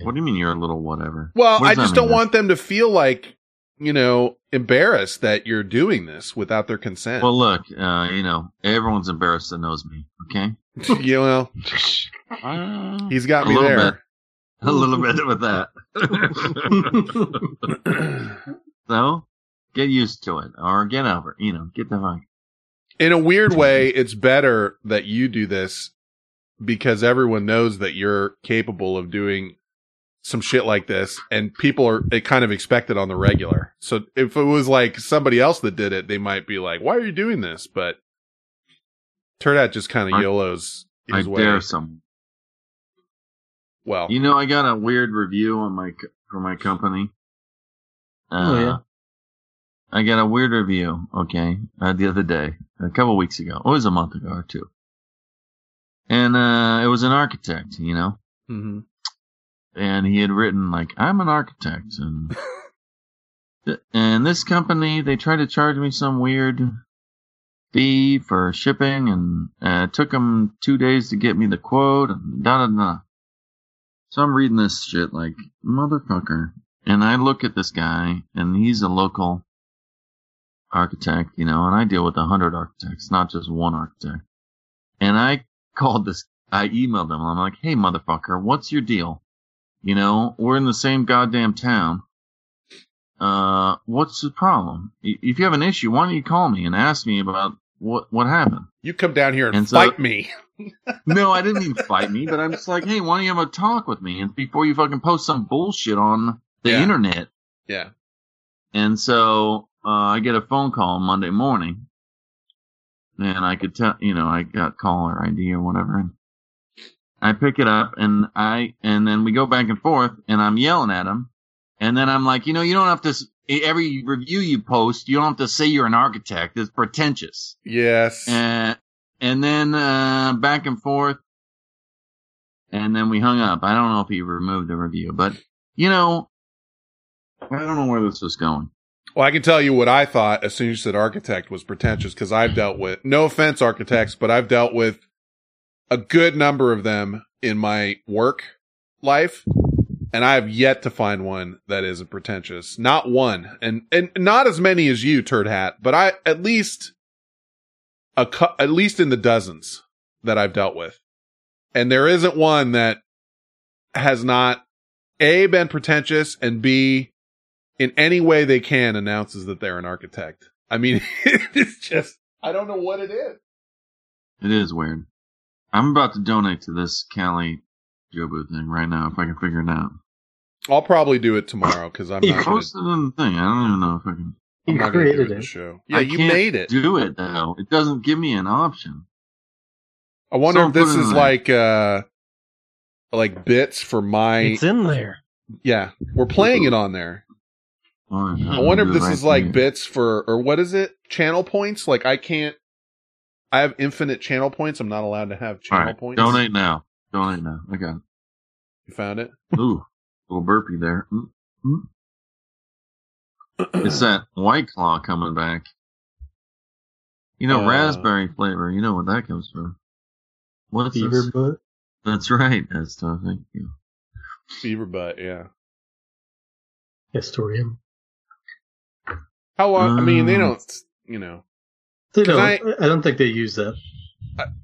What do you mean you're a little whatever? Well, What I just don't want them to feel like, you know, embarrassed that you're doing this without their consent. Well, look, uh, you know, everyone's embarrassed that knows me. Okay, you know, he's got A me little there. bit. a little bit with that. so, get used to it, or get over. You know, get the fuck. In a weird way, it's better that you do this because everyone knows that you're capable of doing some shit like this and people are it kind of expect it on the regular. So if it was like somebody else that did it, they might be like, "Why are you doing this?" But Turd Hat just kind of I- YOLO's I his way. dare some. Well, You know, I got a weird review on my for my company. Uh, Oh, yeah? I got a weird review. Okay, uh, the other day, a couple weeks ago. It was a month ago or two. And uh, it was an architect, you know, hmm and he had written like, "I'm an architect," and th- and this company they tried to charge me some weird fee for shipping, and uh, it took them two days to get me the quote, and da da da. So I'm reading this shit like motherfucker, and I look at this guy, and he's a local architect, you know, and I deal with a hundred architects, not just one architect. And I called this, I emailed him. I'm like, hey motherfucker, what's your deal? You know, we're in the same goddamn town. Uh, what's the problem? If you have an issue, why don't you call me and ask me about what what happened? You come down here and, And so- fight me. no, I didn't even fight me, but I'm just like, hey, why don't you have a talk with me and before you fucking post some bullshit on the Yeah. internet? Yeah. And so uh, I get a phone call Monday morning, and I could tell, you know, I got caller ID or whatever, and I pick it up, and I and then we go back and forth, and I'm yelling at him, and then I'm like, you know, you don't have to. Every review you post, you don't have to say you're an architect. It's pretentious. Yes. Uh, and then uh, back and forth, and then we hung up. I don't know if he removed the review, but you know, I don't know where this was going. Well, I can tell you what I thought as soon as you said architect was pretentious because I've dealt with, no offense, architects, but I've dealt with a good number of them in my work life. And I have yet to find one that isn't pretentious. Not one. And, and not as many as you, turd hat, but I, at least a, cou- at least in the dozens that I've dealt with. And there isn't one that has not A, been pretentious and B, in any way they can announces that they're an architect. I mean, it's just, I don't know what it is. It is weird. I'm about to donate to this Cali Jobu thing right now if I can figure it out. I'll probably do it tomorrow because I'm You not gonna, posted it on the thing. I don't even know if I can. I'm not gonna do it in show. Yeah, I you can't made it. Do it though. It doesn't give me an option. I wonder So if this put it is in there. like, uh, like bits for my, It's in there. yeah, we're playing it on there. I wonder if this is like bits for, or what is it? Channel points? Like I can't, I have infinite channel points. I'm not allowed to have channel right, points. donate now. Donate now. I got it. You found it? Ooh, little burpee there. Mm, mm. it's that White Claw coming back. You know, Uh, raspberry flavor. You know what that comes from. What's Beaver this? butt. That's right. That's tough. Thank you. Beaver butt, yeah. Historium. How long? I mean, they Um, don't, you know, They don't. I- I, don't think they use that.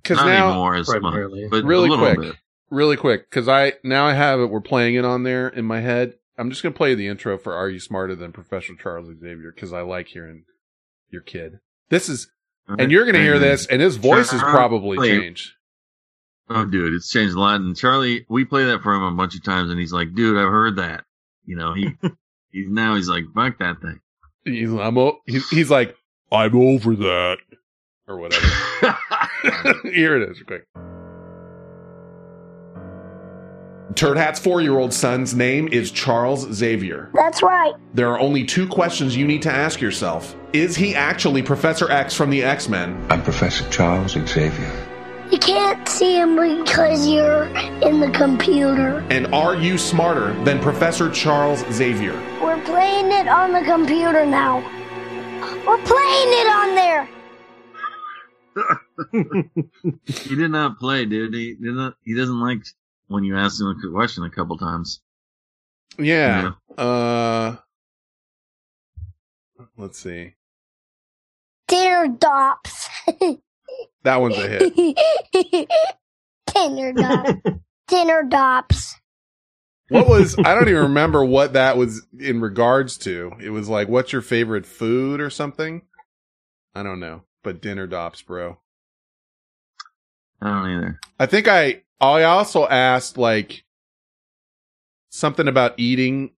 because Not now, anymore as much, primarily. but really a quick, bit. really quick, because I now I have it. We're playing it on there in my head. I'm just gonna play the intro for "Are You Smarter Than Professor Charles Xavier" because I like hearing your kid. This is, and you're gonna hear this, and his voice has probably changed. Oh, dude, it's changed a lot. And Charlie, we play that for him a bunch of times, and he's like, "Dude, I've heard that." You know, he he's now he's like, "Fuck that thing." He's, I'm, o- he's, he's like, I'm over that, or whatever. Here it is, quick. Turd Hat's four year old son's name is Charles Xavier. That's right. There are only two questions you need to ask yourself Is he actually Professor X from the X Men? I'm Professor Charles Xavier. You can't see him because you're in the computer. And are you smarter than Professor Charles Xavier? We're playing it on the computer now. We're playing it on there. he did not play, dude. He did not. He doesn't like when you ask him a question a couple times. Yeah. Uh, let's see. Dinner dops. That one's a hit. Dinner dops. Dinner dops. What was I don't even remember what that was in regards to. It was like, what's your favorite food or something? I don't know. But dinner dops, bro. I don't either. I think I I also asked like something about eating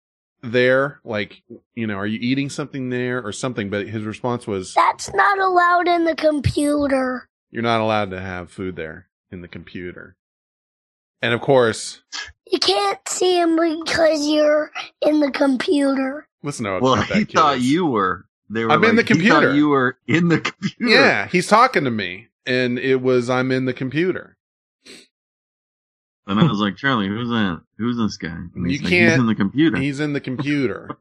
there, like you know, are you eating something there or something? But his response was, That's not allowed in the computer. "You're not allowed to have food there in the computer." And of course, You can't see him because you're in the computer. listen to how Well, he thought is. you were. They were I'm in like, the he computer. you were in the computer. Yeah, he's talking to me, and it was I'm in the computer. And I was like, Charlie, who's that? Who's this guy? And he's You like, can't. He's in the computer. He's in the computer.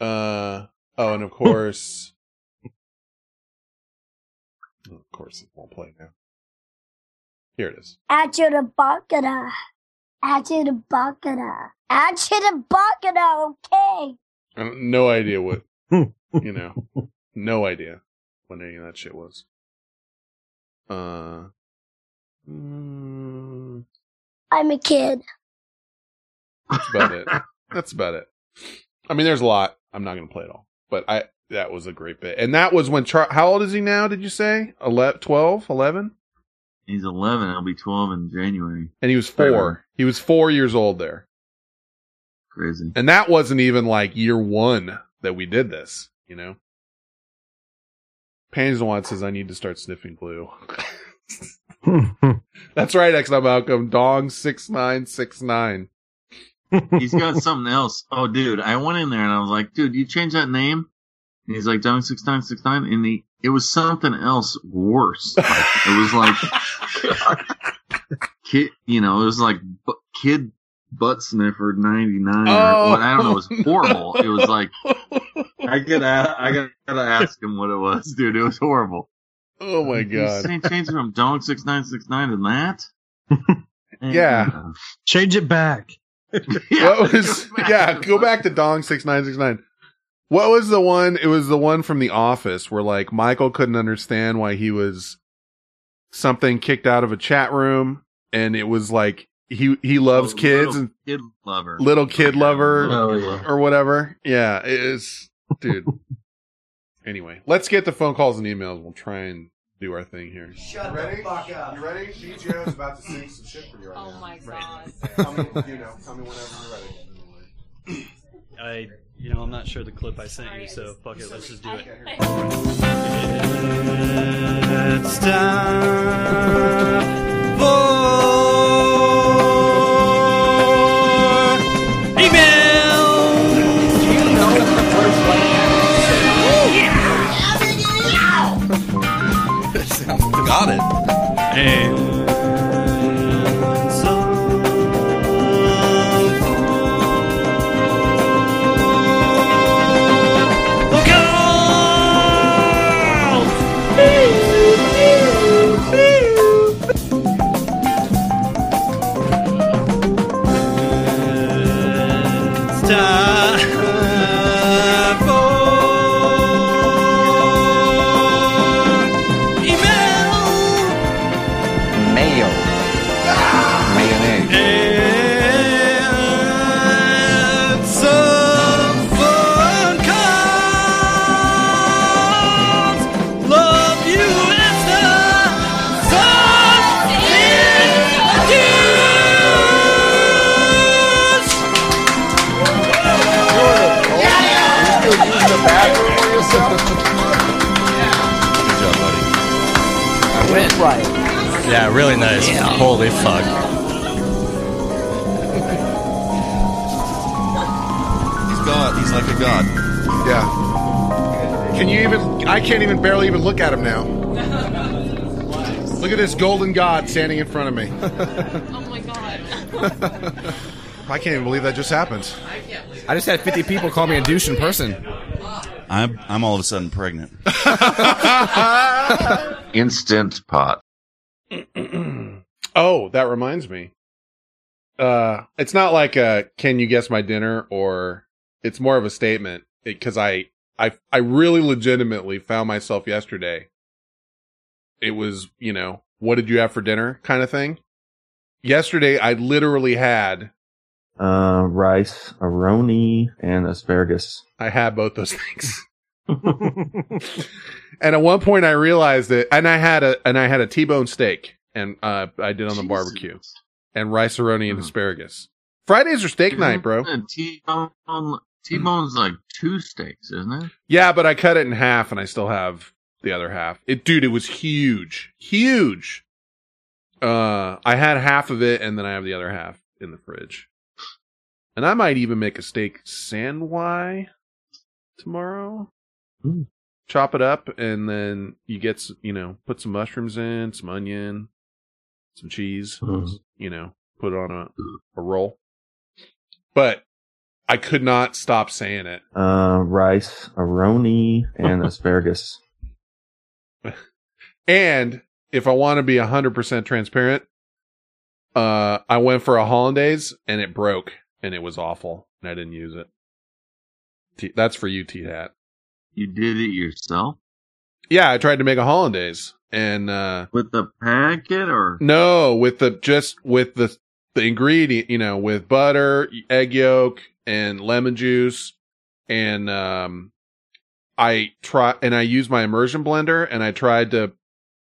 uh oh, and of course, course, it won't play now. Here it is. Achirabakada. Achirabakada. Achirabakada. Okay. I have no idea what you know. No idea what any of that shit was. Uh. mm, I'm a kid. That's about it. That's about it. I mean, there's a lot. I'm not going to play it all, but I that was a great bit. And that was when Char- how old is he now? Did you say 11, 12, 11? He's 11. I'll be 12 in January. And he was four. He was four years old there, Crazy. and that wasn't even like year one that we did this. You know. Panties One says I need to start sniffing glue. That's right, X Malcolm. Dong six nine six nine. He's got something else. Oh, dude, I went in there and I was like, dude, you changed that name? And he's like, Dong six nine six nine, and he it was something else worse. Like, it was like kid, you know, it was like bu- kid butt sniffer ninety nine Oh. or what? I don't know. It was horrible. it was like I gotta I gotta ask him what it was, dude. It was horrible. Oh my You god. saying change it from Dong six nine six nine to that? Yeah. Uh, change it back. What was yeah? Go back to Dong six nine six nine. What was the one? It was the one from The Office where like Michael couldn't understand why he was something kicked out of a chat room, and it was like he he loves Oh, kids little and kid lover. little kid lover Oh, yeah. or whatever. Yeah, it is, dude. anyway, let's get the phone calls and emails. We'll try and do our thing here. Shut ready? the fuck up. You ready? BJ is about to sing some shit for you right Oh now. my god. Tell me, you know, tell me whenever you're ready. I, you know, I'm not sure the clip I sent you, so fuck it, let's just do it. It's time for Yeah, really nice. Holy fuck. He's God. He's like a god. Yeah. Can you even? I can't even barely even look at him now. Look at this golden god standing in front of me. Oh my god. I can't even believe that just happened. I just had 50 people call me a douche in person. I'm I'm all of a sudden pregnant. Instant pot. oh, that reminds me. uh, it's not like a "Can you guess my dinner?" or it's more of a statement because I I I really legitimately found myself yesterday. It was you know what did you have for dinner kind of thing. Yesterday I literally had Uh, Rice-A-Roni, and asparagus. I had both those things. and at one point I realized it, and I had a and I had a T-bone steak, and uh, I did on the barbecue, and Rice-A-Roni and asparagus. Fridays are steak night, bro. Isn't T-bone, T-bone's like two steaks, isn't it? Yeah, but I cut it in half, and I still have the other half. It, dude, it was huge, huge. Uh, I had half of it, and then I have the other half in the fridge. And I might even make a steak sandwich tomorrow. Chop it up, and then you get, you know, put some mushrooms in, some onion, some cheese. You know, put it on a a roll. But I could not stop saying it. Uh, Rice-A-Roni, and asparagus. And if I want to be 100% transparent, uh, I went for a hollandaise and it broke and it was awful and I didn't use it. T- that's for you, T Hat. You did it yourself Yeah, I tried to make a hollandaise and, uh, with the packet, or no, with the, just with the, the ingredient, you know, with butter, egg yolk and lemon juice and, um, I try and I used my immersion blender and I tried to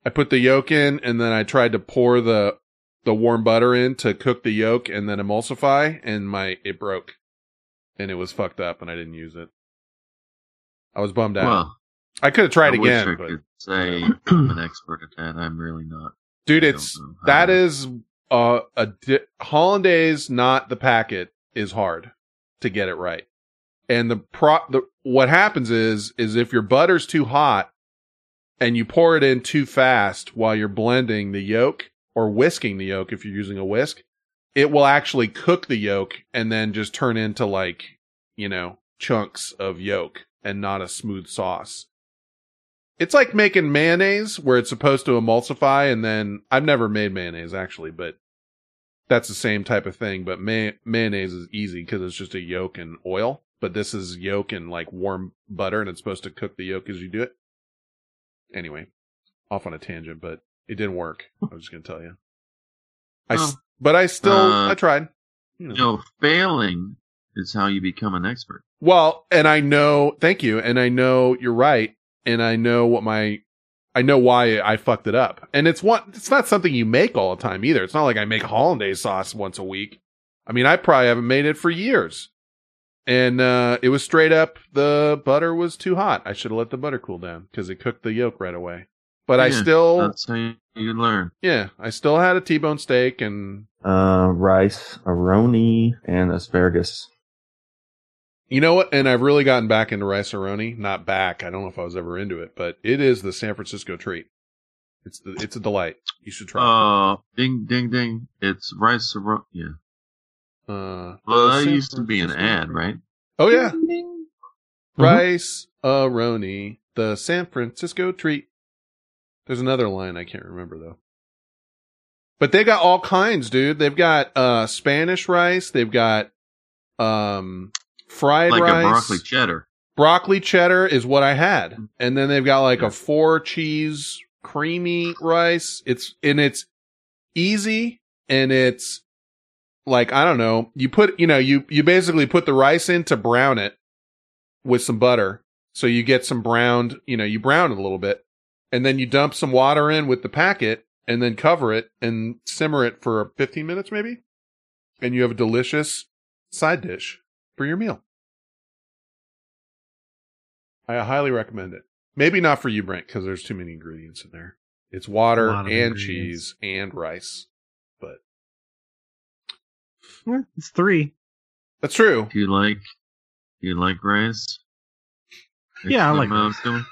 I put the yolk in and then I tried to pour the the warm butter in to cook the yolk and then emulsify and my it broke. And it was fucked up and I didn't use it. I was bummed out. Well, I could have tried I wish again, I but could say I'm an expert at that. I'm really not. dude, I it's don't know how that is uh, a di- hollandaise, not the packet, is hard to get it right. And the pro the what happens is is if your butter's too hot and you pour it in too fast while you're blending the yolk or whisking the yolk if you're using a whisk, it will actually cook the yolk and then just turn into like, you know, chunks of yolk and not a smooth sauce. It's like making mayonnaise where it's supposed to emulsify and then I've never made mayonnaise actually, but that's the same type of thing. But may- mayonnaise is easy because it's just a yolk and oil. But this is yolk and like warm butter and it's supposed to cook the yolk as you do it. Anyway, off on a tangent, but it didn't work. I was just going to tell you. I, Oh. but I still, Uh, I tried. You know, failing is how you become an expert. Well, and I know, thank you. And I know you're right. And I know what my, I know why I fucked it up. And it's one, it's not something you make all the time either. It's not like I make hollandaise sauce once a week. I mean, I probably haven't made it for years. And, uh, it was straight up, the butter was too hot. I should have let the butter cool down because it cooked the yolk right away. But I still, That's how you, you learn. yeah, I still had a T-bone steak and Uh, Rice-A-Roni, and asparagus. You know what? And I've really gotten back into Rice-A-Roni. Not back. I don't know if I was ever into it, but it is the San Francisco treat. It's the, it's a delight. You should try. Uh, ding, ding, ding. It's Rice-A-Roni. Yeah. it. Uh, Well, that San used to be an ad, right? Oh yeah, Mm-hmm. rice aroni, the San Francisco treat. There's another line I can't remember though. But they got all kinds, dude. They've got uh Spanish rice. They've got um fried Like rice. a broccoli cheddar. broccoli cheddar is what I had. Mm. And then they've got like a four cheese creamy rice. It's, and it's easy and it's like, I don't know, you put, you know, you, you basically put the rice in to brown it with some butter. So you get some browned, you know, you brown it a little bit and then you dump some water in with the packet and then cover it and simmer it for 15 minutes maybe. And you have a delicious side dish for your meal. I highly recommend it. Maybe not for you, Brent, because there's too many ingredients in there. It's water A lot of and cheese and rice. But Yeah, it's three. that's true. Do you like, do you like rice? Yeah, I like Malcolm?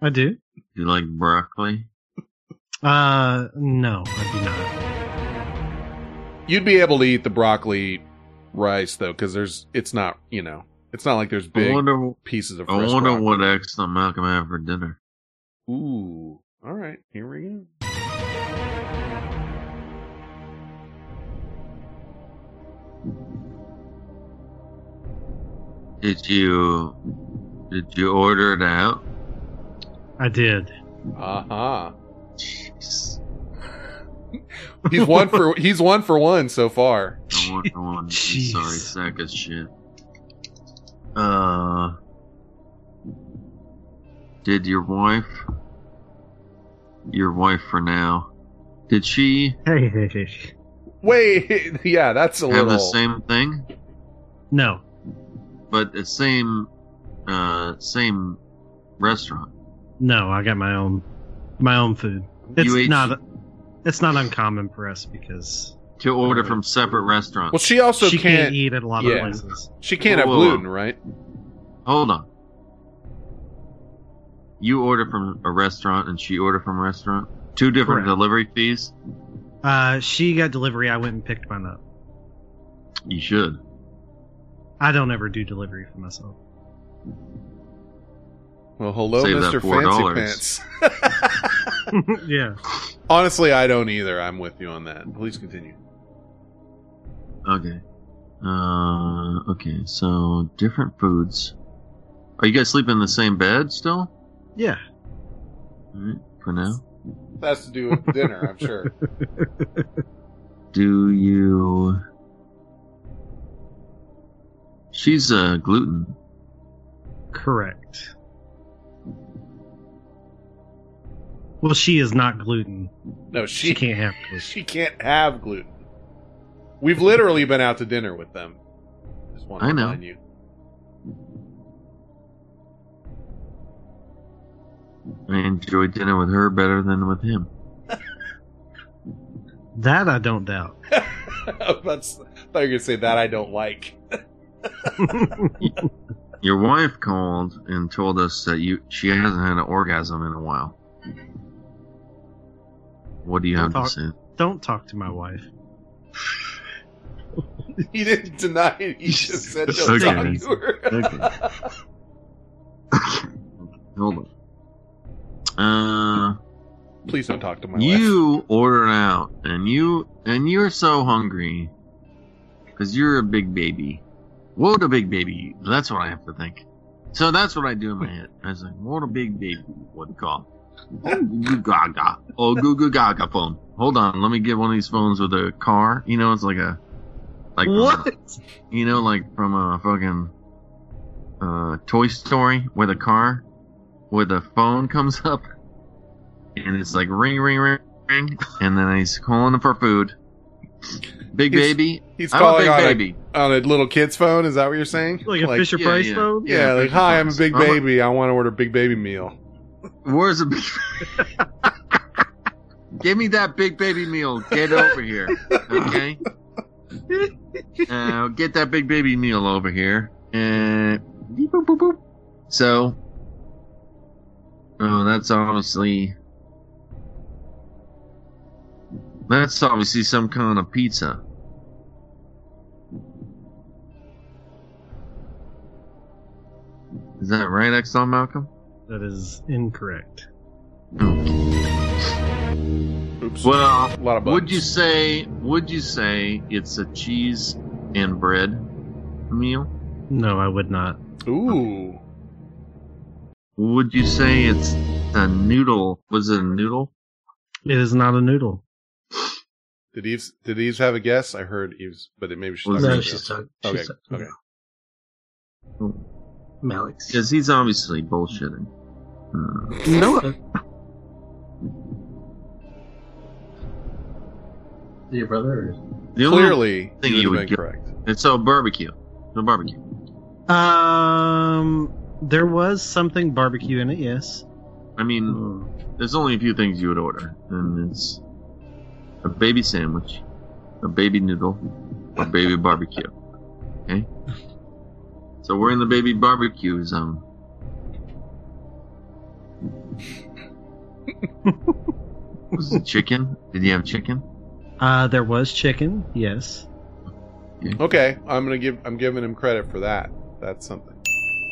I do. Do you like broccoli? Uh, no, I do not. You'd be able to eat the broccoli rice though, because there's it's not you know it's not like there's big wonder, pieces of. I wonder broccoli. what extra Malcolm had for dinner. Ooh, all right, here we go. Did you did you order it out? I did. Uh huh. Jeez. He's one for he's one for one so far. I want the one. Sorry, sack of shit. Uh, did your wife, your wife for now, did she Hey, hey, hey. Wait, yeah, that's a have little. the same thing? No. But the same, uh, same restaurant. No, I got my own my own food. It's You ate- not it's not uncommon for us because To order from separate restaurants. Well, she also she can't, can't eat at a lot yeah. of places. She can't have Whoa, whoa, whoa. gluten, right? Hold on. You order from a restaurant and she ordered from a restaurant. Two different Correct. delivery fees. Uh, she got delivery. I went and picked mine up. You should. I don't ever do delivery for myself. Well, hello, Save that Mr. $4. Fancy Pants. yeah. Honestly, I don't either. I'm with you on that. Please continue. Okay. Uh, okay. So different foods. Are you guys sleeping in the same bed still? Yeah. Alright, for now. That's to do with dinner, I'm sure. Do you? She's uh gluten. Correct. Well, she is not gluten. No, she, She can't have gluten. She can't have gluten. We've literally been out to dinner with them. Just want to I know. remind you. I enjoy dinner with her better than with him. That I don't doubt. That's, I thought you were gonna say that I don't like. Your wife called and told us that you she hasn't had an orgasm in a while. What do you have to Talk- say? Don't talk to my wife. He didn't deny it. He just said don't Okay. talk to her. Okay. Hold on. Uh, Please don't talk to my wife. you order out, and you and you're so hungry because you're a big baby. What would a big baby? That's what I have to think. So that's what I do in my head. I was like, what a big baby would call. Oh, goo gaga. Oh, goo goo gaga phone. Hold on, let me get one of these phones with a car. You know, it's like a like from a- What? you know, like from a fucking uh, Toy Story, where the car, where the phone comes up, and it's like ring, ring, ring, ring, and then he's calling for food. Big He's- baby, He's I'm calling a big on baby. A, on a little kid's phone. Is that what you're saying? Like a Fisher yeah, Price yeah. phone? Yeah, Yeah, like Fisher hi, I'm a big baby. I want to order a big baby meal. Where's a big? Give me that big baby meal. Get over here, okay? Uh, get that big baby meal over here. And boop. so, oh, that's obviously that's obviously some kind of pizza. Is that right, Exxon Malcolm? That is incorrect. Oops. Well, a lot of would you say would you say it's a cheese and bread meal? No, I would not. Ooh. Would you say it's a noodle? Was it a noodle? It is not a noodle. Did Eves did Eves have a guess? I heard Eves, but it, maybe she's Was not. No, she's talking. Okay, She's okay. Malik. Because he's obviously bullshitting. Uh, No. Your brother? Or... the only Clearly, thing you you would would get, correct. it's so barbecue. No barbecue. Um, there was something barbecue in it. Yes. I mean, there's only a few things you would order, and it's a baby sandwich, a baby noodle, a baby barbecue. Okay. So we're in the baby barbecue zone. Was it chicken? Did you have chicken? Uh, there was chicken. Yes. Okay, I'm gonna give I'm giving him credit for that. That's something.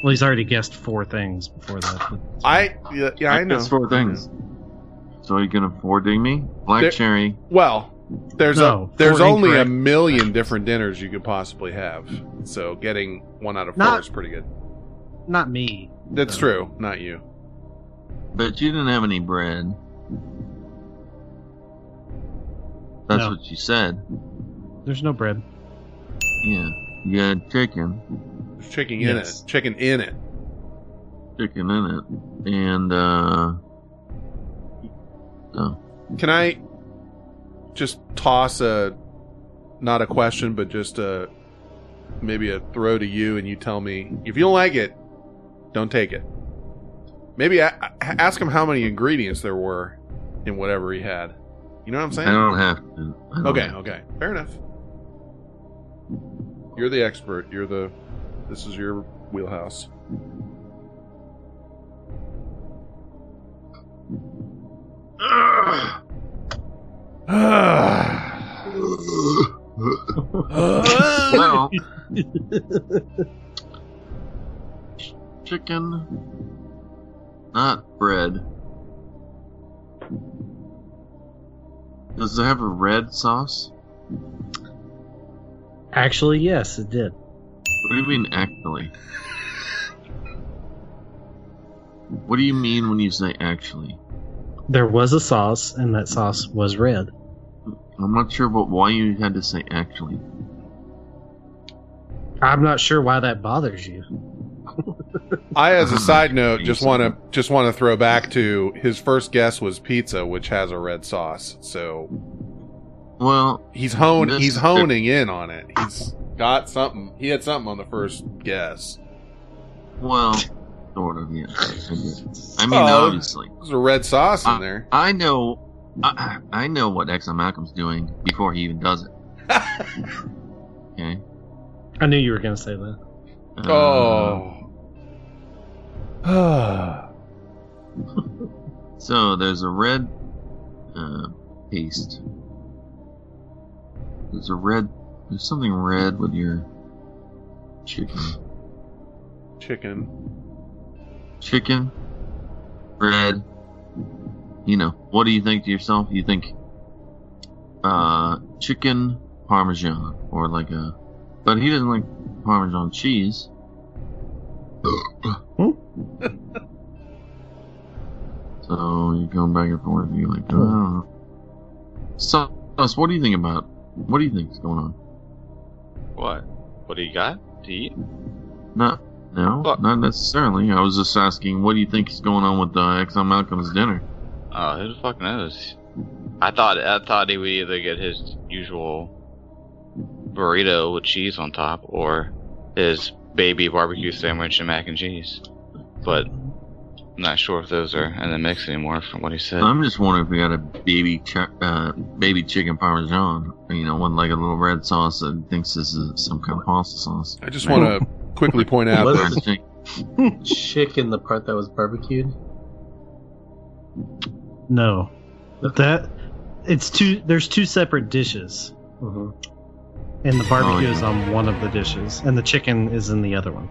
Well, he's already guessed four things before that. I yeah, yeah I know. That's four things. So you can afford me? Black There- cherry. Well, There's No, a there's four only a million different dinners you could possibly have. So getting one out of four Not- is pretty good. Not me. That's true, not you. But you didn't have any bread. That's No. what you said. There's no bread. Yeah. You had chicken. There's chicken in Yes. it. Chicken in it. Chicken in it. And, uh. Oh. Can I just toss a not a question, but just a maybe a throw to you, and you tell me if you don't like it, don't take it. Maybe a- ask him how many ingredients there were in whatever he had. You know what I'm saying? I don't have to. Don't Okay, have to. okay, fair enough. You're the expert. You're the. This is your wheelhouse. Well, chicken, not bread. Does it have a red sauce? Actually, yes, it did. What do you mean, actually? What do you mean when you say actually? There was a sauce, and that sauce was red. I'm not sure but why you had to say actually. I'm not sure why that bothers you. I, as a side note, just want to just want to throw back to his first guess was pizza, which has a red sauce. So, well, he's hone he's honing in on it. He's got something. He had something on the first guess. Well, sort of, yeah. I. I mean, Oh, obviously. There's a red sauce in there. I know. I, I know what Exxon Malcolm's doing before he even does it. okay. I knew you were going to say that. Oh. So there's a red uh, paste. There's a red. There's something red with your chicken. Chicken. Chicken. bread. You know. What do you think to yourself? You think uh, chicken parmesan or like a. But he doesn't like parmesan cheese. so you're going back and forth. And you're like, oh. So, what do you think about? What do you think is going on? What? What do you got to eat? Not, no, not necessarily. I was just asking, what do you think is going on with uh, Exxon Malcolm's dinner? Oh, who the fuck knows? I thought I thought he would either get his usual burrito with cheese on top or his baby barbecue sandwich and mac and cheese. But I'm not sure if those are in the mix anymore from what he said. I'm just wondering if we got a baby ch- uh, baby chicken parmesan. You know, one like a little red sauce that thinks this is some kind of pasta sauce. I just want to quickly point out Was that the chicken the part that was barbecued? No, that it's two. There's two separate dishes, Mhm. and the barbecue Oh, yeah. is on one of the dishes, and the chicken is in the other one.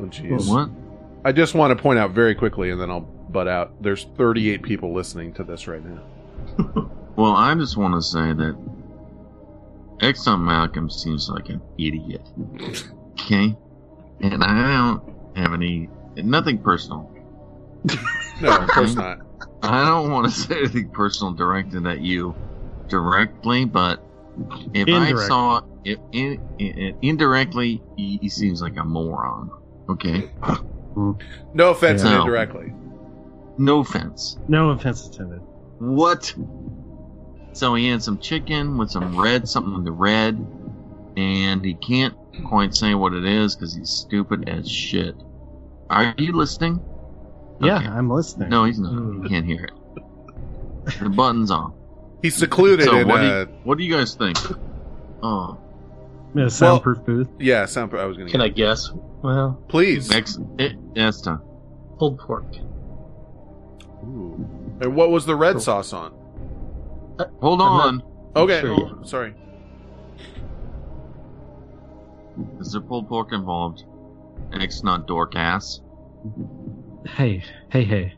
Oh, jeez. What? I just want to point out very quickly, and then I'll butt out. There's 38 people listening to this right now. Well, I just want to say that Exxon Malcolm seems like an idiot. Okay, and I don't have any nothing personal. No, of course not. I don't want to say anything personal directed at you directly, but if I saw if in, in, indirectly, he, he seems like a moron. Okay, No offense No. indirectly. no offense. No offense intended. What? So he had some chicken with some red, something with the red, and he can't quite say what it is because he's stupid as shit. Are you listening? Yeah, Okay. I'm listening. No, he's not. Hmm. He can't hear it. The button's on. He's secluded So in what do, you, uh, what do you guys think? Oh, Yeah, soundproof booth. Yeah, sound. I was going to Can to. I guess? Well, Please. next, it, that's time. pulled pork. Ooh. And what was the red sauce on? Uh, Hold I'm on. Okay. Sure, oh, sorry. Is there pulled pork involved? And it's not ass. Hey, hey, hey.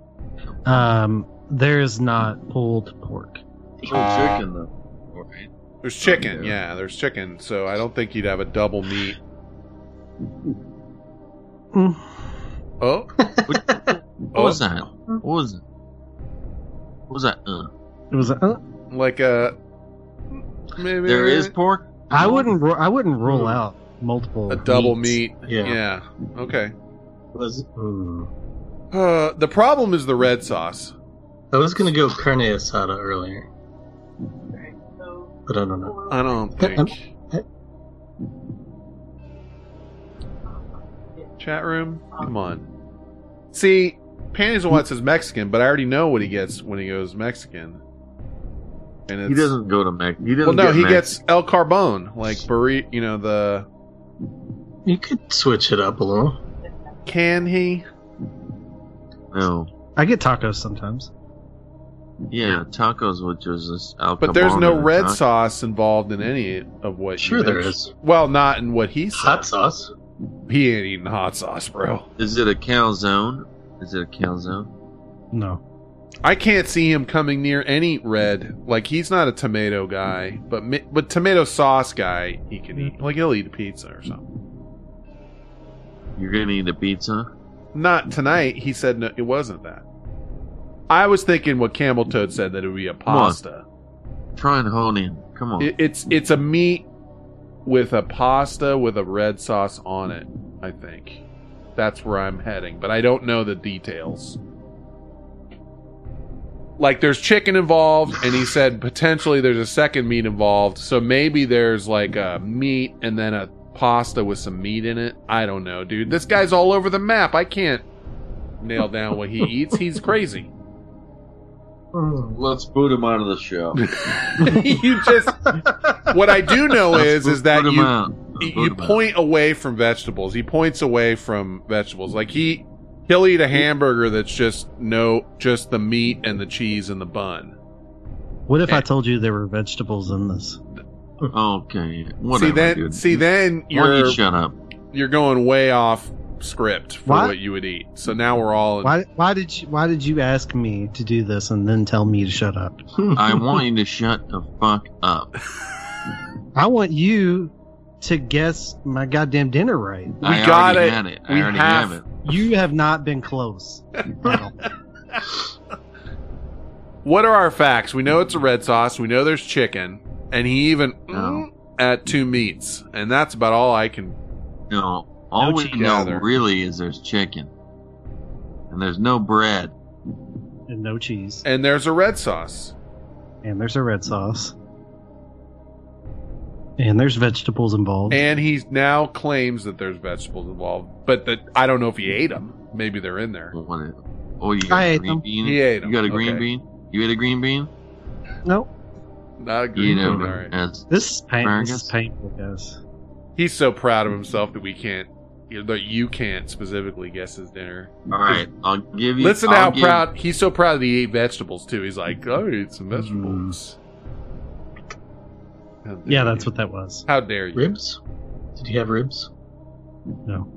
Um, there is not pulled pork. Pulled chicken though. Right. There's chicken, yeah, there's chicken. So I don't think you'd have a double meat. Mm. Oh, What was that? What was it? What was that? Uh. It was. A, uh, like a maybe There is pork. I wouldn't. ru- I wouldn't rule out multiple a double meats. meat. Yeah. yeah. Okay. Was hmm. Uh, the problem is the red sauce. I was gonna go carne asada earlier, but I don't know. I don't think. Chat room, come on. See, panties and Watts is Mexican, but I already know what he gets when he goes Mexican. And it's, He doesn't go to Mex. He doesn't Well, no, get he Mex- gets El Carbone, like burrito. You know the. You could switch it up a little. Can he? No. I get tacos sometimes. Yeah, tacos, which is this But there's no red taco. sauce involved in any of what. Sure you there mentioned. Well, not in what he said. Hot sauce. He ain't eating hot sauce, bro. Is it a calzone? Is it a calzone? No. I can't see him coming near any red. Like he's not a tomato guy, but but tomato sauce guy he can eat. Like he'll eat a pizza or something. You're gonna eat a pizza? Not tonight. He said no, it wasn't that. I was thinking what Camel Toad said that it would be a pasta. Try and hone in. Come on. It, it's it's a meat with a pasta with a red sauce on it. I think that's where I'm heading, but I don't know the details. Like there's chicken involved, and he said potentially there's a second meat involved. So maybe there's like a meat and then a pasta with some meat in it. I don't know, dude. This guy's all over the map. I can't nail down what he eats. He's crazy. Let's boot him out of the show. you just what I do know Let's is put- is that you you Put 'em out. point away from vegetables. He points away from vegetables. Like he he'll eat a hamburger that's just no just the meat and the cheese and the bun. What if Eh. I told you there were vegetables in this? Okay. Whatever, see then dude. see then you're you shut up? you're going way off script for What? what you would eat. So now we're all Why? Why did you? Why did you ask me to do this and then tell me to shut up? I want you to shut the fuck up. I want you to guess my goddamn dinner right. We I got already it. had it. I We already have- have it. You have not been close. What are our facts? We know it's a red sauce. We know there's chicken, and he even mm, at two meats, and that's about all I can. No, all we cheese. know really is there's chicken, and there's no bread. and no cheese. And there's a red sauce. And there's a red sauce. And there's vegetables involved. And he now claims that there's vegetables involved, but that I don't know if he ate them. Maybe they're in there. What is- Oh, you got I a ate green them. bean? He ate You got a green Okay. bean? You ate a green bean? nope. Not a You know, bean, all right. as This is pain. This is painful, guys. He's so proud of himself that we can't, you know, that you can't specifically guess his dinner. all right. I'll give you. Listen to I'll how give- proud he's so proud that he ate vegetables too. He's like, oh, I ate some vegetables. How dare Yeah, you. that's what that was. How dare you? Ribs? Did you have ribs? No.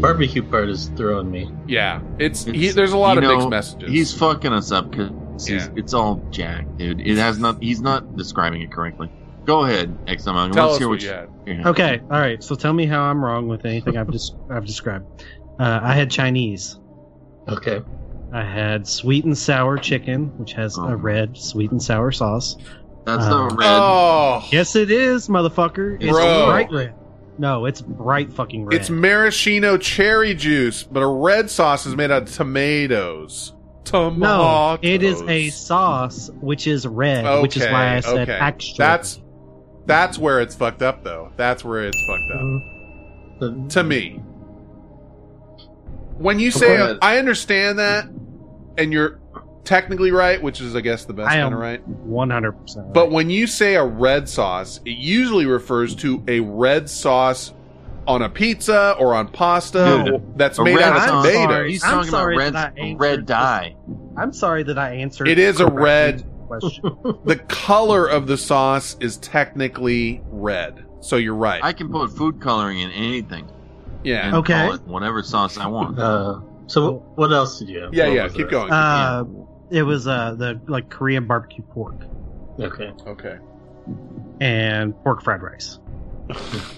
Barbecue part is throwing me. Yeah, it's, he, there's a lot of know, mixed messages. He's fucking us up because Yeah. it's all Jack, dude. It has not. He's not describing it correctly. Go ahead, X. Tell Let's us hear what what you you had. yeah. Okay. All right. So tell me how I'm wrong with anything I've just I've described. Uh, I had Chinese. Okay. I had sweet and sour chicken, which has Oh. a red sweet and sour sauce. That's Uh, not red. Oh, Yes, it is, motherfucker. It's Bro. bright red. No, it's bright fucking red. it's maraschino cherry juice, but a red sauce is made out of tomatoes. Tomatoes. no, it is a sauce which is red, which is why I said okay. extra. That's that's where it's fucked up, though. That's where it's fucked up. Mm-hmm. to me. When you say, Go. I understand that, and you're technically right, which is, I guess, the best I kind of right. one hundred percent. But when you say a red sauce, it usually refers to a red sauce on a pizza or on pasta Dude, that's made out of sauce- tomatoes. He's I'm talking about sorry red, that I a answered red this. dye. I'm sorry that I answered. It is a red- question. The color of the sauce is technically red. So you're right. I can put food coloring in anything. yeah. and Okay. call it whatever sauce I want. Uh, so what else did you have? Yeah, What yeah. Keep rest? going. Uh, it was uh the like Korean barbecue pork. Okay. Okay. and pork fried rice.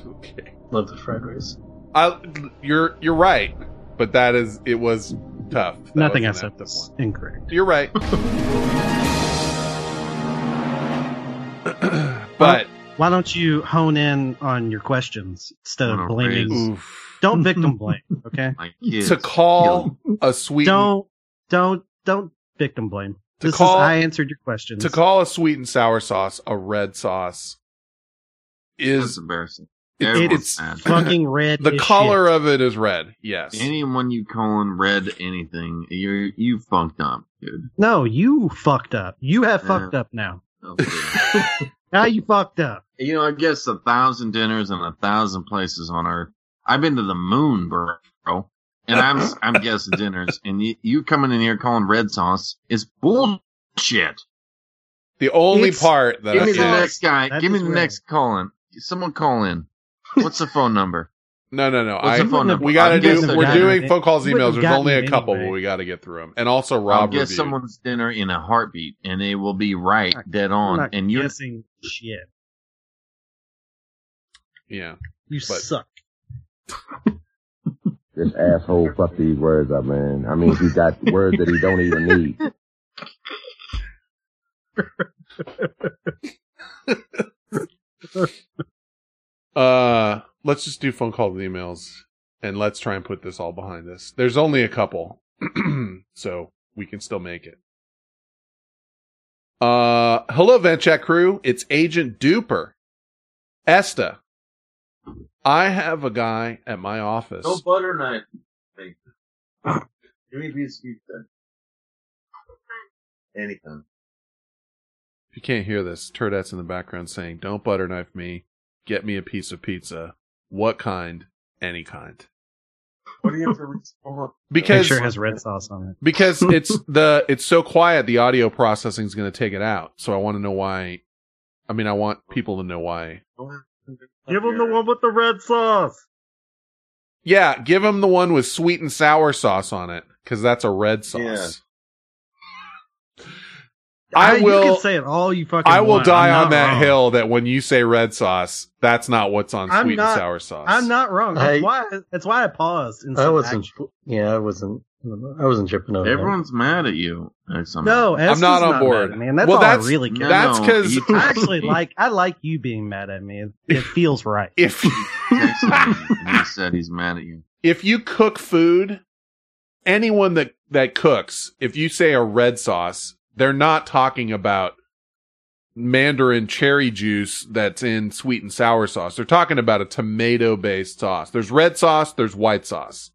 okay. Love the fried rice. I, you're you're right, but that is it was tough. That Nothing I said was incorrect. You're right. but Why don't you hone in on your questions instead of blaming? Don't victim blame, okay? To call a sweet Don't don't don't victim blame. To This call- is I answered your questions. to call a sweet and sour sauce a red sauce That's is embarrassing. It's- Everyone's it's mad. fucking red. the color shit. of it is red. Yes. Anyone you calling red anything, you you fucked up, dude. No, you fucked up. You have Yeah. fucked up now. Oh, okay. Now you fucked up. you know, I guess a thousand dinners and a thousand places on Earth. I've been to the moon, bro, and I'm I'm guessing dinners, and you, you coming in here calling red sauce is bullshit. the only It's- part that Give I, me the yeah. next guy. That Give me the red. next call in. Someone call in. What's the phone number? no, no, no. What's I the phone number? we got to I'll do. We're guy- doing phone calls, emails. There's only a couple, anyway. but we got to get through them. And also, I'll Rob guess someone's dinner in a heartbeat, and they will be right, dead I'm on. not And you're guessing shit. Yeah. You But- suck. This asshole fuck these words up, man. I mean, he got words that he don't even need. Uh, let's just do phone calls, and emails, and let's try and put this all behind us. There's only a couple, so we can still make it. Uh, hello, Vent Chat crew. It's Agent Duper. Esta. I have a guy at my office. no butter knife. Give me a piece of pizza. Anything. If you can't hear this, Turdette's in the background saying, "Don't butter knife me. Get me a piece of pizza. What kind? Any kind." What do you have to respond? Because Picture has red sauce on it. because it's the it's so quiet the audio processing is going to take it out so i want to know why i mean i want people to know why Give them the one with the red sauce. yeah give them the one with sweet and sour sauce on it because that's a red sauce i You will can say it all you fucking. i will want. die I'm on that wrong. hill that when you say red sauce that's not what's on I'm sweet not- and sour sauce I'm not wrong. That's I- why. That's why I paused. And I wasn't. action. Yeah, I wasn't. I wasn't tripping over. that. Everyone's mad at you. somehow. No, I'm not is on board. mad at me, and that's Well, all that's- I really care. That's because he- I actually like. I like you being mad at me. It, it feels right. if texted he said he's mad at you. if you cook food, anyone that that cooks, if you say a red sauce, they're not talking about mandarin cherry juice that's in sweet and sour sauce. They're talking about a tomato based sauce. There's red sauce, there's white sauce.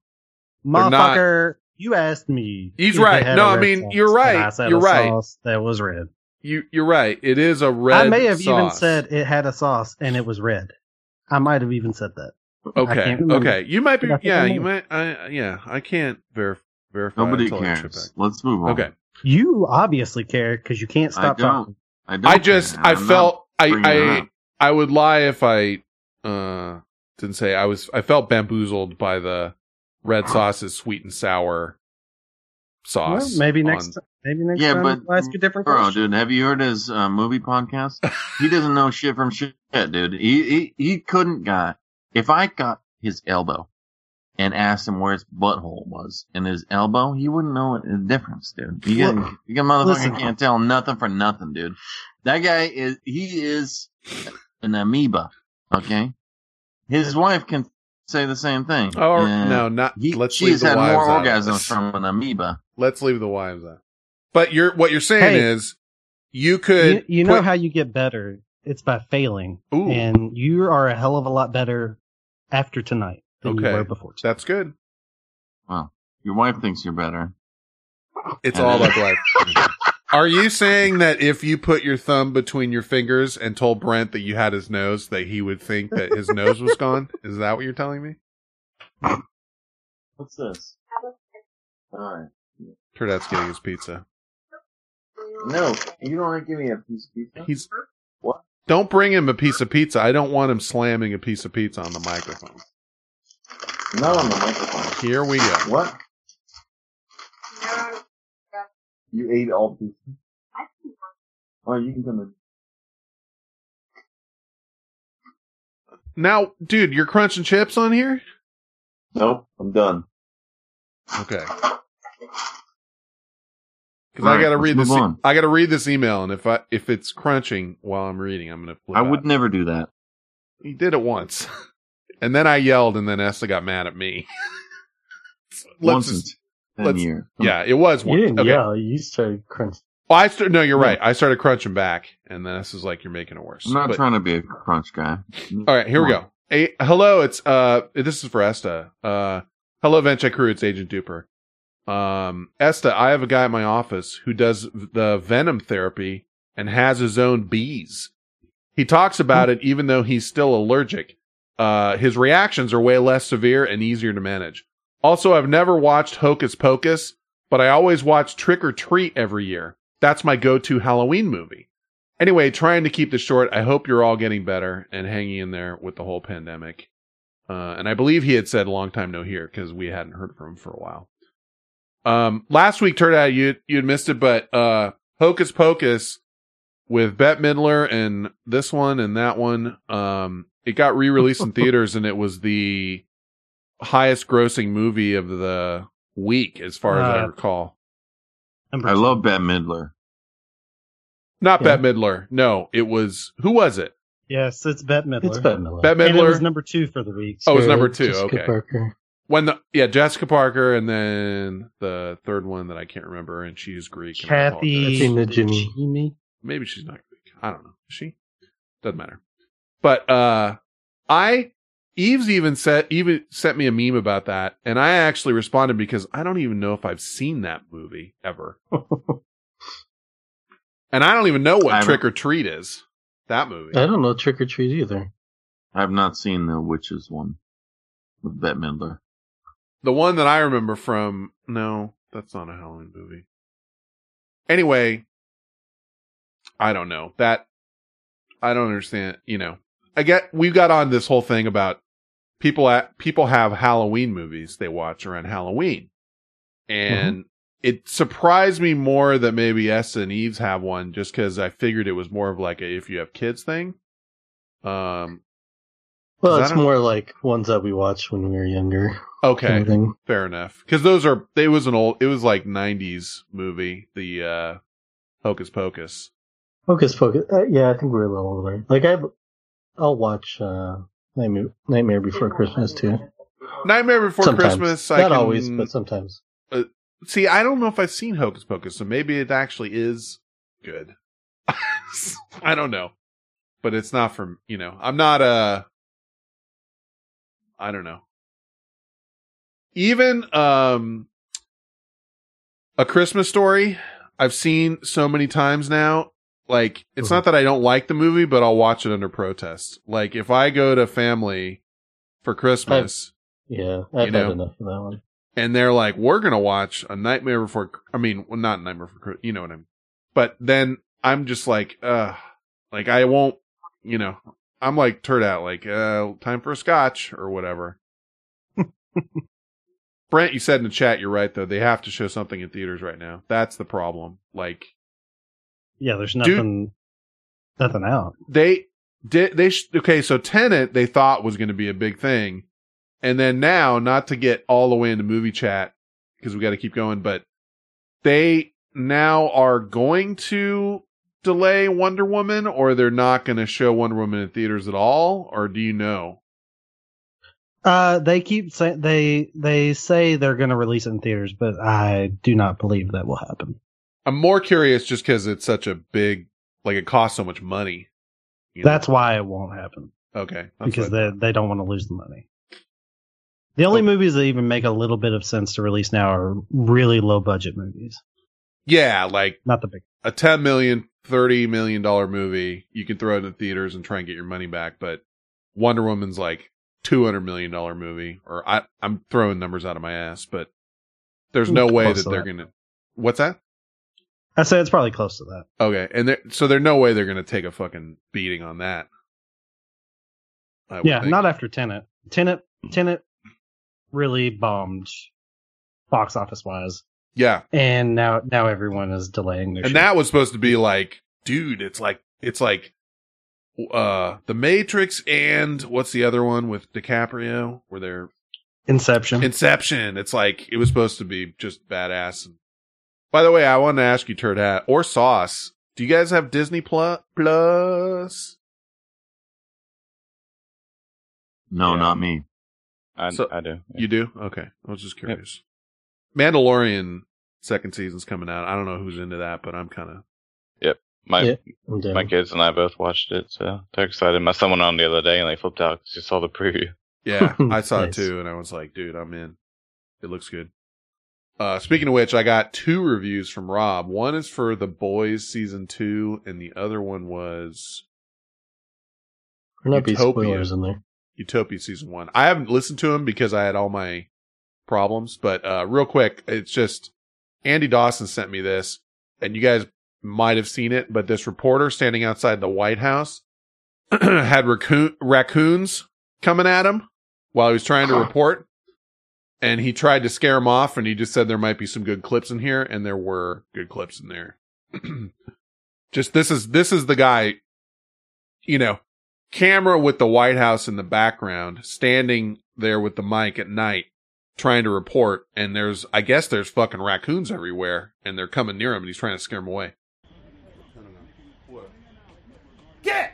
They're not- Motherfucker, you asked me. He's right. No, I mean, sauce, you're right. I said You're a right. sauce that was red. You you're right. It is a red I may have even said it had a sauce and it was red. I might have even said that. Okay. Okay. You might be But I think yeah, I you might. might I yeah, I can't verify Nobody until cares. Let's move on. Okay. You obviously care because you can't I stop don't. talking. I don't. I just care. I I'm felt I I. I would lie if I uh didn't say I was I felt bamboozled by the red sauce's sweet and sour Well, sauce. maybe next. on- time Maybe next Yeah, time but I'll ask a different bro, question. dude, have you heard his uh, movie podcast? he doesn't know shit from shit, dude. He he he couldn't got if I got his elbow and asked him where his butthole was in his elbow, he wouldn't know the difference, dude. You got, Look, you got motherfucker listen. can't tell nothing for nothing, dude. That guy is he is an amoeba. Okay, his wife can say the same thing. Oh And no, not he, let's she leave the had wives more out of orgasms from an amoeba. Let's leave the wives out. But you're what you're saying Hey. is you could You, you know put- how you get better? It's by failing. Ooh. And you are a hell of a lot better after tonight than you Okay. were before. That's good. Well, your wife thinks you're better. It's And all then- about life. Are you saying that if you put your thumb between your fingers and told Brent that you had his nose, that he would think that his nose was gone? Is that what you're telling me? What's this? All right. Turdette's getting his pizza. No, you don't want to give me a piece of pizza. He's What? Don't bring him a piece of pizza. I don't want him slamming a piece of pizza on the microphone. Not on the microphone. Here we go. What? You ate all pieces? I Oh, you can come in. Now, dude, you're crunching chips on here? Nope, I'm done. Okay. Because I gotta read this. E- I gotta read this email, and if I if it's crunching while I'm reading, I'm gonna. I out. would never do that. He did it once. and then I yelled, and then Esther got mad at me. Once in just- ten let's- years. Yeah, it was You one. didn't Okay. yell. You started crunching. Oh, I started. No, you're right. I started crunching back, and then this is like you're making it worse. I'm not But- trying to be a crunch guy. All right, here we go. Hey, hello, it's uh, this is for Esta. Uh, hello, Vent Chat Crew. It's Agent Duper. Um, Esta, I have a guy at my office who does the venom therapy and has his own bees. He talks about it even though he's still allergic. Uh, his reactions are way less severe and easier to manage. Also, I've never watched Hocus Pocus, but I always watch Trick or Treat every year. That's my go-to Halloween movie. Anyway, trying to keep this short, I hope you're all getting better and hanging in there with the whole pandemic. Uh, and I believe he had said long time no here because we hadn't heard from him for a while. Um, last week Turd Hat you you'd missed it, but uh, Hocus Pocus with Bette Midler and this one and that one, um, it got re-released in theaters and it was the highest grossing movie of the week as far as I Uh, recall. I love Bette Midler. Not Yeah. Bette Midler. No, it was who was it? Yes, it's Bette Midler. It's Bette Midler. Bette And it Midler. was number two for the week. Oh, it was number two. Jessica okay. Parker. When the yeah Jessica Parker and then the third one that I can't remember and she's Greek. and I Kathy Najimy. Maybe she's not Greek. I don't know. Is she? Doesn't matter. But uh I Eve's even set even sent me a meme about that, and I actually responded because I don't even know if I've seen that movie ever. and I don't even know what haven't- Trick or Treat is. That movie. I don't know Trick or Treat either. I have not seen the witches one with Bette Midler. The one that I remember from no, that's not a Halloween movie. Anyway, I don't know. That I don't understand, you know. I get we got on this whole thing about people at people have Halloween movies they watch around Halloween. And it surprised me more that maybe Essa and Eves have one just cuz I figured it was more of like a if you have kids thing. Um well, it's more like ones that we watched when we were younger. Okay, kind of fair enough. Because those are it was an old, it was like '90s movie, the uh Hocus Pocus. Focus, focus. Uh, yeah, I think we're a little older. Like I, I'll watch uh, Nightmare, Nightmare Before Christmas too. Nightmare Before Sometimes. Christmas. I Not can, always, but sometimes. Uh, see, I don't know if I've seen Hocus Pocus, so maybe it actually is good. I don't know, but it's not from you know. I'm not a. I don't know. Even um, a Christmas story. I've seen so many times now. Like it's not that I don't like the movie, but I'll watch it under protest. Like if I go to family for Christmas, Yeah, I've You know. had enough of that one. and they're like, "We're gonna watch a Nightmare Before." I mean, well, not Nightmare Before, you know what I mean. But then I'm just like, uh, like I won't, you know, I'm like turd out, like, uh, time for a scotch or whatever. Brent, you said in the chat, you're right though. They have to show something in theaters right now. That's the problem. Like Yeah, there's Dude. nothing, nothing out. they did they sh- okay so Tenet they thought was going to be a big thing and then now not to get all the way into movie chat because we got to keep going but they now are going to delay wonder woman or they're not going to show wonder woman in theaters at all or do you know Uh, they keep saying they they say they're going to release it in theaters, but I do not believe that will happen. I'm more curious just because it's such a big like it costs so much money you know? That's why it won't happen okay that's because they they don't want to lose the money. The only movies that even make a little bit of sense to release now are really low budget movies, yeah like not the big. a 10 million 30 million dollar movie you can throw it in the theaters and try and get your money back but wonder woman's like 200 million dollar movie or I, i'm throwing numbers out of my ass but there's no way that they're that. gonna what's that I say it's probably close to that. okay and there so there's no way they're gonna take a fucking beating on that Yeah, think. not after Tenet. Tenet Tenet really bombed box office wise, yeah and now now everyone is delaying their. and shit. that was supposed to be like dude it's like it's like uh The Matrix and what's the other one with DiCaprio where they're Inception. Inception. It's like it was supposed to be just badass. By the way, I wanted to ask you, Turd Hat or Sauce. Do you guys have Disney Plus? Plus? No, not me. I, So- I do. You do? Okay. I was just curious. Mandalorian second season's coming out. I don't know who's into that, but I'm kind of. Yep. My Yeah, my kids and I both watched it, so they're excited. My son went on the other day and they flipped out because he saw the preview. Yeah, I saw Nice. it too, and I was like, dude, I'm in. It looks good. Uh, speaking of which, I got two reviews from Rob. One is for The Boys season two, and the other one was There might be Utopia. spoilers in there. Utopia season one. I haven't listened to them because I had all my problems, but uh, real quick, it's just Andy Dawson sent me this, and you guys might have seen it, but this reporter standing outside the White House had raccoon- raccoons coming at him while he was trying to report, and he tried to scare him off, and he just said there might be some good clips in here, and there were good clips in there. just this is this is the guy, you know, camera with the White House in the background, standing there with the mic at night, trying to report. And there's, I guess there's fucking raccoons everywhere and they're coming near him and he's trying to scare them away. Get!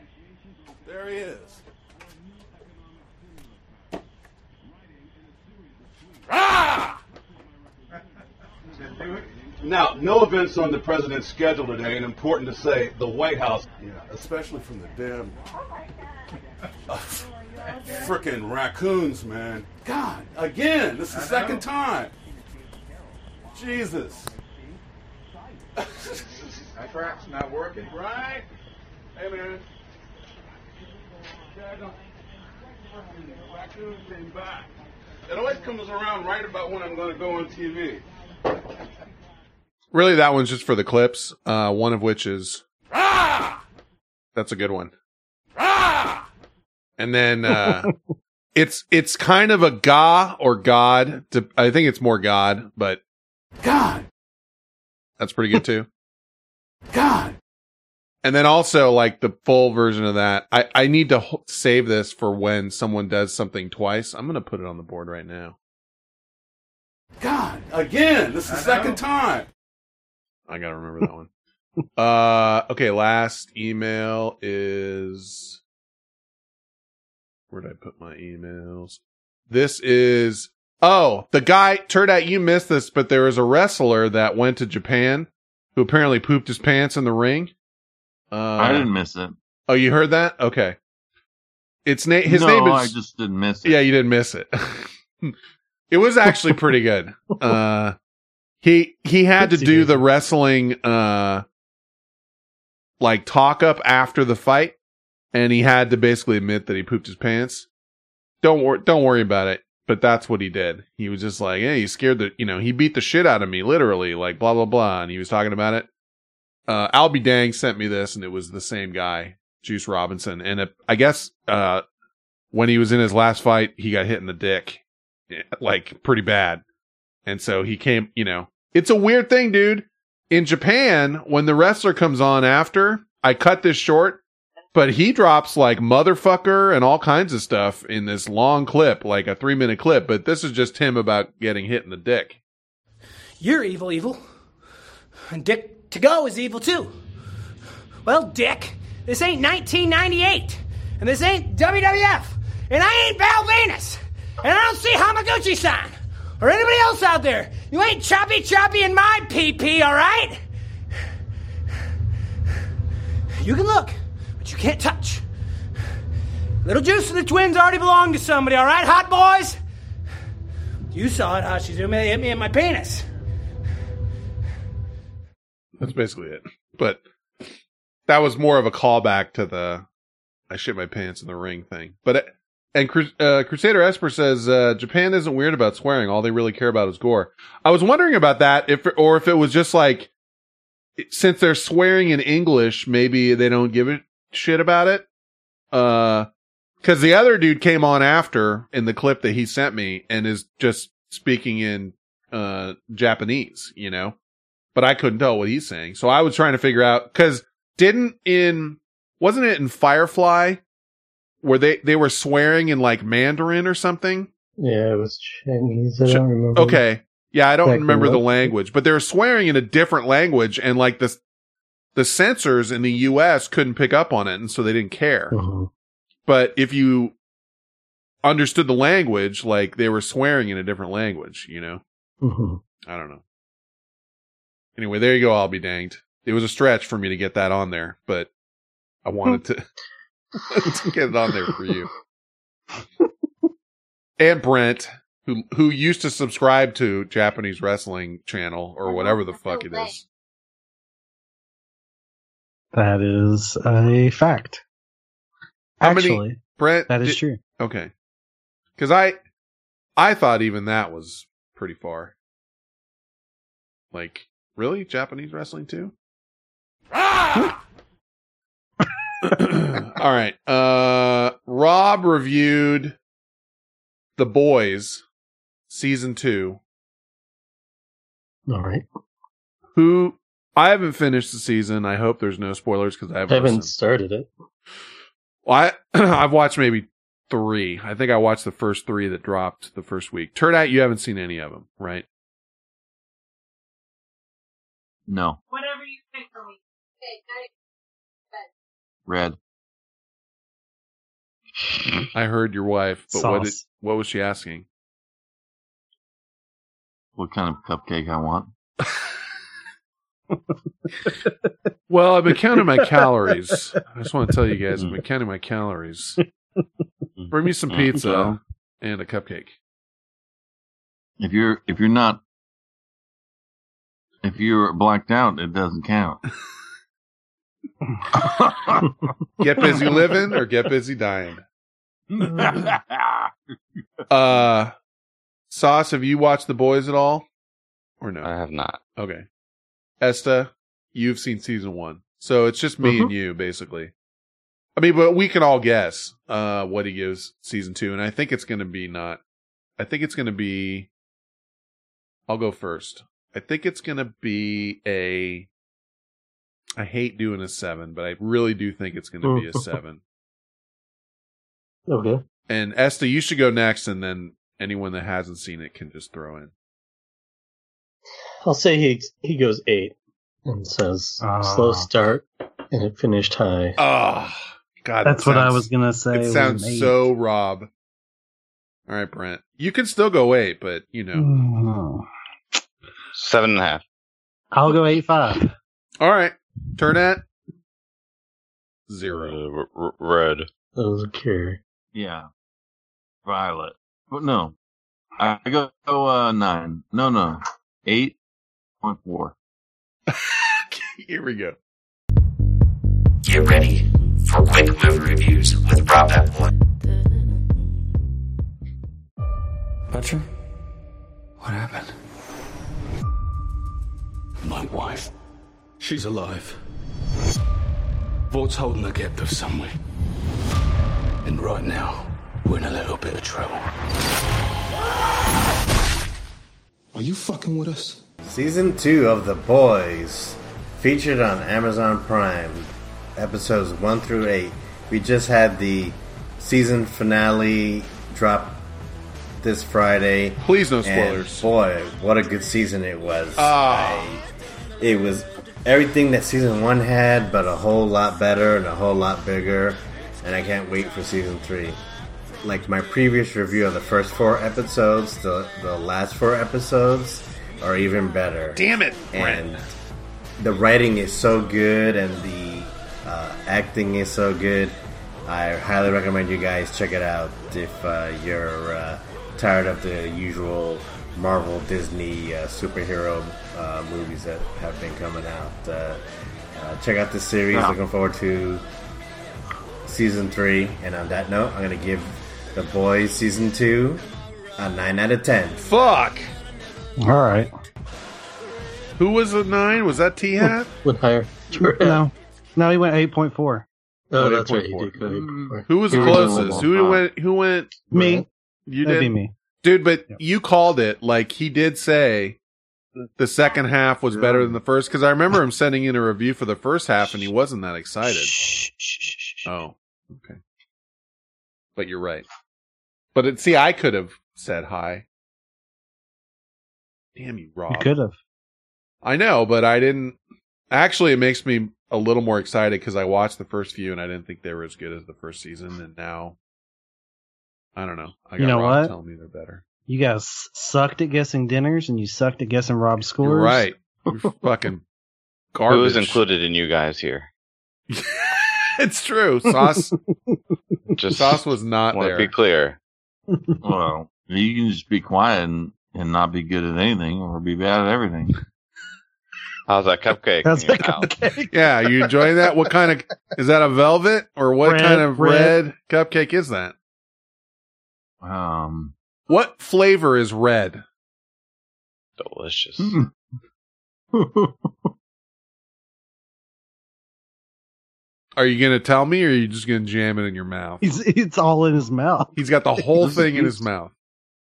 There he is. Ah! Now, no events on the president's schedule today, and important to say, the White House. Yeah, especially from the damn uh, frickin' raccoons, man. God, again, this is the second time. Jesus. That trap's not working. Right? Hey, man. Daggone frickin' raccoon came back. It always comes around right about when I'm going to go on TV. Really, that one's just for the clips. Uh, one of which is, ah! that's a good one. Ah! And then, uh, it's, it's kind of a ga or God. To, I think it's more God, but God. that's pretty good too. God. And then also like the full version of that. I, I need to ho- save this for when someone does something twice. I'm going to put it on the board right now. God, again, this is the second time. I got to remember that one. Uh, okay. Last email is, where did I put my emails? This is, oh, the guy, Turd Hat you missed this, but there was a wrestler that went to Japan who apparently pooped his pants in the ring. Uh, I didn't miss it. Oh, you heard that? Okay. It's na- his no, name is. I just didn't miss it. Yeah, you didn't miss it. it was actually pretty good. Uh, he he had to do the wrestling uh like talk up after the fight, and he had to basically admit that he pooped his pants. Don't worry, don't worry about it. But that's what he did. He was just like, "Hey, he scared the you know he beat the shit out of me, literally, like blah blah blah." And he was talking about it. Uh, Albie Dang sent me this, and it was the same guy, Juice Robinson, and it, I guess uh when he was in his last fight, he got hit in the dick, like pretty bad. And so he came, you know, it's a weird thing, dude. In Japan, when the wrestler comes on after, I cut this short, but he drops like motherfucker and all kinds of stuff in this long clip, like a three minute clip. But this is just him about getting hit in the dick. You're evil, evil. And Dick to go is evil too. Well, Dick, this ain't 1998. And this ain't WWF. And I ain't Val Venis. And I don't see Hamaguchi san. Or anybody else out there. You ain't choppy choppy in my PP, alright? You can look, but you can't touch. Little Juice and the twins already belong to somebody, alright, hot boys? You saw it, Hashizumi. Hit me in my penis. That's basically it. But that was more of a callback to the I shit my pants in the ring thing. But and uh, Crusader Esper says uh, Japan isn't weird about swearing. All they really care about is gore. I was wondering about that, if or if it was just like since they're swearing in English, maybe they don't give a shit about it. Uh, because the other dude came on after in the clip that he sent me and is just speaking in uh Japanese, you know but I couldn't tell what he's saying. So I was trying to figure out because didn't in wasn't it in Firefly where they they were swearing in like Mandarin or something? Yeah, it was Chinese. I don't remember. Okay. Yeah, I don't Exactly remember the language, but they were swearing in a different language and like the the censors in the US couldn't pick up on it and so they didn't care. Mhm. But if you understood the language, like they were swearing in a different language, you know? Mhm. I don't know. Anyway, there you go. I'll be danged. It was a stretch for me to get that on there, but I wanted to, to get it on there for you. and Brent, who who used to subscribe to Japanese wrestling channel or uh-huh, whatever the fuck it is. That is a fact. How many- Actually, Brent, that is did- true. Okay, because I I thought even that was pretty far. Like, really, Japanese wrestling too? All right. Uh Rob reviewed The Boys season 2. All right. Who I haven't finished the season. I hope there's no spoilers cuz I I haven't haven't started it. Well, I I've watched maybe 3. I think I watched the first 3 that dropped the first week. Turd Hat you haven't seen any of them, right? No. Whatever you think for me. Red. I heard your wife, but what did, Sauce. what was she asking? What kind of cupcake I want? Well, I've been counting my calories. I just want to tell you guys, I've been counting my calories. Bring me some mm-hmm. pizza and a cupcake. if you're if you're not if you're blacked out, it doesn't count. Get busy living or get busy dying. Uh, Sauce, have you watched The Boys at all? Or no? I have not. Okay. Esta, you've seen season one. So it's just me Mhm. and you, basically. I mean, but we can all guess, uh, what he gives season two. And I think it's going to be not, I think it's going to be, I'll go first. I think it's going to be a, I hate doing a seven, but I really do think it's going to be a seven. Okay. And Esta, you should go next, and then anyone that hasn't seen it can just throw in. I'll say he he goes eight and says Ah. slow start and it finished high. Oh, God. That's that what I was gonna say. It sounds eight. so Rob. All right, Brent. You can still go eight, but you know. Seven and a half. I'll go eight five. All right. Turd Hat zero. Uh, r- r- red. Okay. Yeah. Violet. But no. I go uh, nine. No, no. Eight point four. Here we go. Get ready for quick movie reviews with Rob Apple. Butcher? What happened? My wife. She's alive. Vault's holding the captive somewhere. And right now, we're in a little bit of trouble. Are you fucking with us? Season 2 of The Boys, featured on Amazon Prime, episodes 1 through 8. We just had the season finale drop this Friday. Please, no and spoilers. boy, what a good season it was. Ah. I- it was everything that season 1 had, but a whole lot better and a whole lot bigger. And I can't wait for season 3 like my previous review of the first four episodes, the the last four episodes are even better. Damn it, And the writing is so good, and the uh, acting is so good. I highly recommend you guys check it out if uh, you're uh, tired of the usual Marvel Disney uh, superhero uh, movies that have been coming out. Uh, uh, check out this series. Yeah. Looking forward to season three. And on that note, I'm going to give The Boys season two a 9 out of 10. Fuck! All right. Who was a nine? Was that T Hat? What higher? No, no, he went eight point four. Oh, that's right. 8.4. You did go 8.4. Who was the You were doing closest? Who went? Who went? Me. You That'd did, be me. dude. But you called it. Like he did say the second half was better than the first because I remember him sending in a review for the first half and he wasn't that excited. Oh, okay. But you're right. But it, see, I could have said hi. Damn you, Rob. You could have. I know, but I didn't. Actually, it makes me a little more excited because I watched the first few and I didn't think they were as good as the first season, and now I don't know. I got You know Rob what? telling me they're better. You guys sucked at guessing dinners, and you sucked at guessing Rob's scores. You're right. You're fucking garbage. Who is included in you guys here? it's true. Sauce. Just Sauce was not want there. to be clear. well, you can just be quiet and, and not be good at anything or be bad at everything. How's that cupcake? How's in that cupcake? Yeah, you enjoying that? What kind of is that? A velvet or what Red, kind of red. red cupcake is that? Um, What flavor is red? Delicious. Are you going to tell me, or are you just going to jam it in your mouth? He's, it's all in his mouth. He's got the whole thing in his mouth.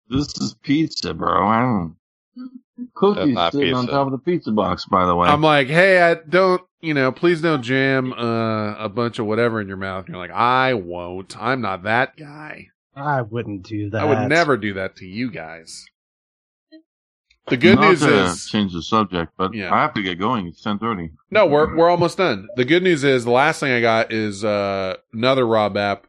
this is pizza, bro. I don't. Cookies not sitting on top of the pizza box, by the way. I'm like, hey, I don't, you know, please don't jam uh, a bunch of whatever in your mouth. And you're like, I won't. I'm not that guy. I wouldn't do that. I would never do that to you guys. The good Not news to is, change the subject, but Yeah. I have to get going. It's ten thirty. no, we're we're almost done. The good news is, the last thing I got is uh, another Rob app,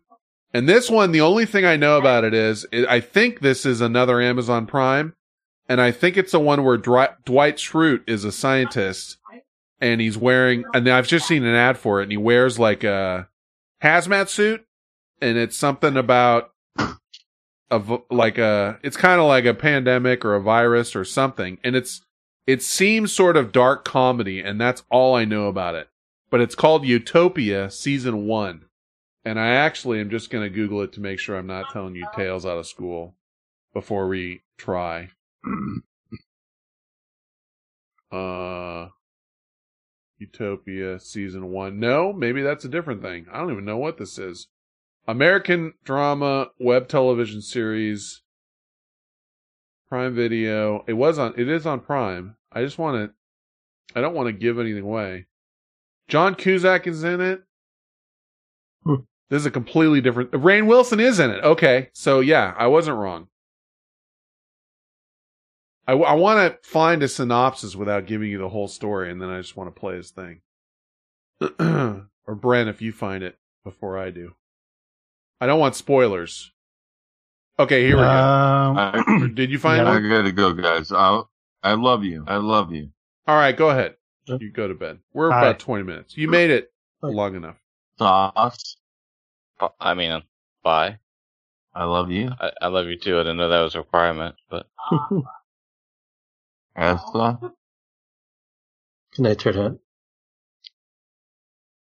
and this one, the only thing I know about it is, it, I think this is another Amazon Prime, and I think it's the one where Dri- Dwight Schrute is a scientist, and he's wearing, and I've just seen an ad for it, and he wears like a hazmat suit, and it's something about a like a, it's kind of like a pandemic or a virus or something, and it's it seems sort of dark comedy, and that's all I know about it. But it's called Utopia Season 1. And I actually am just going to Google it to make sure I'm not telling you tales out of school before we try. uh, Utopia Season 1. No, maybe that's a different thing. I don't even know what this is. American drama web television series Prime Video. It was on. It is on Prime. I just want to. I don't want to give anything away. John Cusack is in it. Hmm. This is a completely different. Rainn Wilson is in it. Okay, so yeah, I wasn't wrong. I, want to find a synopsis without giving you the whole story, and then I just want to play his thing. or Brent, if you find it before I do. I don't want spoilers. Okay, here we go. Um, I, Did you find I one? gotta go, guys. I I love you. I love you. All right, go ahead. You go to bed. We're Hi. about 20 minutes. You made it long enough. Sauce. I mean, bye. I love you. I, I love you too. I didn't know that was a requirement, but Esta. Good night, Turtle.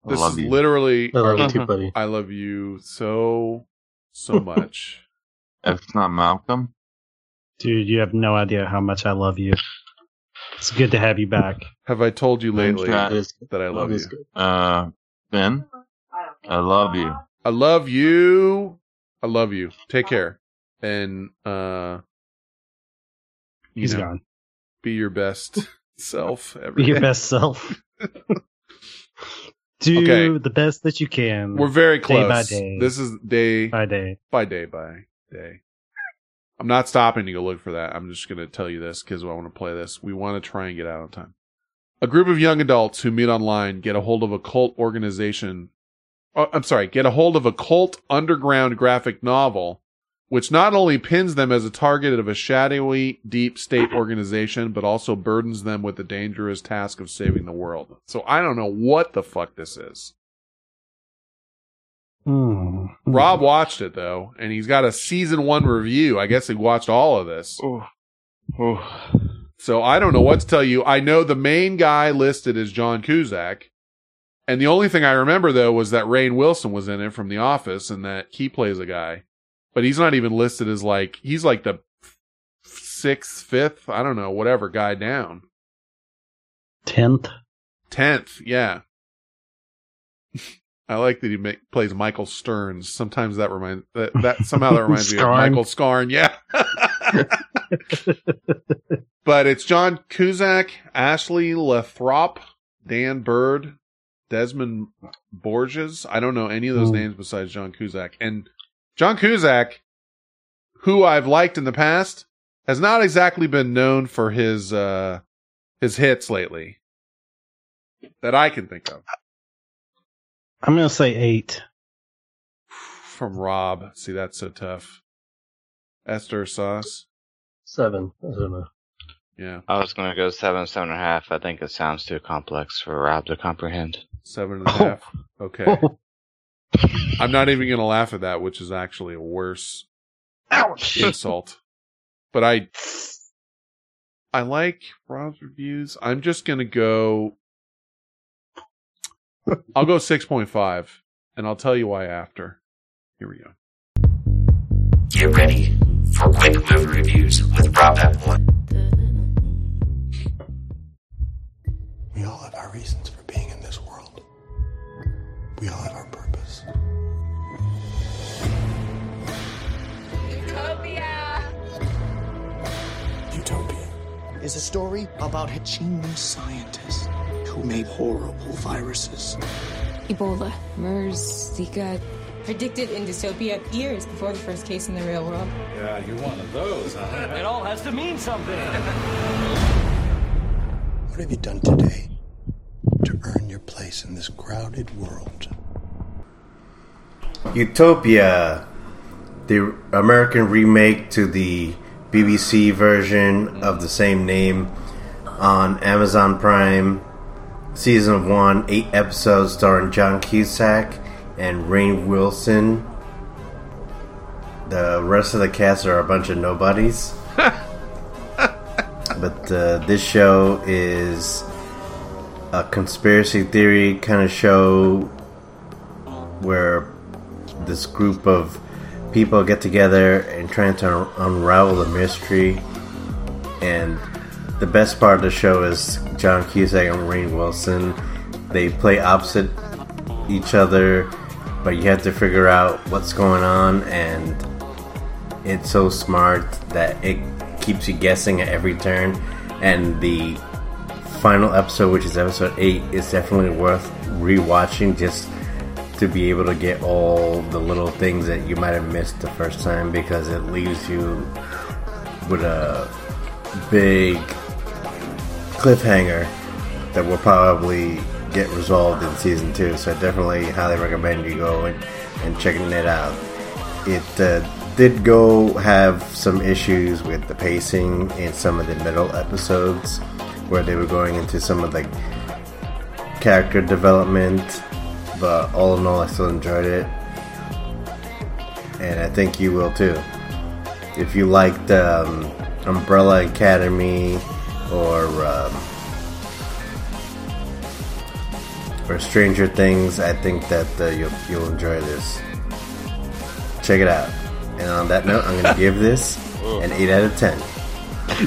I This love is you. literally. I love you too, buddy. I love you so, so much. if It's not Malcolm. Dude, you have no idea how much I love you. It's good to have you back. Have I told you lately Chat. that I love you? is. Uh, Ben. I love you. I love you. I love you. Take care. And, uh, you He's know, gone. be your best self every Be your best self. Do Okay. the best that you can. We're very Day close. by day. This is day by day. by day by day. I'm not stopping to go look for that. I'm just going to tell you this because I want to play this. We want to try and get out on time. A group of young adults who meet online get a hold of a cult organization. Oh, I'm sorry, get a hold of a cult underground graphic novel, which not only pins them as a target of a shadowy deep state organization, but also burdens them with the dangerous task of saving the world. So I don't know what the fuck this is. Hmm. Rob watched it though, and he's got a season one review. I guess he watched all of this. So I don't know what to tell you. I know the main guy listed is John Cusack. And the only thing I remember though was that Rainn Wilson was in it from The Office and that he plays a guy. But he's not even listed as like, he's like the sixth, fifth, I don't know, whatever guy down. Tenth. Tenth, yeah. I like that he plays Michael Stearns. Sometimes that reminds that, that somehow that reminds me of Michael Scarn. Yeah. but it's John Cusack, Ashleigh LaThrop, Dan Byrd, Desmin Borges. I don't know any of those Ooh. names besides John Cusack. And John Cusack, who I've liked in the past, has not exactly been known for his uh his hits lately. That I can think of. I'm gonna say eight. From Rob. See, that's so tough. Esta Sauce. Seven. I don't know. Yeah. I was gonna go seven, seven and a half. I think it sounds too complex for Rob to comprehend. Seven and a half. Okay. I'm not even gonna laugh at that, which is actually a worse Ouch. insult. But I I like Rob's reviews. I'm just gonna go I'll go six point five and I'll tell you why after. Here we go. Get ready for quick movie reviews with Rob Apple. We all have our reasons for being in this world. We all have our is a story about a genius scientist who made horrible viruses. Ebola, MERS, Zika, predicted in dystopia years before the first case in the real world. Yeah, you're one of those, huh? It all has to mean something. What have you done today to earn your place in this crowded world? Utopia, the American remake to the BBC version of the same name on Amazon Prime. Season 1, 8 episodes starring John Cusack and Rainn Wilson. The rest of the cast are a bunch of nobodies. but uh, this show is a conspiracy theory kind of show where this group of people get together and trying to unravel the mystery. And the best part of the show is John Cusack and Rainn Wilson. They play opposite each other, but you have to figure out what's going on, and it's so smart that it keeps you guessing at every turn. And the final episode, which is episode 8, is definitely worth rewatching just to be able to get all the little things that you might have missed the first time because it leaves you with a big cliffhanger that will probably get resolved in season two. So I definitely highly recommend you go and, and checking it out. It uh, did go have some issues with the pacing in some of the middle episodes where they were going into some of the character development but all in all, I still enjoyed it, and I think you will too. If you liked um, Umbrella Academy or um, or Stranger Things, I think that uh, you'll you'll enjoy this. Check it out. And on that note, I'm going to give this an eight out of ten.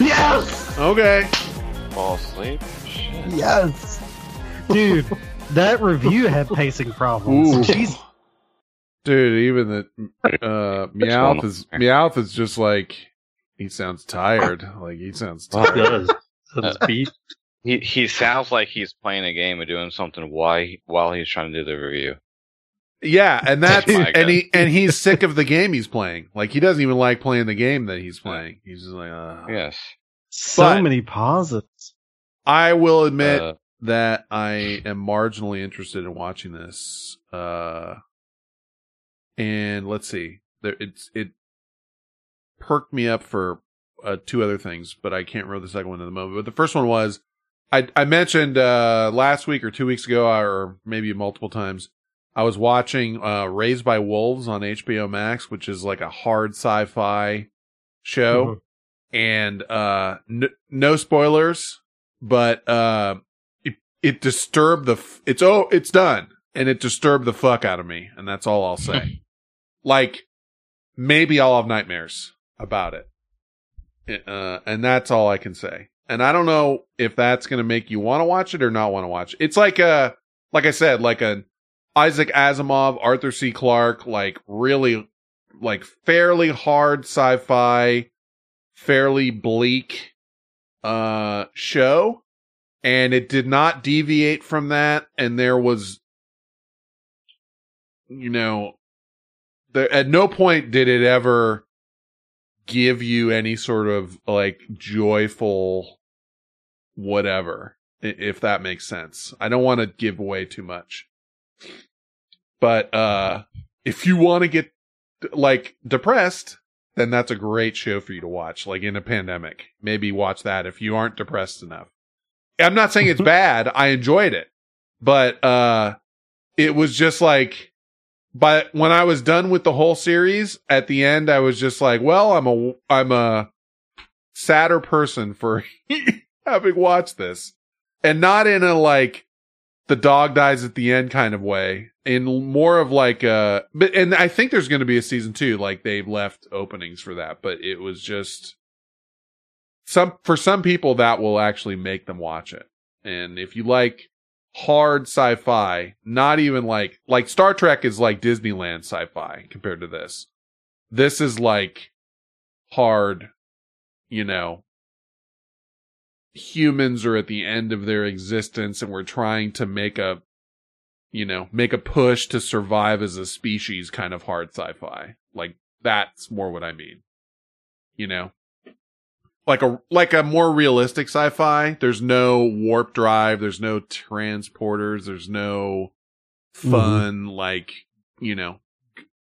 Yes! Okay. Fall asleep. Yes! Dude, that review had pacing problems. Jeez. Dude, even the uh Meowth is Meowth is just like he sounds tired. Like he sounds tired. Uh, He he sounds like he's playing a game or doing something while while he's trying to do the review. Yeah, and that's Oh and he and he's sick of the game he's playing. Like he doesn't even like playing the game that he's playing. He's just like, uh. Yes. So But- many pauses. I will admit Uh, that I am marginally interested in watching this. Uh, and let's see, there it's it perked me up for uh, two other things, but I can't remember the second one at the moment. But the first one was I I mentioned uh, last week or two weeks ago, or maybe multiple times. I was watching uh, Raised by Wolves on HBO Max, which is like a hard sci-fi show, and uh, n- no spoilers, but uh, it disturbed the f- it's oh it's done, and it disturbed the fuck out of me, and that's all I'll say. like maybe I'll have nightmares about it. Uh, and that's all I can say. And I don't know if that's going to make you want to watch it or not want to watch it. It's like a, like I said, like a Isaac Asimov, Arthur C. Clarke, like really, like fairly hard sci-fi, fairly bleak, uh show and it did not deviate from that and there was you know there at no point did it ever give you any sort of like joyful whatever if that makes sense. I don't want to give away too much. But uh if you want to get like depressed then that's a great show for you to watch like in a pandemic. Maybe watch that if you aren't depressed enough i'm not saying it's bad. I enjoyed it. But uh it was just like but when I was done with the whole series, at the end, I was just like, well, I'm a, I'm a sadder person for having watched this. And not in a like the dog dies at the end kind of way. In more of like a, but, and I think there's going to be a season two, like they've left openings for that, but it was just some, for some people that will actually make them watch it. And if you like hard sci-fi, not even like like Star Trek is like Disneyland sci-fi compared to this. This is like hard, you know. Humans are at the end of their existence and we're trying to make a you know, make a push to survive as a species kind of hard sci-fi. Like that's more what I mean. You know like a like a more realistic sci-fi. There's no warp drive. There's no transporters. There's no fun like you know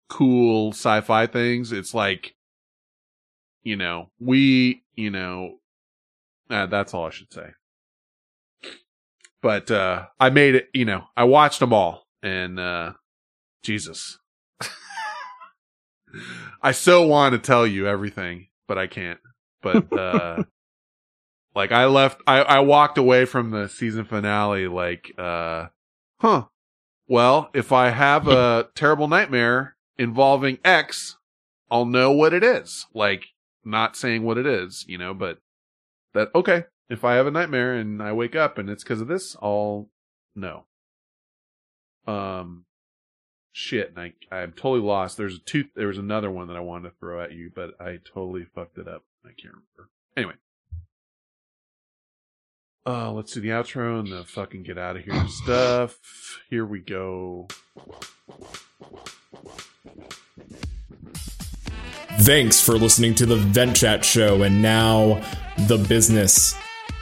cool sci-fi things. It's like you know we you know uh, that's all I should say. But uh I made it. You know I watched them all and uh Jesus. I so want to tell you everything, but I can't but uh like I left I I walked away from the season finale like uh huh well if I have a terrible nightmare involving X I'll know what it is. Like not saying what it is you know but that okay if I have a nightmare and I wake up and it's cuz of this I'll know. Um shit and I I'm totally lost. There's a two there was another one that I wanted to throw at you but I totally fucked it up I can't remember. Anyway. Uh, let's do the outro and the fucking get out of here stuff. Here we go. Thanks for listening to the Vent Chat Show, and now the business.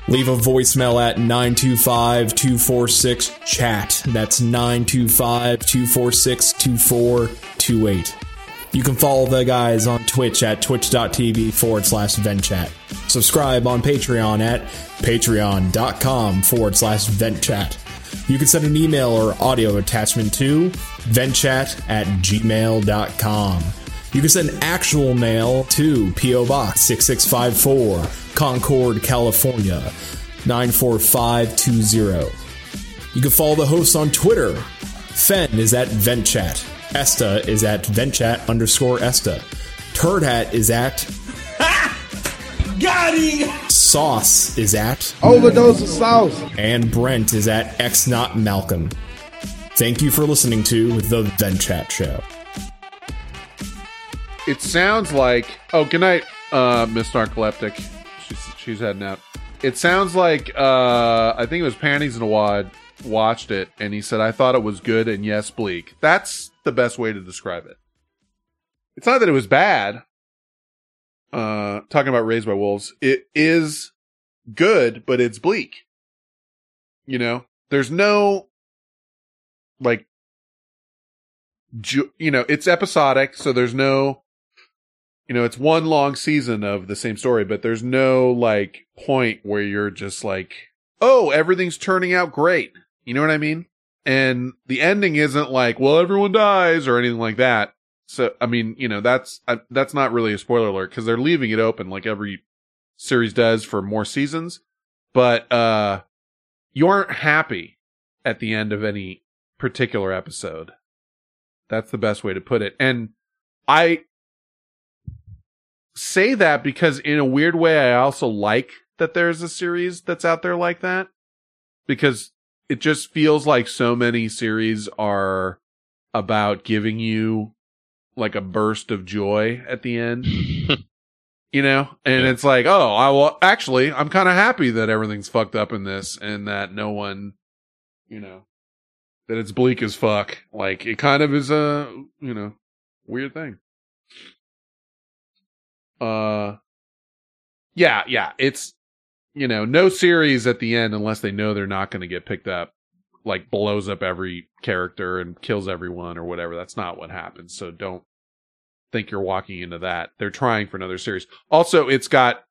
Leave a voicemail at 925 246 chat. That's 925 246 2428. You can follow the guys on Twitch at twitch.tv forward slash ventchat. Subscribe on Patreon at patreon.com forward slash ventchat. You can send an email or audio attachment to ventchat at gmail.com. You can send actual mail to P.O. Box 6654, Concord, California 94520. You can follow the hosts on Twitter. Fen is at VentChat. Esta is at VentChat underscore Esta. Turd Hat is at Got him! Sauce is at Overdose of sauce. and Brent is at X Not Malcolm. Thank you for listening to the VentChat Show. It sounds like oh, good night, uh, Miss Narcoleptic. She's she's heading out. It sounds like uh, I think it was Panties in a Wad watched it and he said I thought it was good and yes, bleak. That's the best way to describe it. It's not that it was bad. Uh, talking about Raised by Wolves, it is good, but it's bleak. You know, there's no like ju- you know, it's episodic, so there's no, you know, it's one long season of the same story, but there's no like point where you're just like, oh, everything's turning out great. You know what I mean? And the ending isn't like, well, everyone dies or anything like that. So, I mean, you know, that's, uh, that's not really a spoiler alert because they're leaving it open like every series does for more seasons. But, uh, you aren't happy at the end of any particular episode. That's the best way to put it. And I say that because in a weird way, I also like that there's a series that's out there like that because it just feels like so many series are about giving you like a burst of joy at the end. You know, and it's like, oh, I will actually, I'm kind of happy that everything's fucked up in this, and that no one, you know, that it's bleak as fuck. Like it kind of is a, you know, weird thing. Uh, yeah, yeah, it's, you know, no series at the end unless they know they're not going to get picked up, like blows up every character and kills everyone or whatever. That's not what happens. So don't think you're walking into that. They're trying for another series. Also, it's got,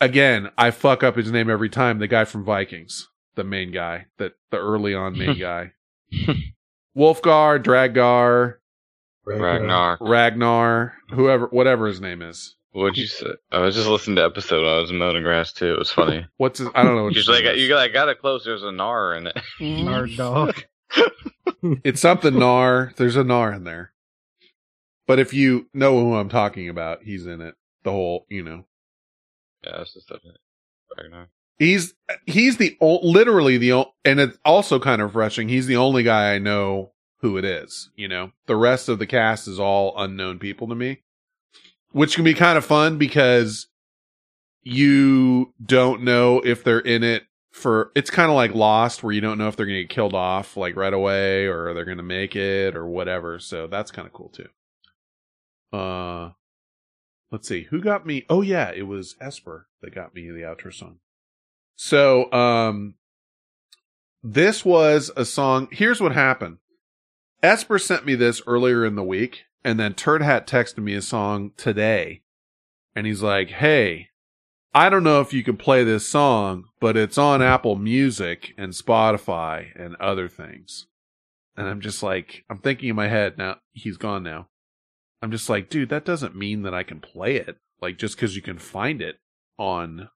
again, I fuck up his name every time. The guy from Vikings, the main guy, that the early on main guy. Wolfgar, Draggar, Ragnar. Ragnar, whoever, whatever his name is. What'd you say? I was just listening to episode. when I was mowing grass too. It was funny. What's his, I don't know. What his Usually, I name got, is. you got, I got it close. There's a gnar in it. Nard dog. It's something Nar. There's a Nar in there. But if you know who I'm talking about, he's in it. The whole, you know, Yeah, that's just stuff. in. Ragnar. he's he's the o- literally the o- and it's also kind of refreshing. He's the only guy I know who it is. You know, the rest of the cast is all unknown people to me, which can be kind of fun because you don't know if they're in it for. It's kind of like Lost, where you don't know if they're going to get killed off like right away or they're going to make it or whatever. So that's kind of cool too. Uh, let's see who got me. Oh yeah, it was Esper that got me the outro song. So, um, this was a song. Here's what happened. Esper sent me this earlier in the week, and then Turd Hat texted me a song today, and he's like, "Hey, I don't know if you can play this song, but it's on Apple Music and Spotify and other things." And I'm just like, I'm thinking in my head now. He's gone now. I'm just like, dude, that doesn't mean that I can play it. Like just because you can find it on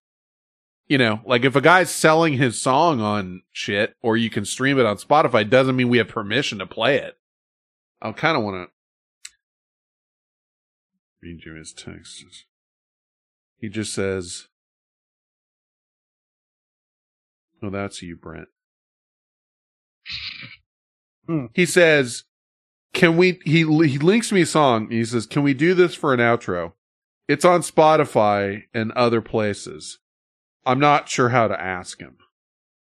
you know, like if a guy's selling his song on shit or you can stream it on Spotify doesn't mean we have permission to play it. I kind of want to read you his text. He just says, "Oh, that's you, Brent." He says, "Can we?" He he links me a song. He says, "Can we do this for an outro?" It's on Spotify and other places. I'm not sure how to ask him.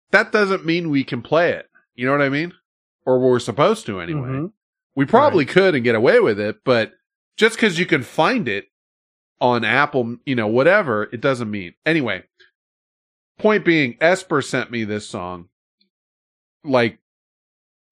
That doesn't mean we can play it. You know what I mean? Or we're supposed to anyway. Mhm. We probably could and get away with it, but just because you can find it on Apple, you know, whatever, it doesn't mean. Anyway, point being, Esper sent me this song like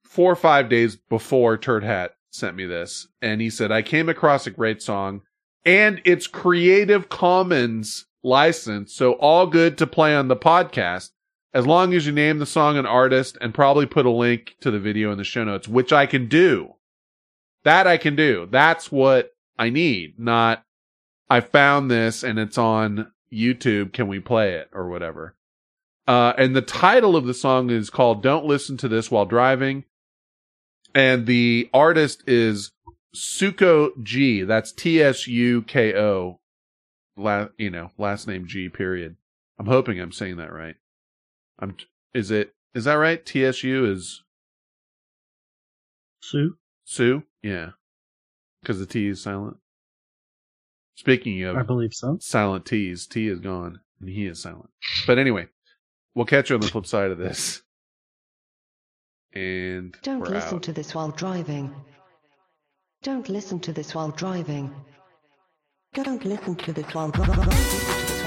four or five days before Turd Hat sent me this. And he said, I came across a great song and it's Creative Commons license. So all good to play on the podcast as long as you name the song and artist and probably put a link to the video in the show notes, which I can do. That I can do. That's what I need, not I found this and it's on YouTube. Can we play it or whatever? Uh, and the title of the song is called Don't Listen to This While Driving. And the artist is Suko G. That's T S U K O. La, you know, last name G period. I'm hoping I'm saying that right. I'm, is it, is that right? TSU is Sue? Sue? Yeah. Cause the T is silent. Speaking of I believe so. silent T's, T is gone and he is silent. But anyway, we'll catch you on the flip side of this. And Don't we're listen out. to this while driving. Don't listen to this while driving. Don't listen to this while driving.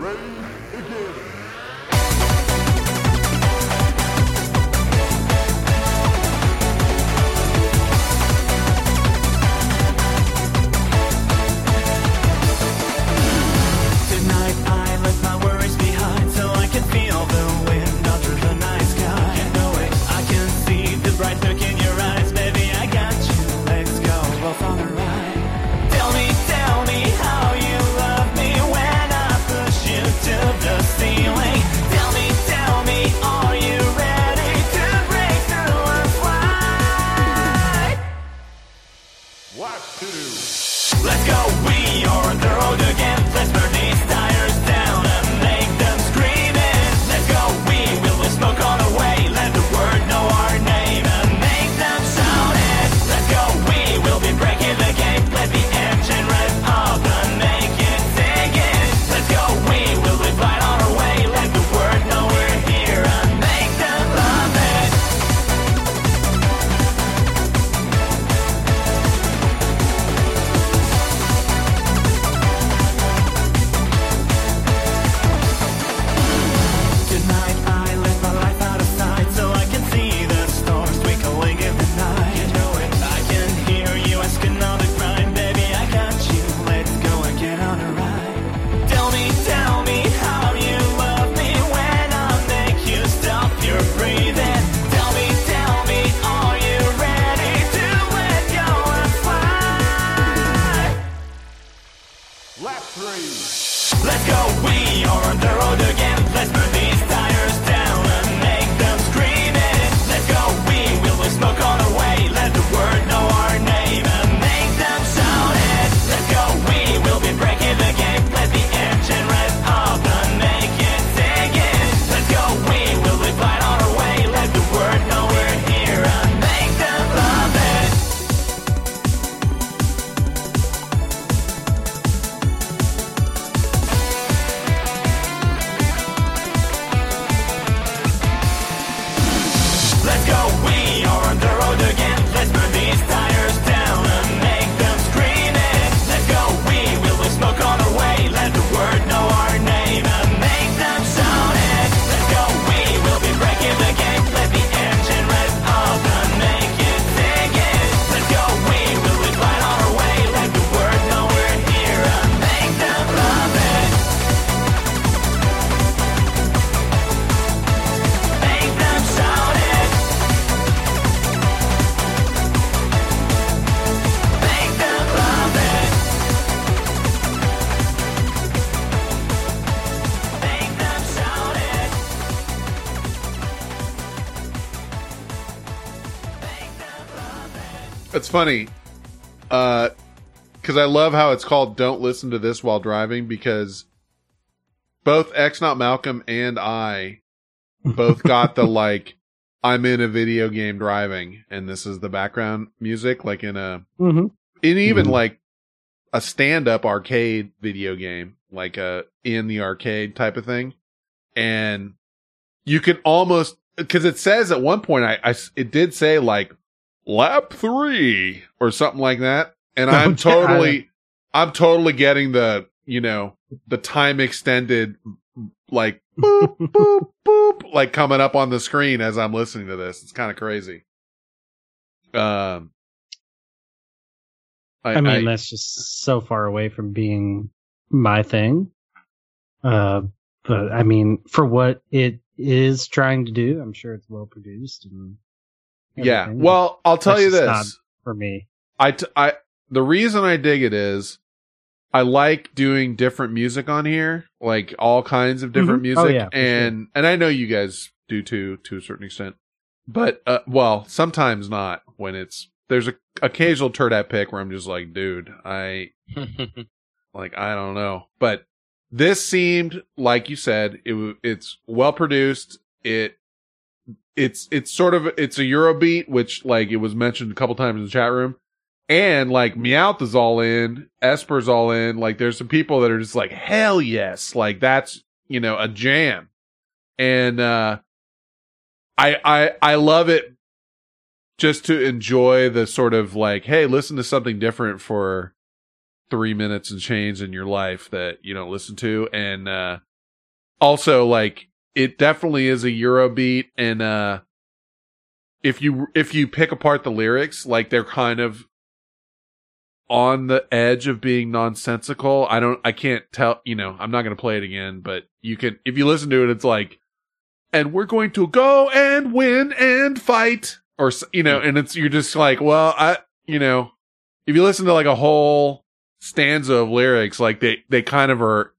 Rain Funny, uh, because I love how it's called "Don't Listen to This While Driving" because both X Not Malcolm and I both got the like I'm in a video game driving and this is the background music, like in a Mm-hmm. in even Mhm. like a stand up arcade video game, like a in the arcade type of thing. And you can almost, cause it says at one point, I it did say like lap three or something like that. And I'm totally, I'm totally getting the, you know, the time extended, like boop, boop, boop, like coming up on the screen as I'm listening to this. It's kind of crazy. Um, I, mean, that's just so far away from being my thing. Uh, but I mean, for what it is trying to do, I'm sure it's well produced and Yeah. everything. Well, I'll tell That's you this. for me. I, t- I, the reason I dig it is I like doing different music on here, like all kinds of different Mhm. music. Oh, yeah, for and, and I know you guys do too, to a certain extent, but, uh, well, sometimes not when it's, there's a occasional Turd Hat pick where I'm just like, dude, I, like, I don't know, but this seemed, like you said, it, it's well produced. It, it's, it's sort of, it's a Eurobeat, which like it was mentioned a couple times in the chat room and like Meowth is all in, Esper's all in. Like there's some people that are just like, hell yes. Like that's, you know, a jam. And, uh, I, I, I love it just to enjoy the sort of like, hey, listen to something different for three minutes and change in your life that you don't listen to. And, uh, also like it definitely is a Eurobeat and, uh, if you, if you pick apart the lyrics, like they're kind of on the edge of being nonsensical. I don't, I can't tell, you know, I'm not going to play it again, but you can, if you listen to it, it's like, and we're going to go and win and fight or, you know, and it's, you're just like, well, I, you know, if you listen to like a whole stanza of lyrics, like they, they kind of are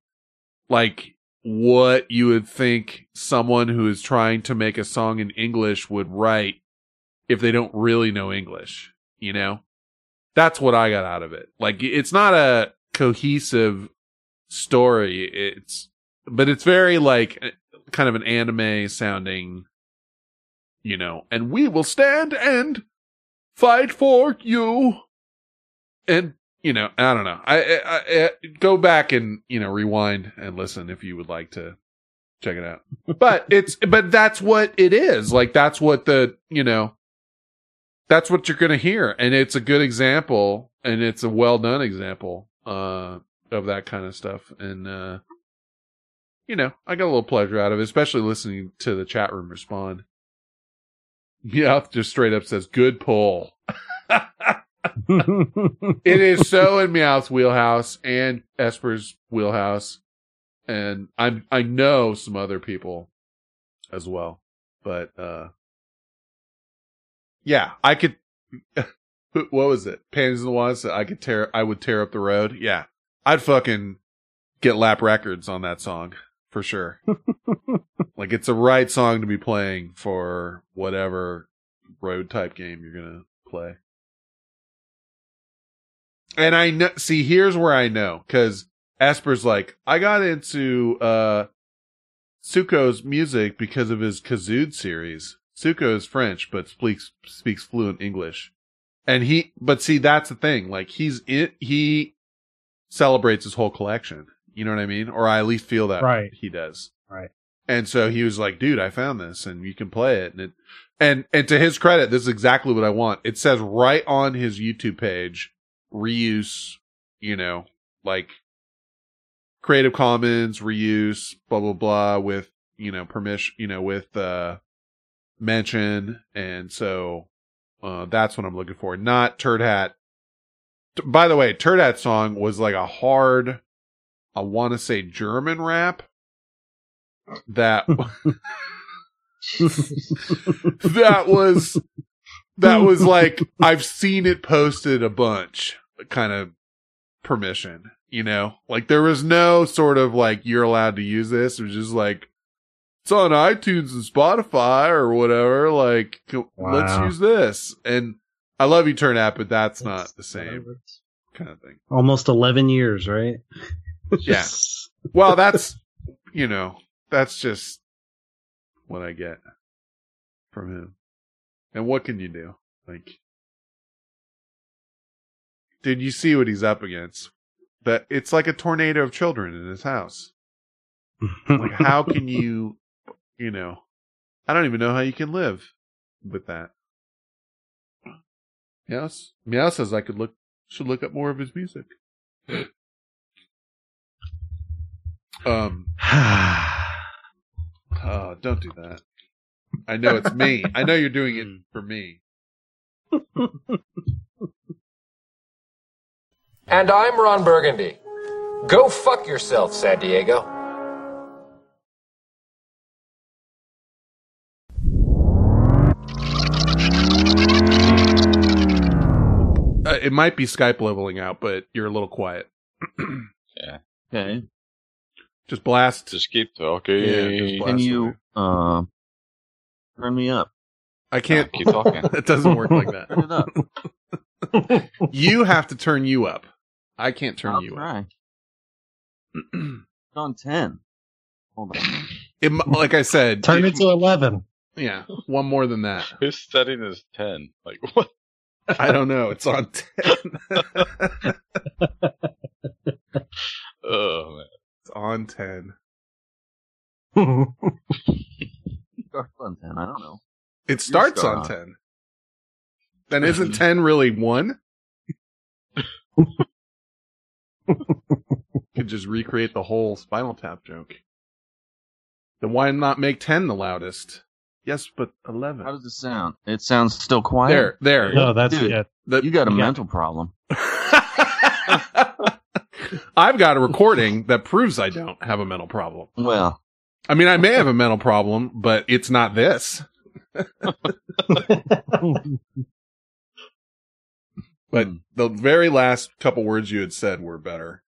like what you would think someone who is trying to make a song in English would write if they don't really know English, you know? That's what I got out of it. Like it's not a cohesive story. It's but it's very like eh, kind of an anime sounding, you know, and we will stand and fight for you. And you know, I don't know. I, I, I go back and you know rewind and listen if you would like to check it out. But it's but that's what it is. Like that's what the you know that's what you're going to hear and it's a good example and it's a well done example uh of that kind of stuff and uh you know i got a little pleasure out of it especially listening to the chat room respond yeah just straight up says good pull it is so in meowth's wheelhouse and esper's wheelhouse and i'm i know some other people as well but uh yeah, I could. what was it? Panties in the Wands. I could tear. I would tear up the road. Yeah, I'd fucking get lap records on that song for sure. like it's a right song to be playing for whatever road type game you're gonna play. And I know. See, here's where I know because Esper's like, I got into uh Suko's music because of his Kazood series. Suko is French, but speaks speaks fluent English. And he, but see, that's the thing. Like he's it, he celebrates his whole collection. You know what I mean? Or I at least feel that Right. he does. Right. And so he was like, dude, I found this and you can play it. And it, and, and to his credit, this is exactly what I want. It says right on his YouTube page, reuse, you know, like Creative Commons, reuse, blah, blah, blah, with, you know, permission, you know, with, uh, mention. And so, uh, that's what I'm looking for. Not Turd Hat. T- By the way, Turd Hat song was like a hard, I want to say German rap that, that was, that was like, I've seen it posted a bunch kind of permission, you know, like there was no sort of like, you're allowed to use this. It was just like, it's on iTunes and Spotify or whatever. Like, co- let's use this. And I love you, Turd Hat, but that's not the same kind of thing. Almost 11 years, right? Yeah. Well, that's you know, that's just what I get from him. And what can you do? Like, dude, you see what he's up against. That it's like a tornado of children in his house. Like, how can you, you know, I don't even know how you can live with that. Yes, Meowth says I could look should look up more of his music. um. Oh, don't do that. I know it's me. I know you're doing it for me. And I'm Ron Burgundy. Go fuck yourself, San Diego. Uh, it might be Skype leveling out, but you're a little quiet. yeah. Okay. Just blast. Just keep talking. Yeah, just blast Can you uh, turn me up? I can't keep talking. it doesn't work like that. Turn it up. that. you have to turn you up. I can't turn I'll you up. try. It's on ten. Hold on. It, like I said, Turn it- it to 11. yeah, one more than that. Who's setting is 10? Like, what? I don't know. It's on ten. Oh, man. it's on ten. Starts on ten. I don't know. It starts start on on. ten. Then isn't ten really one? Could just recreate the whole Spinal Tap joke. Then why not make ten the loudest? Yes, but eleven. How does it sound? It sounds still quiet. There, there. No, that's Dude, yeah. The- You got a Yeah. mental problem. I've got a recording that proves I don't have a mental problem. Well, I mean, I may have a mental problem, but it's not this. But Hmm. the very last couple words you had said were better.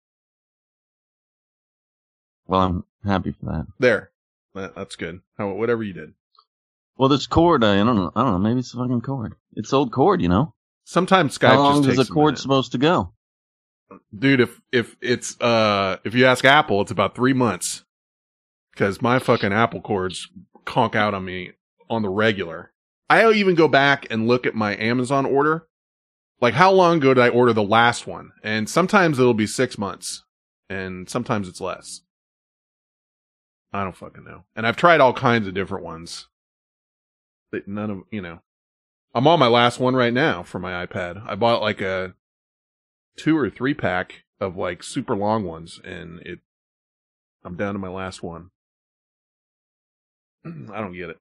well, I'm happy for that. There. That, that's good. How, whatever you did. Well, this cord, I don't know. I don't know. Maybe it's a fucking cord. It's old cord, you know. Sometimes Skype How long is a cord minute. supposed to go? Dude, if, if it's, uh, if you ask Apple, it's about three months. Cause my fucking Apple cords conk out on me on the regular. I'll even go back and look at my Amazon order. Like how long ago did I order the last one? And sometimes it'll be six months and sometimes it's less. I don't fucking know. And I've tried all kinds of different ones. That none of, you know, I'm on my last one right now for my iPad. I bought like a two or three pack of like super long ones and it, I'm down to my last one. I don't get it.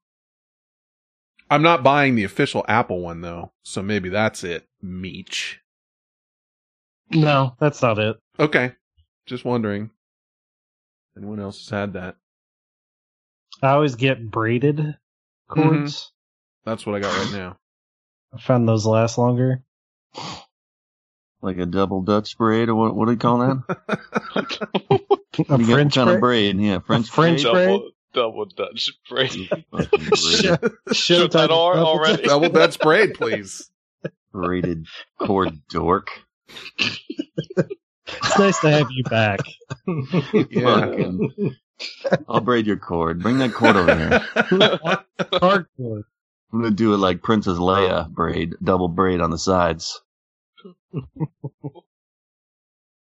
I'm not buying the official Apple one though, so maybe that's it. Meech. No, that's not it. Okay. Just wondering. Anyone else has had that? I always get braided mm-hmm. cords. That's what I got right now. I found those last longer. Like a double Dutch braid, or what? What do you call that? A You French kind of braid? braid, yeah, French, French braid. braid? Double, double Dutch braid. Fucking braided, Shut that ar- already. Double Dutch braid, please. Braided cord dork. It's nice to have you back. Yeah. I'll braid your cord. Bring that cord over here. Hardcore. I'm gonna do it like Princess Leia braid, double braid on the sides.